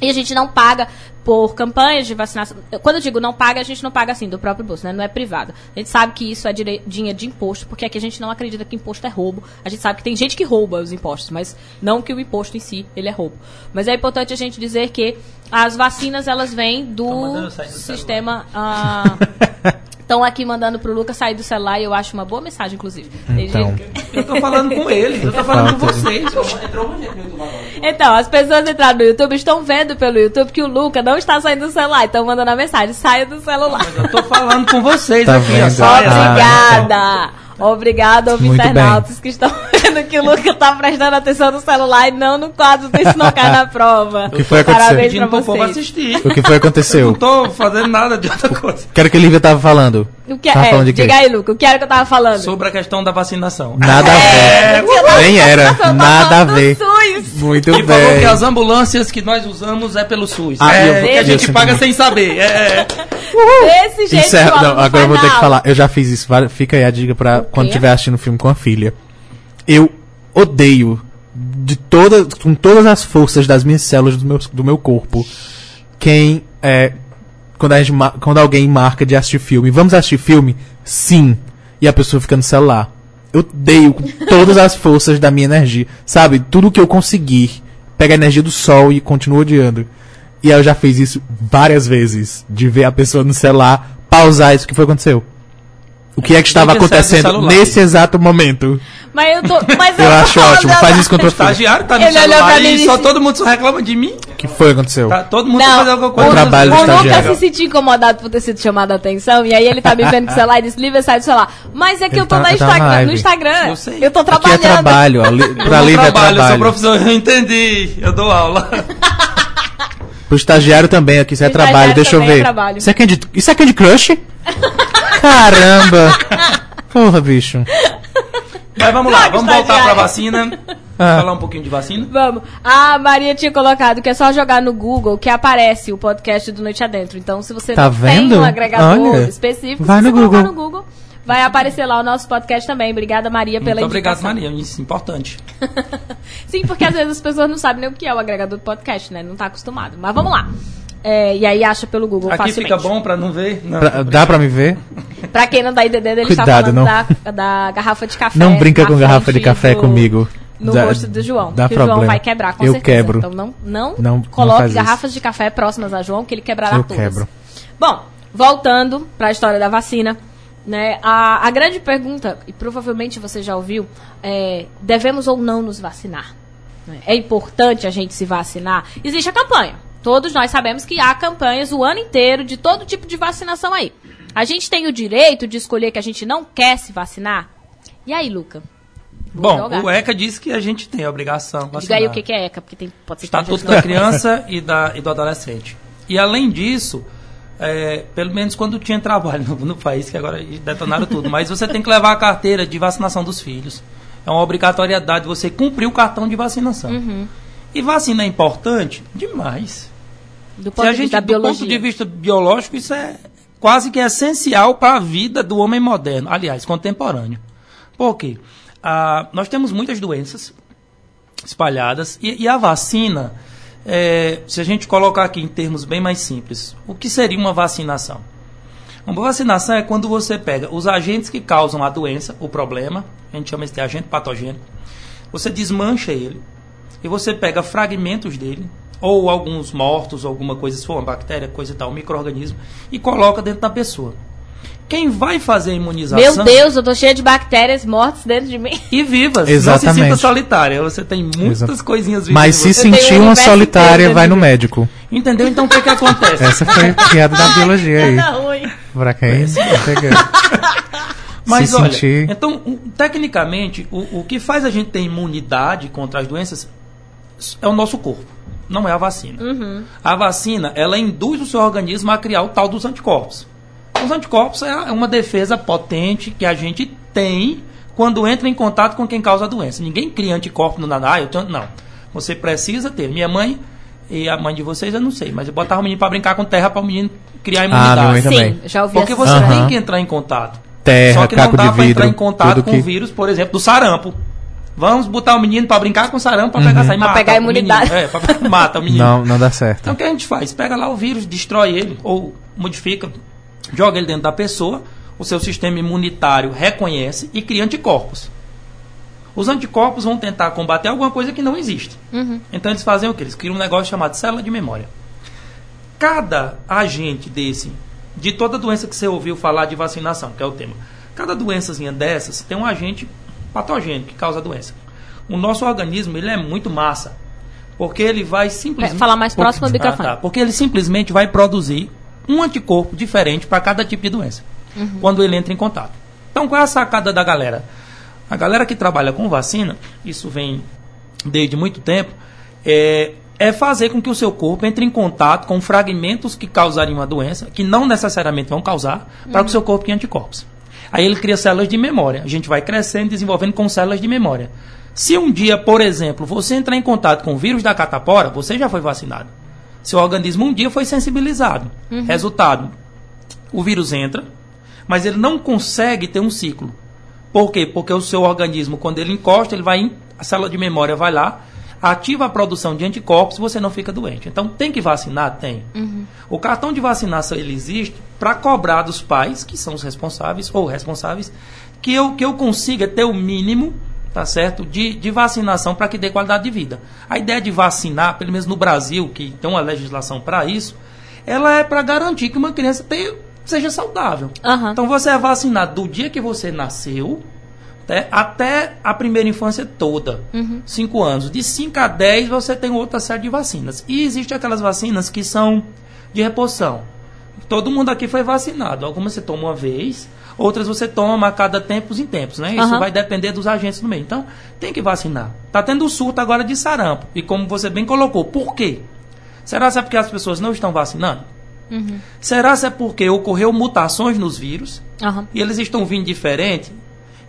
E a gente não paga por campanhas de vacinação. Quando eu digo não paga, a gente não paga assim, do próprio bolso, né? Não é privado. A gente sabe que isso é dinheiro de imposto, porque aqui a gente não acredita que imposto é roubo. A gente sabe que tem gente que rouba os impostos, mas não que o imposto em si, ele é roubo. Mas é importante a gente dizer que as vacinas, elas vêm do sistema... *laughs* Estão aqui mandando pro Lucas sair do celular e eu acho uma boa mensagem, inclusive. Então. Eu tô falando com eles, eu tô falando com vocês. Então, as pessoas entraram no YouTube estão vendo pelo YouTube que o Luca não está saindo do celular. Estão mandando a mensagem, saia do celular. Mas eu tô falando com vocês Tá aqui, vendo? Ah. Obrigada! Obrigada, aos Muito internautas que estão vendo que o Luca tá prestando atenção no celular e não no quadro do Isso Não Cai na Prova. O que foi acontecer? Parabéns pra vocês. O que foi *laughs* que Eu aconteceu? não tô fazendo nada de outra coisa. Quero que a Lívia tava falando. O que, Tava é, falando de quê? diga aí, Luca, o que era que eu tava falando? Sobre a questão da vacinação. Nada a É, ver. você tá- Nem era. tá Nada a ver. Muito E falou que bem. as ambulâncias que nós usamos é pelo SUS. Ah, é, eu- que a eu gente paga sem saber. É, é. Desse jeito Encerra- que o não, agora eu vou ter que falar. Eu já fiz isso. Fica aí a dica pra quando quê? estiver assistindo filme com a filha. Eu odeio de todas, com todas as forças das minhas células do meu, do meu corpo, quem é quando, a gente, quando alguém marca de assistir filme. Vamos assistir filme? Sim. E a pessoa fica no celular. Eu odeio com *laughs* todas as forças da minha energia. Sabe? Tudo que eu conseguir. Pega a energia do sol e continuo odiando. E aí eu já fiz isso várias vezes. De ver a pessoa no celular, pausar isso. O que foi que aconteceu? O que é que estava o acontecendo nesse exato momento? Mas eu tô. Mas Eu tô acho *laughs* ótimo. Faz isso com tua filha. Estagiário tá no Ele celular e só todo mundo só reclama de mim. O que foi que aconteceu? Tá, todo mundo Não, tá fazendo alguma o coisa. trabalho do O Lucas estagiário. se sentiu incomodado por ter sido chamado a atenção e aí ele tá me vendo com o celular e disse: Lívia, sai do celular. Mas é que Ele eu tô tá- na tá Instagram, no Instagram. Eu sei. Eu tô Aqui é trabalhando. trabalho. Li- Eu Pra Lívia é trabalho, eu sou professor, eu entendi. Eu dou aula. *laughs* Pro estagiário também, aqui isso é trabalho, deixa eu é ver. trabalho. Isso é Candy, isso é Candy Crush? Caramba! *laughs* Porra, bicho. Mas vamos lá, vamos voltar pra vacina. Ah. Falar um pouquinho de vacina. Vamos. A Maria tinha colocado que é só jogar no Google que aparece o podcast do Noite Adentro. Então, se você Tá não vendo? tem um agregador Olha. específico, Vai se no você colocar Google. no Google, vai aparecer lá o nosso podcast também. Obrigada, Maria, pela Muito obrigado. Maria. Isso é importante. *laughs* Sim, porque às vezes as pessoas não sabem nem o que é o agregador do podcast, né? Não tá acostumado. Mas vamos lá. É, e aí acha pelo Google Aqui facilmente. fica bom pra não ver? Não. Pra- dá pra me ver? Pra quem não tá entendendo, ele está Cuidado, falando não. da, da garrafa de café. Não brinca com garrafa de café do- comigo. No rosto do João. dá que o João problema. vai quebrar, com Eu certeza. quebro. Então não, não, Não- não coloque isso. garrafas de café próximas a João, que ele quebrará Eu todas. quebro. Bom, voltando para a história da vacina. Né, a, a grande pergunta, e provavelmente você já ouviu, é: devemos ou não nos vacinar? Né? É importante a gente se vacinar? Existe a campanha. Todos nós sabemos que há campanhas o ano inteiro de todo tipo de vacinação aí. A gente tem o direito de escolher que a gente não quer se vacinar? E aí, Luca? Vou Bom, jogar. o ECA diz que a gente tem a obrigação. Diga aí o que é ECA, porque tem, pode ser Estatuto da Criança e, da, e do Adolescente. E além disso, é, pelo menos quando tinha trabalho no, no país, que agora detonaram tudo, mas você tem que levar a carteira de vacinação dos filhos. É uma obrigatoriedade você cumprir o cartão de vacinação. Uhum. E vacina é importante? Demais. Do Se ponto a de gente, do biologia. ponto de vista biológico, isso é quase que essencial para a vida do homem moderno, aliás, contemporâneo. Por quê? Ah, nós temos muitas doenças espalhadas e, e a vacina, é, se a gente colocar aqui em termos bem mais simples, o que seria uma vacinação? Uma vacinação é quando você pega os agentes que causam a doença, o problema, a gente chama esse de agente patogênico, você desmancha ele e você pega fragmentos dele, ou alguns mortos, alguma coisa, se for uma bactéria, coisa e tal, um microorganismo, e coloca dentro da pessoa. Quem vai fazer a imunização. Meu Deus, eu tô cheia de bactérias mortas dentro de mim. E vivas. Exatamente. Não se sinta solitária. Você tem muitas Exato. coisinhas vivas. Mas se sentir uma solitária, vai no médico. Entendeu? Então o que, que acontece? Essa foi a piada da biologia aí. Tá ruim. Pra quem pegou. Mas se olha, sentir- então, tecnicamente, o, o que faz a gente ter imunidade contra as doenças é o nosso corpo, não é a vacina. A vacina, ela induz o seu organismo a criar o tal dos anticorpos. Os anticorpos é é uma defesa potente que a gente tem quando entra em contato com quem causa a doença. Ninguém cria anticorpo no nada. Ah, eu tenho... Não. Você precisa ter. Minha mãe e a mãe de vocês, eu não sei, mas eu botava o menino para brincar com terra para o menino criar imunidade. minha mãe também. Sim, já ouvi Porque você Aham. tem que entrar em contato. Terra, Só que não dá pra entrar em contato com que... o vírus, por exemplo, do sarampo. Vamos botar o menino pra brincar com o sarampo pra pegar, sair Pra mata pegar a o menino. imunidade. É, pra *laughs* mata o menino. Não, não dá certo. Então o que a gente faz? Pega lá o vírus, destrói ele, ou modifica, joga ele dentro da pessoa, o seu sistema imunitário reconhece e cria anticorpos. Os anticorpos vão tentar combater alguma coisa que não existe. Então eles fazem o quê? Eles criam um negócio chamado célula de memória. Cada agente desse, de toda doença que você ouviu falar de vacinação, que é o tema, cada doençazinha dessas tem um agente patogênico que causa a doença. O nosso organismo ele é muito massa, porque ele vai simplesmente falar mais próximo do microfone. Ah, tá. Porque ele simplesmente vai produzir um anticorpo diferente para cada tipo de doença, quando ele entra em contato. Então, qual é a sacada da galera? A galera que trabalha com vacina, isso vem desde muito tempo, é, é fazer com que o seu corpo entre em contato com fragmentos que causariam a doença, que não necessariamente vão causar, para que o seu corpo crie anticorpos. Aí ele cria células de memória. A gente vai crescendo, desenvolvendo com células de memória. Se um dia, por exemplo, você entrar em contato com o vírus da catapora, você já foi vacinado. Seu organismo um dia foi sensibilizado. Resultado: o vírus entra, mas ele não consegue ter um ciclo. Por quê? Porque o seu organismo, quando ele encosta, ele vai, em- a célula de memória vai lá, ativa a produção de anticorpos e você não fica doente. Então, tem que vacinar? Tem. O cartão de vacinação, ele existe para cobrar dos pais, que são os responsáveis, ou responsáveis, que eu, que eu consiga ter o mínimo, tá certo, de, de vacinação para que dê qualidade de vida. A ideia de vacinar, pelo menos no Brasil, que tem uma legislação para isso, ela é para garantir que uma criança tenha, seja saudável. Aham. Então você é vacinado do dia que você nasceu até, até a primeira infância toda. 5 anos. De 5 a 10 você tem outra série de vacinas. E existem aquelas vacinas que são de reposição. Todo mundo aqui foi vacinado. Algumas você toma uma vez, outras você toma a cada tempos em tempos, né? Isso Aham. vai depender dos agentes no meio. Então, tem que vacinar. Tá tendo surto agora de sarampo. E como você bem colocou, por quê? Será que é porque as pessoas não estão vacinando? Será que é porque ocorreu mutações nos vírus Aham. e eles estão vindo diferente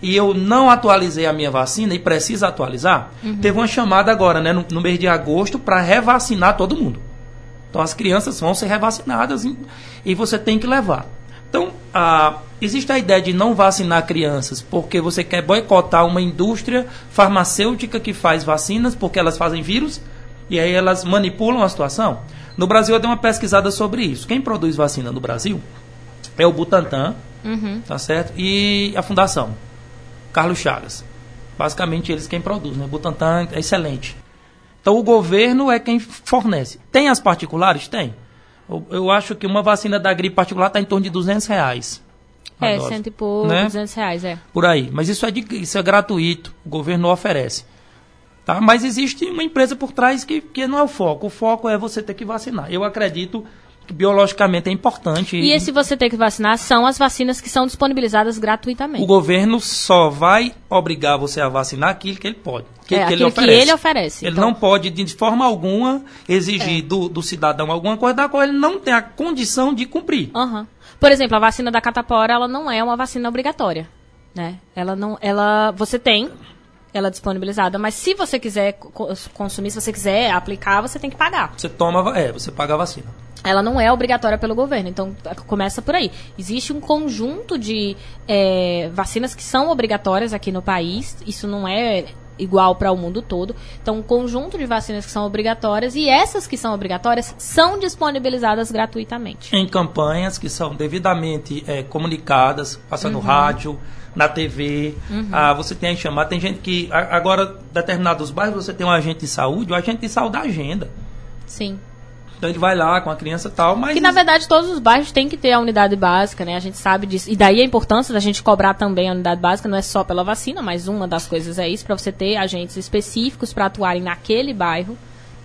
e eu não atualizei a minha vacina e preciso atualizar? Teve uma chamada agora, né, no, no mês de agosto, para revacinar todo mundo. Então as crianças vão ser revacinadas e, e você tem que levar. Então, a, existe a ideia de não vacinar crianças porque você quer boicotar uma indústria farmacêutica que faz vacinas porque elas fazem vírus e aí elas manipulam a situação. No Brasil eu dei uma pesquisada sobre isso. Quem produz vacina no Brasil é o Butantan, tá certo? E a Fundação Carlos Chagas. Basicamente eles quem produz, né? Butantan é excelente. Então o governo é quem fornece. Tem as particulares? Tem. Eu, acho que uma vacina da gripe particular está em torno de 200 reais. É, dose, cento e pouco, né? 200 reais, é. Por aí. Mas isso é, de, isso é gratuito. O governo oferece. Tá? Mas existe uma empresa por trás que, que não é o foco. O foco é você ter que vacinar. Eu acredito que biologicamente é importante. E esse você tem que vacinar são as vacinas que são disponibilizadas gratuitamente. O governo só vai obrigar você a vacinar aquilo que ele pode. Que, É, que ele aquilo que oferece. ele oferece, Ele então. É. não pode, de forma alguma, exigir do, do cidadão alguma coisa da qual ele não tem a condição de cumprir. Aham. Por exemplo, a vacina da catapora, ela não é uma vacina obrigatória, né? Ela não, ela, você tem ela disponibilizada, mas se você quiser co- consumir, se você quiser aplicar, você tem que pagar. Você toma, é, você paga a vacina. Ela não é obrigatória pelo governo, então a- começa por aí. Existe um conjunto de é, vacinas que são obrigatórias aqui no país. Isso não é igual para o mundo todo. Então, um conjunto de vacinas que são obrigatórias e essas que são obrigatórias são disponibilizadas gratuitamente. Em campanhas que são devidamente é, comunicadas, passando uhum. rádio, na TV, uhum. ah, você tem a chamar. Tem gente que, agora, determinados bairros, você tem um agente de saúde, o agente de saúde da agenda. Sim. Então ele vai lá com a criança e tal, mas. Que na verdade todos os bairros têm que ter a unidade básica, né? A gente sabe disso. E daí a importância da gente cobrar também a unidade básica, não é só pela vacina, mas uma das coisas é isso, para você ter agentes específicos para atuarem naquele bairro.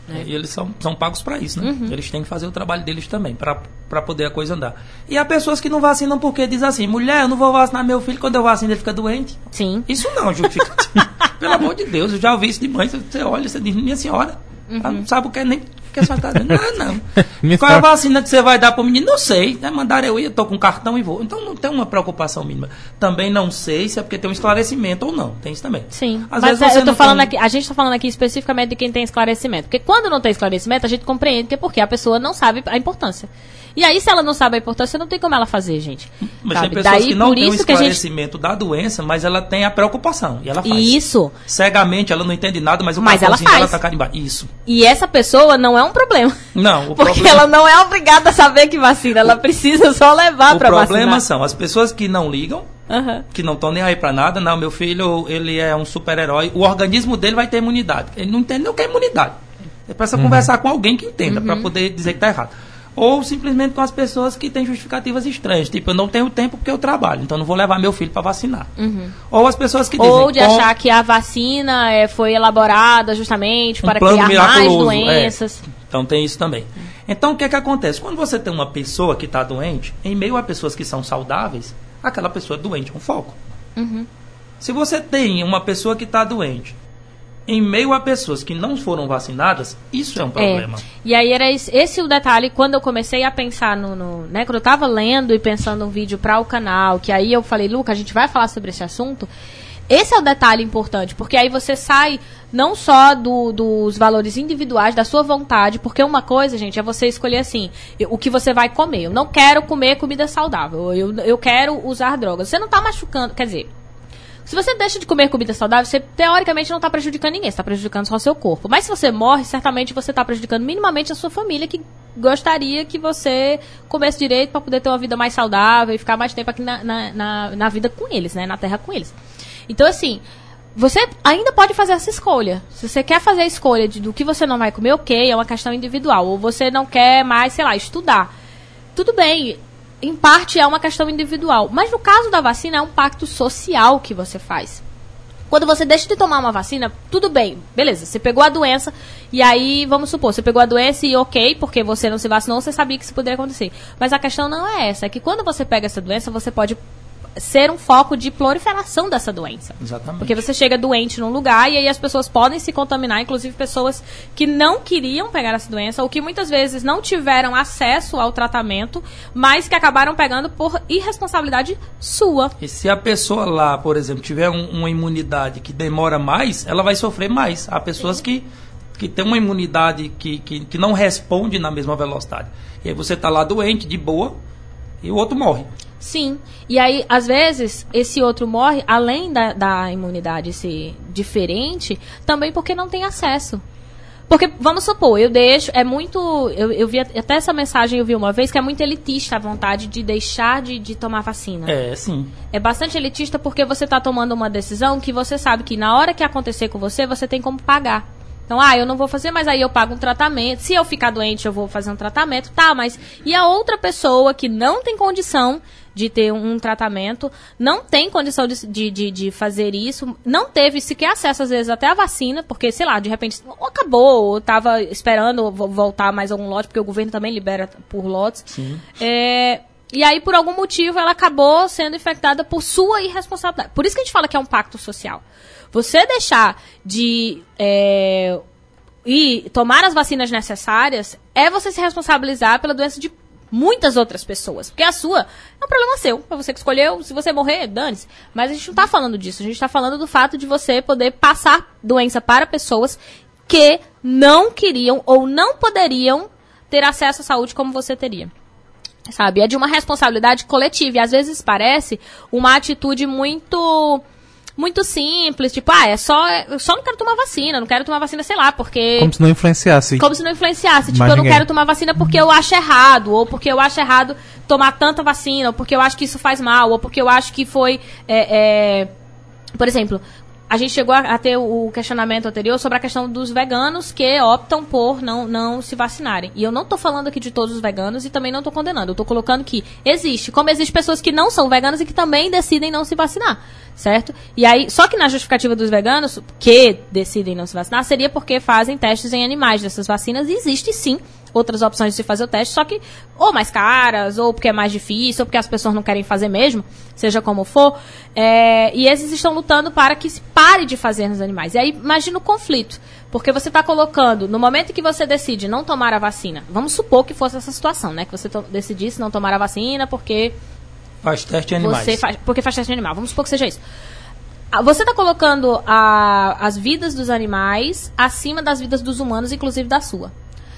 Né? E eles são, são pagos para isso, né? Uhum. Eles têm que fazer o trabalho deles também, para poder a coisa andar. E há pessoas que não vacinam porque diz assim: mulher, eu não vou vacinar meu filho, quando eu vacino ele fica doente. Sim. Isso não justifica. *laughs* Pelo amor de Deus, eu já ouvi isso de mãe. Você olha, você diz: minha senhora, uhum. ela não sabe o que é nem que a senhora está dizendo. Não, *laughs* não. Qual é a vacina que você vai dar para o menino? Não sei. Né? Mandaram eu ir, estou com cartão e vou. Então não tem uma preocupação mínima. Também não sei se é porque tem um esclarecimento ou não. Tem isso também. Sim. Às Mas vezes é, eu tô falando tem... aqui, a gente está falando aqui especificamente de quem tem esclarecimento. Porque quando não tem esclarecimento, a gente compreende que é porque a pessoa não sabe a importância. E aí, se ela não sabe a importância, não tem como ela fazer, gente. Mas sabe? tem pessoas Daí, que não têm o esclarecimento gente... da doença, mas ela tem a preocupação. E ela faz. Isso. Cegamente, ela não entende nada, mas o mas ela faz. ela tá carimbado. Isso. E essa pessoa não é um problema. Não, *laughs* Porque problema... ela não é obrigada a saber que vacina, ela precisa só levar para vacinar. O problema são as pessoas que não ligam, Uhum. que não estão nem aí para nada. Não, meu filho, ele é um super-herói. O organismo dele vai ter imunidade. Ele não entende o que é imunidade. Ele precisa uhum. conversar com alguém que entenda uhum. para poder dizer que está errado ou simplesmente com as pessoas que têm justificativas estranhas, tipo, eu não tenho tempo porque eu trabalho, então não vou levar meu filho para vacinar. Uhum. Ou as pessoas que dizem... Ou de achar que a vacina é, foi elaborada justamente um para criar mais doenças. É. Então tem isso também. Então o que é que acontece? Quando você tem uma pessoa que está doente, em meio a pessoas que são saudáveis, aquela pessoa doente é um foco. Uhum. Se você tem uma pessoa que está doente em meio a pessoas que não foram vacinadas, isso é um problema. É. E aí era esse, esse, o detalhe, quando eu comecei a pensar no, no né, quando eu estava lendo e pensando um vídeo para o canal, que aí eu falei, Luca, a gente vai falar sobre esse assunto. Esse é o detalhe importante, porque aí você sai não só do, dos valores individuais, da sua vontade, porque uma coisa, gente, é você escolher assim, o que você vai comer. Eu não quero comer comida saudável, eu, eu quero usar drogas. Você não está machucando, quer dizer, se você deixa de comer comida saudável, você teoricamente não está prejudicando ninguém, está prejudicando só seu corpo. Mas se você morre, certamente você está prejudicando minimamente a sua família, que gostaria que você comesse direito para poder ter uma vida mais saudável e ficar mais tempo aqui na, na, na, na vida com eles, né? Na terra com eles. Então, assim, você ainda pode fazer essa escolha. Se você quer fazer a escolha de, do que você não vai comer, ok, é uma questão individual. Ou você não quer mais, sei lá, estudar. Tudo bem, em parte é uma questão individual. Mas no caso da vacina, é um pacto social que você faz. Quando você deixa de tomar uma vacina, tudo bem, beleza, você pegou a doença, e aí, vamos supor, você pegou a doença e ok, porque você não se vacinou, você sabia que isso poderia acontecer. Mas a questão não é essa, é que quando você pega essa doença, você pode ser um foco de proliferação dessa doença. Exatamente. Porque você chega doente num lugar e aí as pessoas podem se contaminar, inclusive pessoas que não queriam pegar essa doença ou que muitas vezes não tiveram acesso ao tratamento, mas que acabaram pegando por irresponsabilidade sua. E se a pessoa lá, por exemplo, tiver um, uma imunidade que demora mais, ela vai sofrer mais. Há pessoas Sim. que que tem uma imunidade que, que, que não responde na mesma velocidade. E aí você está lá doente, de boa, e o outro morre. Sim. E aí, às vezes, esse outro morre, além da, da imunidade ser diferente, também porque não tem acesso. Porque, vamos supor, eu deixo, é muito. Eu, eu vi até essa mensagem eu vi uma vez que é muito elitista a vontade de deixar de, de tomar vacina. É, sim. É bastante elitista porque você está tomando uma decisão que você sabe que na hora que acontecer com você, você tem como pagar. Então, ah, eu não vou fazer, mas aí eu pago um tratamento. Se eu ficar doente, eu vou fazer um tratamento. Tá, mas e a outra pessoa que não tem condição de ter um tratamento, não tem condição de, de, de, fazer isso, não teve sequer acesso, às vezes, até a vacina, porque, sei lá, de repente acabou, ou estava esperando voltar mais algum lote, porque o governo também libera por lotes. Sim. É, e aí, por algum motivo, ela acabou sendo infectada por sua irresponsabilidade. Por isso que a gente fala que é um pacto social. Você deixar de é, ir tomar as vacinas necessárias é você se responsabilizar pela doença de muitas outras pessoas. Porque a sua é um problema seu. É você que escolheu. Se você morrer, dane-se. Mas a gente não está falando disso. A gente está falando do fato de você poder passar doença para pessoas que não queriam ou não poderiam ter acesso à saúde como você teria. Sabe? É de uma responsabilidade coletiva. E às vezes parece uma atitude muito muito simples, tipo, ah, é só, eu só não quero tomar vacina, não quero tomar vacina, sei lá, porque... Como se não influenciasse. Como se não influenciasse. Tipo, Mais eu não ninguém. quero tomar vacina porque eu acho errado, ou porque eu acho errado tomar tanta vacina, ou porque eu acho que isso faz mal, ou porque eu acho que foi. é, é, Por exemplo, a gente chegou a, a ter o questionamento anterior sobre a questão dos veganos que optam por não, não se vacinarem. E eu não tô falando aqui de todos os veganos e também não tô condenando. Eu tô colocando que existe. Como existem pessoas que não são veganas e que também decidem não se vacinar. Certo? E aí, só que na justificativa dos veganos que decidem não se vacinar seria porque fazem testes em animais dessas vacinas e existe sim outras opções de se fazer o teste, só que ou mais caras, ou porque é mais difícil, ou porque as pessoas não querem fazer mesmo, seja como for. É, e esses estão lutando para que se pare de fazer nos animais. E aí imagina o conflito. Porque você está colocando, no momento que você decide não tomar a vacina, vamos supor que fosse essa situação, né? Que você decidisse não tomar a vacina porque Faz teste em animais. você faz, porque faz teste de animal. Vamos supor que seja isso. Ah, Você está colocando a- as vidas dos animais acima das vidas dos humanos, inclusive da sua.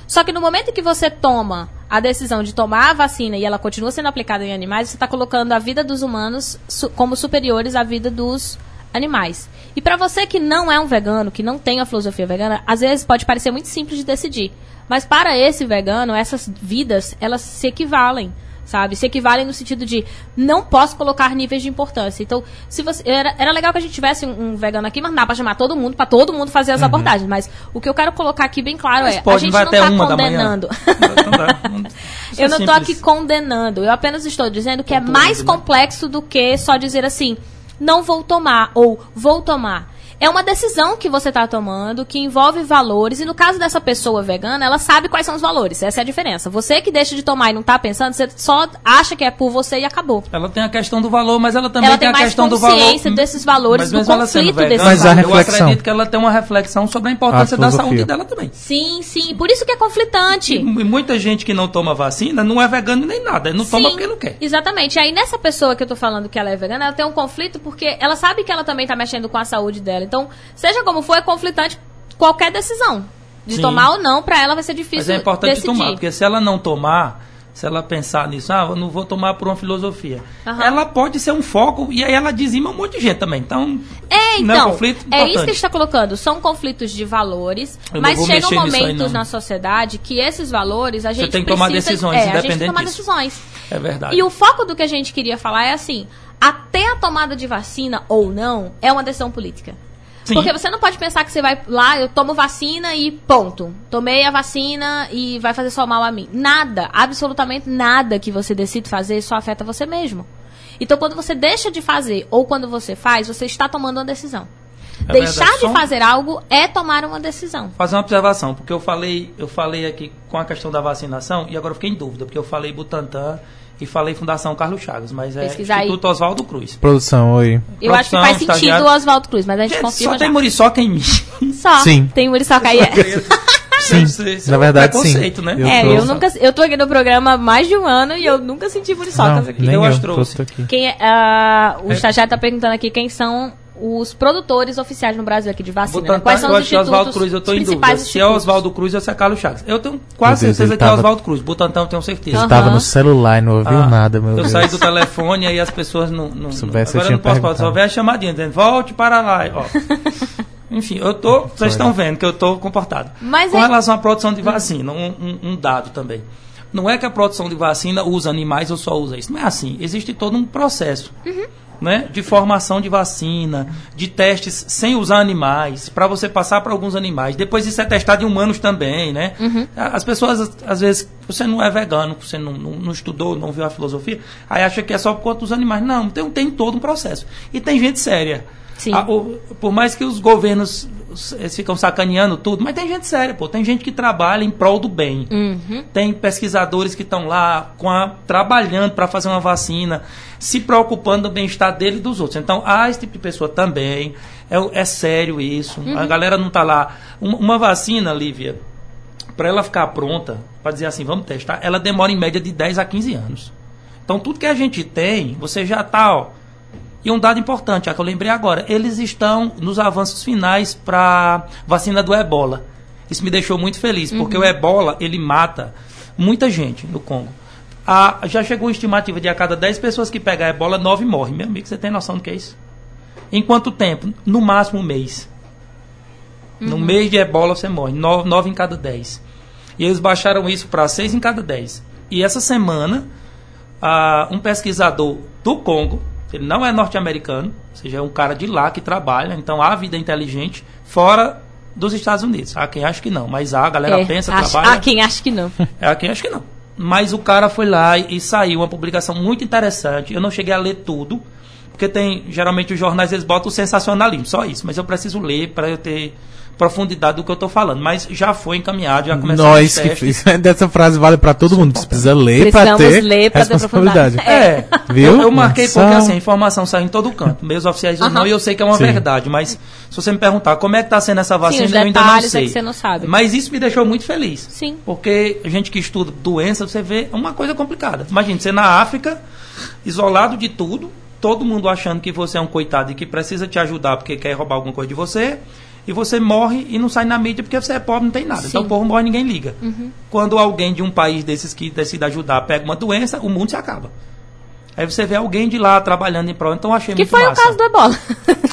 Só que no momento que você toma a decisão de tomar a vacina e ela continua sendo aplicada em animais, você está colocando a vida dos humanos su- como superiores à vida dos animais. E para você que não é um vegano, que não tem a filosofia vegana, às vezes pode parecer muito simples de decidir. Mas para esse vegano, essas vidas, elas se equivalem sabe? Se equivalem no sentido de não posso colocar níveis de importância. Então, se você era, era legal que a gente tivesse um, um vegano aqui, mas não dá pra chamar todo mundo, pra todo mundo fazer as abordagens. Mas o que eu quero colocar aqui bem claro Mas é, a pode, gente vai não até tá condenando. Dá. Não- *laughs* isso é Eu não tô aqui condenando, eu apenas estou dizendo que é mais né? complexo do que só dizer assim, não vou tomar ou vou tomar. É uma decisão que você está tomando que envolve valores, e no caso dessa pessoa vegana, ela sabe quais são os valores. Essa é a diferença. Você que deixa de tomar e não está pensando, você só acha que é por você e acabou. Ela tem a questão do valor, mas ela também Ela tem, tem a mais questão do valor. consciência desses valores, do ela sendo conflito vegana, desses Mas a valores. Eu acredito que ela tem uma reflexão sobre a importância A da saúde dela também. Sim, sim. Por isso que é conflitante. E muita gente que não toma vacina não é vegano nem nada. Não toma Sim, porque não quer. Exatamente. Aí nessa pessoa que eu tô falando que ela é vegana, ela tem um conflito porque ela sabe que ela também tá mexendo com a saúde dela. Então, seja como for, é conflitante qualquer decisão. De Sim. tomar ou não, pra ela vai ser difícil Mas é importante decidir. tomar, porque se ela não tomar, se ela pensar nisso, ah, eu não vou tomar por uma filosofia, Aham. ela pode ser um foco e aí ela dizima um monte de gente também. Então, É, não é então, um conflito é isso que a importante. gente está colocando. São conflitos de valores, Eu mas chegam momentos na sociedade que esses valores a gente tem que tomar precisa- decisões, é, a gente tem que tomar disso. decisões. É verdade. E o foco do que a gente queria falar é assim: até a tomada de vacina ou não é uma decisão política. Sim. Porque você não pode pensar que você vai lá, eu tomo vacina e ponto. Tomei a vacina e vai fazer só mal a mim. Nada, absolutamente nada que você decide fazer só afeta você mesmo. Então, quando você deixa de fazer ou quando você faz, você está tomando uma decisão. É Deixar verdade. de fazer algo é tomar uma decisão. fazer uma observação, porque eu falei, eu falei aqui com a questão da vacinação e agora eu fiquei em dúvida, porque eu falei Butantan e falei Fundação Carlos Chagas, mas é Pesquisa aí. Instituto Oswaldo Cruz. Produção, oi. Eu acho que faz sentido o Oswaldo Cruz, mas a gente Gente, confirma só tem já. muriçoca em mim. *laughs* Só. Sim. Tem Muriçoca aí. *laughs* Sim, Isso- isso na é um verdade, sim. né? É, tô- eu nunca. Eu tô aqui no programa há mais de um ano e eu nunca senti muriçocas Não, aqui. nem Eu eu, trouxe. Quem é, ah, o É. estagiário tá perguntando aqui quem são os produtores oficiais no Brasil aqui de vacina. né? Butantan, Quais são eu os é institutos, Oswaldo Cruz, eu tô em dúvida. principais Se é? Oswaldo Cruz ou se é Carlos Chagas. Eu tenho quase Deus, certeza que é tava- Oswaldo Cruz. Butantan eu tenho certeza. Ele Aham. tava no celular e não ouviu Ah, nada, meu eu Deus. saí do telefone e aí as pessoas não. não soubesse, eu agora eu não posso falar, só vê a chamadinha dizendo, volte para lá. Ó. *laughs* Enfim, eu tô. Vocês estão vendo que eu tô comportado. Mas Com é- relação à produção de vacina, um, um- um dado também. Não é que a produção de vacina usa animais ou só usa isso. Não é assim. Existe todo um processo. Né, de formação de vacina, de testes sem usar animais, para você passar para alguns animais. Depois isso é testado em humanos também, né? As pessoas, às vezes, você não é vegano, você não, não, não estudou, não viu a filosofia, aí acha que é só por conta dos animais. Não, tem, tem todo um processo. E tem gente séria. A- o- por mais que os governos eles ficam sacaneando tudo, mas tem gente séria, pô. Tem gente que trabalha em prol do bem. Uhum. Tem pesquisadores que estão lá com a- trabalhando para fazer uma vacina, se preocupando do bem-estar dele e dos outros. Então, há esse tipo de pessoa também. É, é sério isso. A galera não está lá. Uma, uma vacina, Lívia, para ela ficar pronta, para dizer assim, vamos testar, ela demora em média de 10 a 15 anos. Então, tudo que a gente tem, você já está, ó. E um dado importante, já que eu lembrei agora, eles estão nos avanços finais para vacina do ebola. Isso me deixou muito feliz, porque o ebola, ele mata muita gente no Congo. A- já chegou a estimativa de a cada 10 pessoas que pegar ebola, 9 morrem. Meu amigo, você tem noção do que é isso? Em quanto tempo? No máximo um mês. No mês de ebola você morre. Nove, nove em cada dez. E eles baixaram isso para seis em cada dez. E essa semana, ah, um pesquisador do Congo, ele não é norte-americano, ou seja, é um cara de lá que trabalha, então há vida inteligente fora dos Estados Unidos. Há quem acha que não, mas há, a galera É, pensa, acho- trabalha. Há quem acha que não. *laughs* É a quem acho que não. Mas o cara foi lá e, e saiu uma publicação muito interessante. Eu não cheguei a ler tudo, porque tem geralmente os jornais eles botam o sensacionalismo, só isso. Mas eu preciso ler para eu ter profundidade do que eu estou falando. Mas já foi encaminhado, já começou Nós que testes. *laughs* fiz. Dessa frase vale pra todo mundo. Você precisa ler pra Precisamos ter ler pra ter responsabilidade. profundidade. É, *laughs* Viu? Eu, eu marquei porque assim, a informação sai em todo canto. Meios oficiais ou Aham. não, e eu sei que é uma Sim. verdade. Mas se você me perguntar como é que está sendo essa vacina, os eu ainda não é sei. que você não sabe. Mas isso me deixou muito feliz. Sim. Porque a gente que estuda doença, você vê uma coisa complicada. Imagina, você na África, isolado de tudo, todo mundo achando que você é um coitado e que precisa te ajudar porque quer roubar alguma coisa de você, e você morre e não sai na mídia porque você é pobre não tem nada. Então Sim. o povo morre e ninguém liga. Uhum. Quando alguém de um país desses que decide ajudar pega uma doença, o mundo se acaba. Aí você vê alguém de lá trabalhando em prol. Então eu achei Que muito foi massa. o caso do ebola.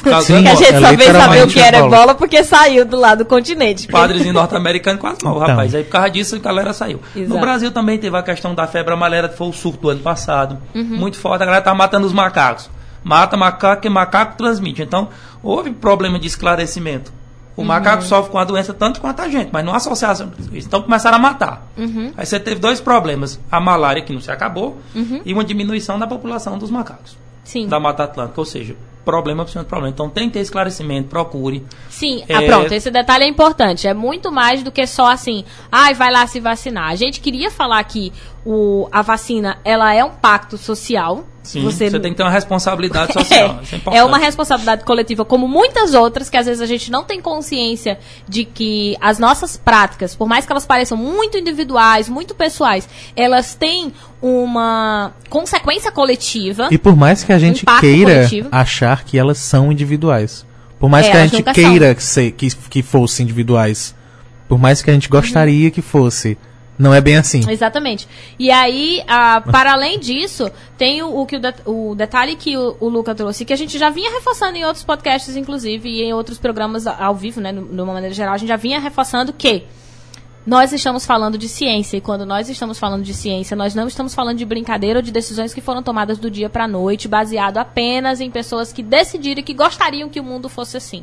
caso Sim, do que a ebola. gente É só veio saber o que era ebola. ebola porque saiu do lado do continente. padres norte-americanos quase morrem, Então. rapaz. Aí por causa disso a galera saiu. Exato. No Brasil também teve a questão da febre amarela, que foi o surto do ano passado. Uhum. Muito forte, a galera tá matando os macacos. Mata macaco e macaco transmite. Então, houve problema de esclarecimento. O Uhum. macaco sofre com a doença tanto quanto a gente, mas não associação. Então começaram a matar. Uhum. Aí você teve dois problemas: a malária, que não se acabou, Uhum. e uma diminuição da população dos macacos Sim. da Mata Atlântica. Ou seja, problema por cima de problema. Então tem que ter esclarecimento, procure. Sim, É- ah, pronto, esse detalhe é importante. É muito mais do que só assim, ai, vai lá se vacinar. A gente queria falar que o, a vacina, ela é um pacto social. Sim, você, tem que ter uma responsabilidade *laughs* É, social. É, é uma responsabilidade coletiva, como muitas outras, que às vezes a gente não tem consciência de que as nossas práticas, por mais que elas pareçam muito individuais, muito pessoais, elas têm uma consequência coletiva. E por mais que a gente queira coletivo. achar que elas são individuais. Por mais É, que a gente queira que, se- que, que fossem individuais. Por mais que a gente gostaria que fosse. Não é bem assim. Exatamente. E aí, ah, para além disso, tem o, o que o, det- o detalhe que o, o Luca trouxe, que a gente já vinha reforçando em outros podcasts, inclusive, e em outros programas ao vivo, né, de uma maneira geral, a gente já vinha reforçando que nós estamos falando de ciência, e quando nós estamos falando de ciência, nós não estamos falando de brincadeira ou de decisões que foram tomadas do dia para a noite, baseado apenas em pessoas que decidiram que gostariam que o mundo fosse assim.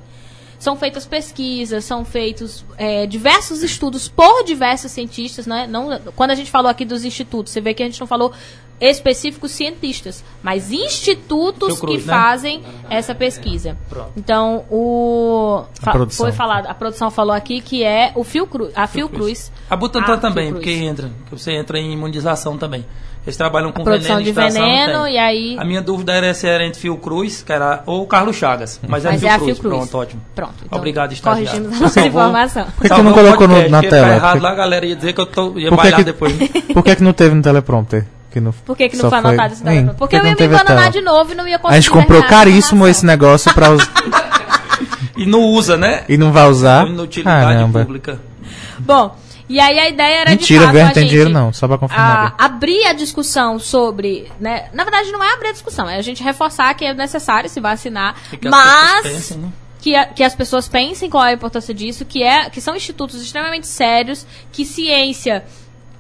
São feitas pesquisas, são feitos é, diversos estudos por diversos cientistas, né? Não, quando a gente falou aqui dos institutos, você vê que a gente não falou específicos cientistas, mas institutos Fiocruz, que né? fazem essa pesquisa. Pronto. Então, o A fa- foi falado, a produção falou aqui que é o Fiocruz, a Fiocruz. A Butantan Ah, também, Fiocruz. porque entra, que você entra em imunização também. Eles trabalham com produção veneno, de veneno e aí A minha dúvida era se era entre Fiocruz, que era, ou Carlos Chagas. Mas é mas é a Fiocruz. Fiocruz. Pronto, ótimo. Pronto. então, Obrigado, estagiário. Corrigimos a nossa Salvou- informação. Por que, que Salvou não colocou no- podcast, na tela? errado Por que- lá, a galera ia dizer que eu tô, ia Por que bailar que- depois. *laughs* Por que, que não teve no teleprompter? Que não, Por que, que não foi anotado esse teleprompter? Porque por que eu ia me tela? de novo e não ia conseguir A gente comprou caríssimo esse negócio pra us... *laughs* E não usa, né? e não vai usar. Inutilidade Caramba. pública. Bom, e aí a ideia era Mentira, de fato, a tem gente, dinheiro não, só pra confirmar. a- abrir a discussão sobre, né, na verdade não é abrir a discussão, é a gente reforçar que é necessário se vacinar, que as mas pessoas pensem, né? que, a- que as pessoas pensem qual é a importância disso, que é que são institutos extremamente sérios, que ciência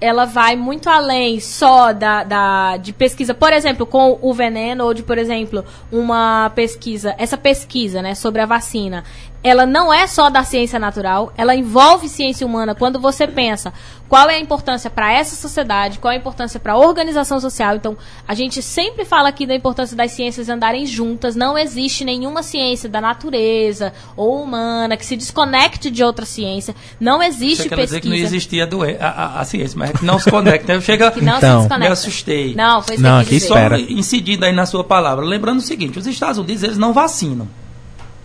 ela vai muito além só da, da de pesquisa, por exemplo, com o veneno ou de, por exemplo, uma pesquisa, essa pesquisa, né, sobre a vacina, ela não é só da ciência natural, ela envolve ciência humana. Quando você pensa qual é a importância para essa sociedade, qual é a importância para a organização social, então a gente sempre fala aqui da importância das ciências andarem juntas. Não existe nenhuma ciência da natureza ou humana que se desconecte de outra ciência. Não existe Você quer dizer que não pesquisa existia a, a, a ciência, mas é que não se conecta. Eu chega, que não Então. se desconecta. me assustei. Não, foi isso Não, que eu quis aqui dizer. espera. Só incidindo aí na sua palavra, lembrando o seguinte, os Estados Unidos eles não vacinam.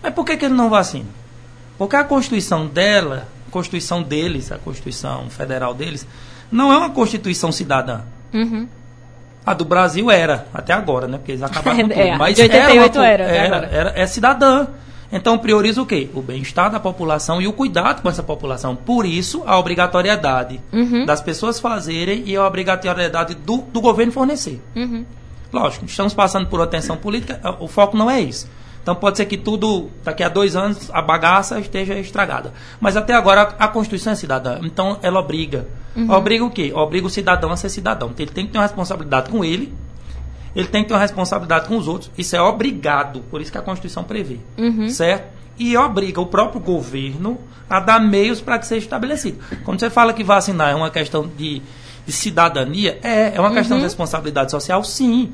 Mas por que, que eles não vacinam? Porque a Constituição dela, a Constituição deles, a Constituição Federal deles, não é uma Constituição cidadã. Uhum. A do Brasil era, até agora, né? Porque eles acabaram com *laughs* tudo. É, Mas de 88 uma, era, até era, agora. era- é cidadã. Então prioriza o quê? O bem-estar da população e o cuidado com essa população. Por isso, a obrigatoriedade Uhum. das pessoas fazerem e a obrigatoriedade do, do governo fornecer. Uhum. Lógico, estamos passando por uma tensão política, o foco não é isso. Então pode ser que tudo, daqui a dois anos, a bagaça esteja estragada. Mas até agora a Constituição é cidadã. Então ela obriga. Obriga o quê? Obriga o cidadão a ser cidadão. Ele tem que ter uma responsabilidade com ele, ele tem que ter uma responsabilidade com os outros. Isso é obrigado. Por isso que a Constituição prevê. Certo? E obriga o próprio governo a dar meios para que seja estabelecido. Quando você fala que vacinar é uma questão de, de cidadania, é, é uma questão de responsabilidade social, sim.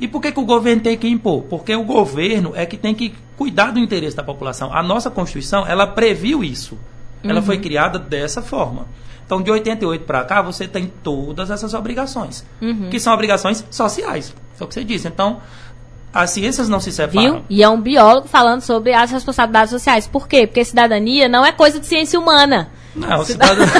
E por que, que o governo tem que impor? Porque o governo é que tem que cuidar do interesse da população. A nossa Constituição, ela previu isso. Ela foi criada dessa forma. Então, de 88 para cá, você tem todas essas obrigações, que são obrigações sociais. É o que você disse. Então, as ciências não se separam. Viu? E é um biólogo falando sobre as responsabilidades sociais. Por quê? Porque cidadania não é coisa de ciência humana. Não, cidadão. *laughs*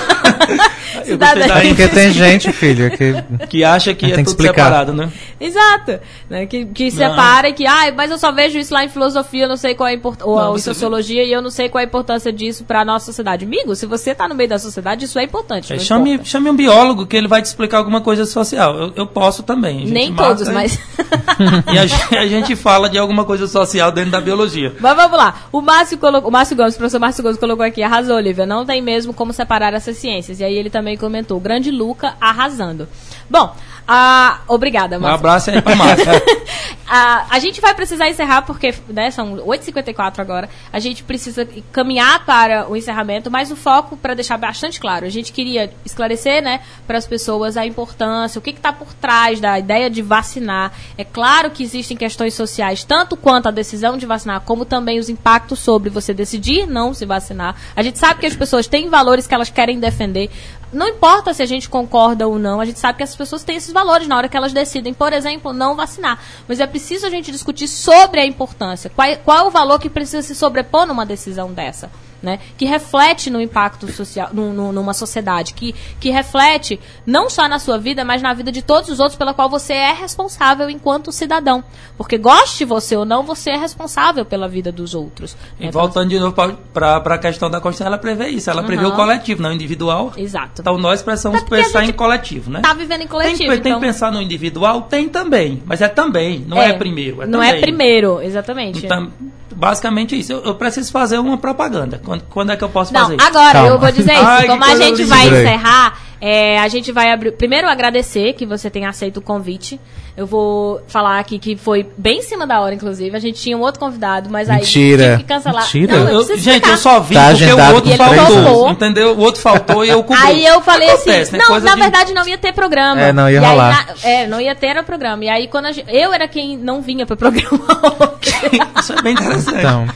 Gostei da É porque tem gente, filho, que. que acha que Tem é que tudo explicar. separado, né? Exato. Né? Que, que separa e que, ah, mas eu só vejo isso lá em filosofia, eu não sei qual é a importância, ou Não, em sociologia, e eu não sei qual é a importância disso pra nossa sociedade. Amigo, se você tá no meio da sociedade, isso é importante. É, chame, importa. chame um biólogo que ele vai te explicar alguma coisa social. Eu, eu posso também. A gente Nem todos, e- mas. *laughs* E a gente, a gente fala de alguma coisa social dentro da biologia. Mas vamos lá. O Márcio, colocou, o Márcio Gomes, o professor Márcio Gomes colocou aqui, arrasou, Olivia. Não tem mesmo como separar essas ciências. E aí ele também comentou, grande Luca arrasando. Bom, ah, obrigada, Um Márcio. abraço aí pra Márcia. *laughs* a, a gente vai precisar encerrar, porque né, são 8h54 agora. A gente precisa caminhar para o encerramento, mas o foco, para deixar bastante claro, a gente queria esclarecer né, para as pessoas a importância, o que está por trás da ideia de vacinar. É claro que existem questões sociais, tanto quanto a decisão de vacinar, como também os impactos sobre você decidir não se vacinar. A gente sabe que as pessoas têm valores que elas querem defender. Não importa se a gente concorda ou não, a gente sabe que as pessoas têm esses valores na hora que elas decidem, por exemplo, não vacinar. Mas é preciso a gente discutir sobre a importância. Qual, é- qual é o valor que precisa se sobrepor numa decisão dessa? Né? Que reflete no impacto social, no- no- numa sociedade, que, que reflete não só na sua vida, mas na vida de todos os outros pela qual você é responsável enquanto cidadão. Porque goste você ou não, você é responsável pela vida dos outros. E né? voltando de novo para a questão da Constituição, ela prevê isso. Ela prevê Uhum. o coletivo, não o individual. Exato. Então nós precisamos pensar em coletivo, né? Tá vivendo em Tem, coletivo. tem então... que pensar no individual? Tem também. Mas é também, não é, primeiro. É não também. é primeiro, exatamente. Então, basicamente isso. Eu, eu preciso fazer uma propaganda. Quando, quando é que eu posso Não, fazer? agora Calma. eu vou dizer isso. Ai, Como a gente vai aí. encerrar, é, a gente vai abrir. Primeiro, agradecer que você tenha aceito o convite. Eu vou falar aqui que foi bem em cima da hora, inclusive. A gente tinha um outro convidado, mas aí Mentira. tive que cancelar. Mentira. Não, eu Eu- gente, eu só vi Tá porque o outro faltou. Entendeu? O outro faltou e eu cobri. Aí eu falei Acontece, assim, não, Coisa na de- verdade não ia ter programa. É, não ia E aí, rolar. na- é, não ia ter era programa. E aí quando a gente, eu era quem não vinha pro programa. *laughs* Isso é bem interessante. Então,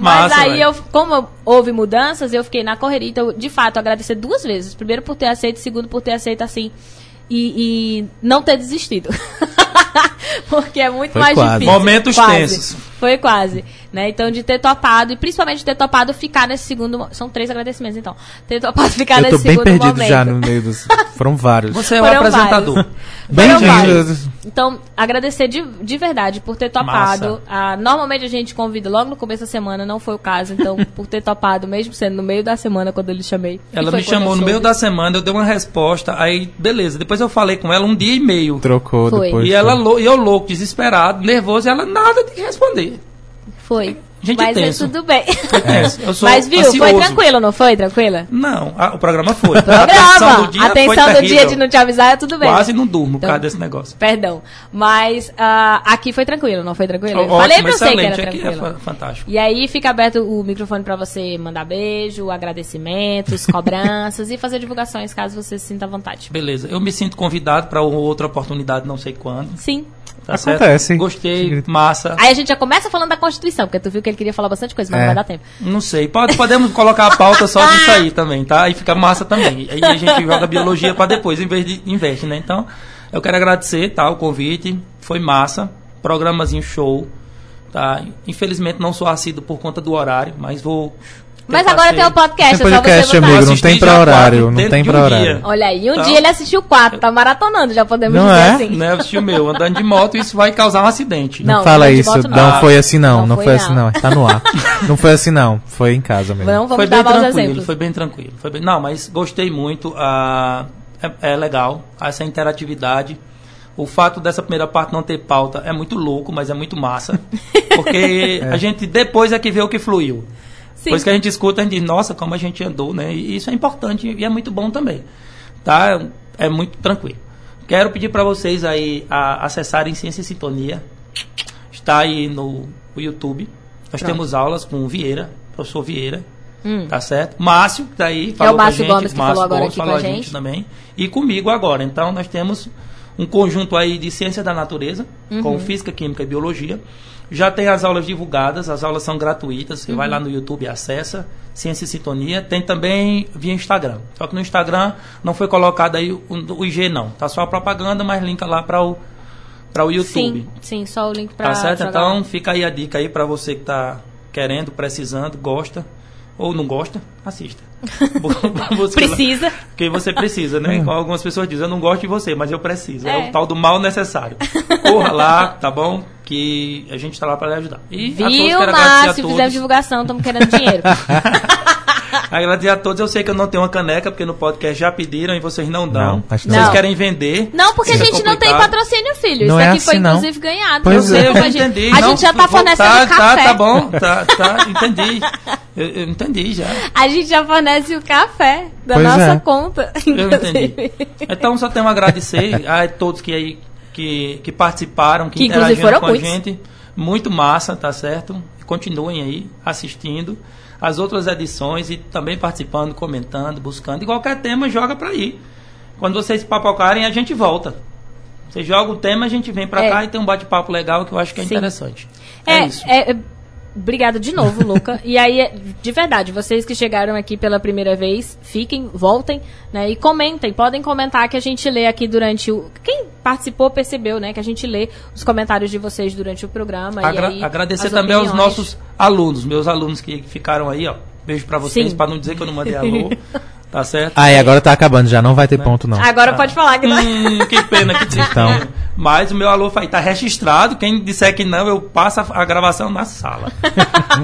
Mas Massa, aí, eu, como houve mudanças, eu fiquei na correria. Então, de fato, agradecer duas vezes. Primeiro por ter aceito, segundo por ter aceito assim. E, e não ter desistido. *laughs* Porque é muito Foi mais quase. difícil. Momentos Quase. tensos. Foi quase. Né? Então, de ter topado, e principalmente de ter topado ficar nesse segundo. São três agradecimentos, então. Ter topado ficar eu nesse tô bem segundo perdido momento. já no meio dos. Foram vários. Você é o Foram apresentador. Bem Foram vários. Então, agradecer de, de verdade por ter topado. Ah, normalmente a gente convida logo no começo da semana, não foi o caso. Então, *laughs* por ter topado, mesmo sendo no meio da semana, quando eu lhe chamei. Ela me eu chamou no meio da semana, eu dei uma resposta, aí beleza. Depois eu falei com ela um dia e meio. Trocou Foi. depois. E ela lou- e eu louco, desesperado, nervoso, e ela nada de responder. Foi. Gente Mas é tenso. tudo bem. É, eu *laughs* sou Mas viu, foi ansioso. tranquilo, não foi? Tranquila? Não, a- o programa foi. A *laughs* Programa! atenção do dia, Atenção foi do dia de não te avisar, é tudo bem. Quase não durmo por Então, causa desse negócio. Perdão. Mas ah, aqui foi tranquilo, não foi tranquilo? Eu Ótimo, falei pra você que era é tranquilo. fa- fantástico. E aí fica aberto o microfone pra você mandar beijo, agradecimentos, *laughs* cobranças e fazer divulgações caso você se sinta à vontade. Beleza, eu me sinto convidado para outra oportunidade, não sei quando. Sim. Tá Acontece. certo? Gostei, massa. Aí a gente já começa falando da Constituição, porque tu viu que ele queria falar bastante coisa, mas É. não vai dar tempo. Não sei, pode, podemos colocar a pauta só disso aí *laughs* também, tá? Aí fica massa também. Aí a gente joga biologia para depois, em vez de investe, né? Então, eu quero agradecer, tá? O convite, foi massa, programazinho show, tá? Infelizmente não sou assíduo por conta do horário, mas vou. Mas agora tem o podcast, Tem é só podcast, você amigo, não Assisti tem pra horário, quatro não tem de um pra dia. horário. Olha aí, um Então- dia ele assistiu quatro, tá maratonando, já podemos Não dizer é? assim. Né, assisti o meu, andando de moto, isso vai causar um acidente. Não, Não, fala não isso, moto não, não. foi assim não, Não não, foi foi, assim não. não, tá no ar. *laughs* não foi assim não, foi em casa mesmo. Não vamos foi dar bem tranquilo, exemplos. foi bem tranquilo. Foi bem- Não, mas gostei muito. ah, é, é legal essa interatividade. O fato dessa primeira parte não ter pauta é muito louco, mas é muito massa. *laughs* Porque a gente depois é que vê o que fluiu. Sim. Depois que a gente escuta, a gente diz, nossa, como a gente andou, né? E isso é importante e é muito bom também. Tá? É muito tranquilo. Quero pedir para vocês aí a, acessarem Ciência e Sintonia. Está aí no, YouTube. Nós Pronto. temos aulas com o Vieira, professor Vieira. Hum. Tá certo? Márcio, que tá aí, É falou o com a Márcio gente. Gomes que falou agora aqui falou com a a gente gente. também. E comigo agora. Então, nós temos um conjunto aí de ciência da natureza, Uhum. com física, química e biologia. Já tem as aulas divulgadas, as aulas são gratuitas. Você vai Uhum. lá no YouTube e acessa Ciência e Sintonia. Tem também via Instagram. Só que no Instagram não foi colocado aí o, o IG, não. Tá só a propaganda, mas linka lá para o, para o YouTube. Sim, sim, só o link pra Tá certo? Então fica aí a dica aí para você que tá querendo, precisando, gosta ou não gosta, assista. *laughs* Você- Precisa. Porque você precisa, né? *laughs* Igual algumas pessoas dizem, eu não gosto de você, mas eu preciso. É, É. o tal do mal necessário. Corra lá, tá bom? Que a gente tá lá para lhe ajudar. E a todos Viu, a Márcio? todos. Fizemos divulgação, estamos querendo dinheiro. *laughs* *laughs* Agradecer a todos. Eu sei que eu não tenho uma caneca, porque no podcast já pediram e vocês não dão. Não, acho que vocês não. querem vender. Não, porque a Isso é gente não tem complicado. patrocínio, filho. Não Isso é daqui foi, assim, não. inclusive, ganhado. Pois Eu sei, eu já gente. entendi. A Não, gente já tá vou- fornecendo tá, café. Tá, tá bom. Tá, tá, entendi. Eu, eu entendi já. A gente já fornece o café da Pois nossa é. conta. Eu entendi. Então só tenho a agradecer a todos que aí que, que participaram, que, Que, inclusive, interagiram foram com muitos. a gente. Muito massa, tá certo? Continuem aí assistindo as outras edições e também participando, comentando, buscando. E qualquer tema joga pra aí. Quando vocês papocarem, a gente volta. Você joga o tema, a gente vem pra É. cá e tem um bate-papo legal que eu acho que é Sim. interessante. É, É, isso. é, Obrigada de novo, Luca. E aí, de verdade, vocês que chegaram aqui pela primeira vez, fiquem, voltem, né? E comentem. Podem comentar que a gente lê aqui durante o. Quem participou percebeu, né? Que a gente lê os comentários de vocês durante o programa. Agra- e aí, agradecer também aos opiniões. nossos alunos, meus alunos que ficaram aí, ó. Beijo pra vocês, pra não dizer que eu não mandei alô. *laughs* tá certo? Ah, e agora tá acabando já, não vai ter ponto não. Agora pode falar que não. Hum, que pena, que. *laughs* Então. Mas o meu alô vai estar registrado. Quem disser que não, eu passo a, gravação na sala. *laughs*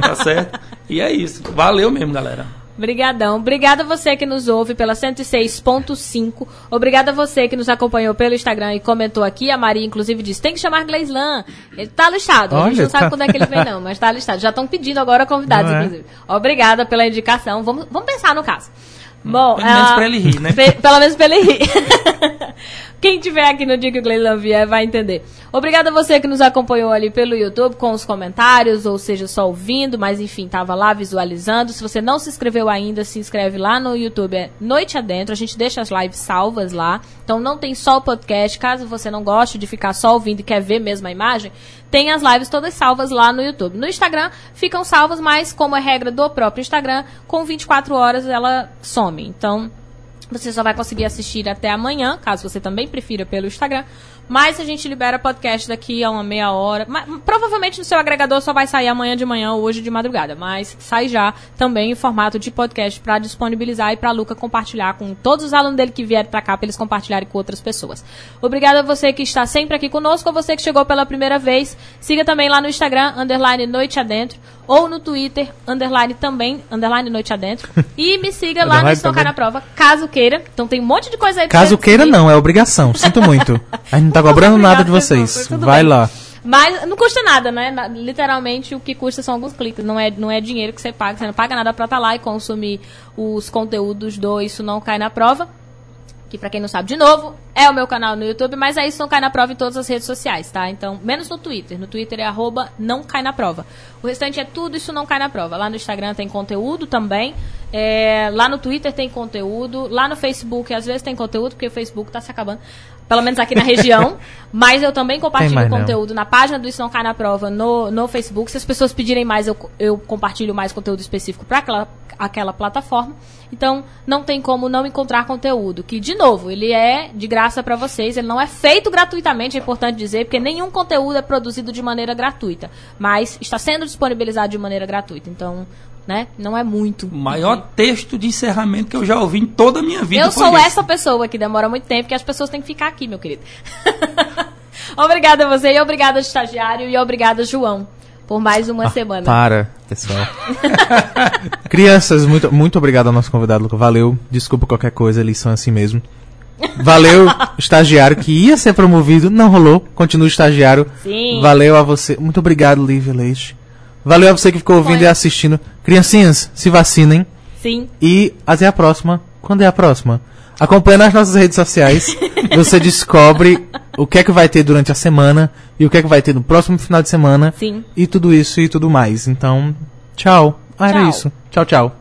tá certo? E é isso. Valeu mesmo, galera. Obrigadão. Obrigada a você que nos ouve pela 106.5. Obrigada a você que nos acompanhou pelo Instagram e comentou aqui. A Maria, inclusive, disse: tem que chamar Gleislan. Ele tá listado. a gente Olha, não sabe tá. quando é que ele vem, não, mas tá listado. Já estão pedindo agora convidados, Não é? inclusive. Obrigada pela indicação. Vamos, vamos pensar no caso. Bom, Pelo menos ah, pra ele rir, né? *laughs* pe- pelo menos pra ele rir. *laughs* Quem tiver aqui no dia que o Gleilan vier vai entender. Obrigada a você que nos acompanhou ali pelo YouTube com os comentários, ou seja, só ouvindo, mas enfim, tava lá visualizando. Se você não se inscreveu ainda, se inscreve lá no YouTube, é Noite Adentro. A gente deixa as lives salvas lá. Então não tem só o podcast. Caso você não goste de ficar só ouvindo e quer ver mesmo a imagem, tem as lives todas salvas lá no YouTube. No Instagram ficam salvas, mas como é regra do próprio Instagram, com 24 horas ela some. Então, você só vai conseguir assistir até amanhã, caso você também prefira pelo Instagram. Mas a gente libera podcast daqui a uma meia hora. Mas, provavelmente no seu agregador só vai sair amanhã de manhã ou hoje de madrugada. Mas sai já também em formato de podcast para disponibilizar e para Luca compartilhar com todos os alunos dele que vierem para cá para eles compartilharem com outras pessoas. Obrigada a você que está sempre aqui conosco, a você que chegou pela primeira vez. Siga também lá no Instagram, underline Noite Adentro, ou no Twitter, underline também, underline Noite Adentro. *laughs* E me siga lá no também. na Prova, caso queira. Então tem um monte de coisa aí pra Caso queira, não, é obrigação. Sinto muito. *laughs* Tá cobrando nada de vocês. Vai bem. lá. Mas não custa nada, né? Literalmente o que custa são alguns cliques. Não é, não é dinheiro que você paga. Você não paga nada pra estar lá e consumir os conteúdos do Isso Não Cai na Prova. Que pra quem não sabe, de novo, é o meu canal no YouTube, mas é Isso Não Cai na Prova em todas as redes sociais, tá? Então, menos no Twitter. No Twitter é arroba não cai na prova. O restante é tudo Isso Não Cai na Prova. Lá no Instagram tem conteúdo também. É, lá no Twitter tem conteúdo. Lá no Facebook às vezes tem conteúdo, porque o Facebook tá se acabando. Pelo menos aqui na região. *laughs* mas eu também compartilho mais não. conteúdo na página do Isso Não Cai na Prova no, no Facebook. Se as pessoas pedirem mais, eu, eu compartilho mais conteúdo específico para aquela, aquela plataforma. Então, não tem como não encontrar conteúdo. Que, de novo, ele é de graça para vocês. Ele não é feito gratuitamente, é importante dizer, porque nenhum conteúdo é produzido de maneira gratuita. Mas está sendo disponibilizado de maneira gratuita. Então, né, não é muito. O maior texto de encerramento que eu já ouvi em toda a minha vida. Eu sou esse. essa pessoa que demora muito tempo, que as pessoas têm que ficar aqui, meu querido. *laughs* obrigada a você, e obrigada, estagiário, e obrigada, João, por mais uma semana. Para, pessoal. *laughs* Crianças, muito, muito obrigado ao nosso convidado, Luca. Valeu. Desculpa qualquer coisa, eles são assim mesmo. Valeu, *laughs* estagiário que ia ser promovido, não rolou. Continua estagiário. Sim. Valeu a você. Muito obrigado, Lívia Leite. Valeu a você que ficou ouvindo Foi. e assistindo. Criancinhas, se vacinem. Sim. E até a próxima. Quando é a próxima? Acompanhe nas nossas redes sociais. *laughs* você descobre o que é que vai ter durante a semana e o que é que vai ter no próximo final de semana. Sim. E tudo isso e tudo mais. Então, tchau. Ah, era Tchau. isso. Tchau, tchau.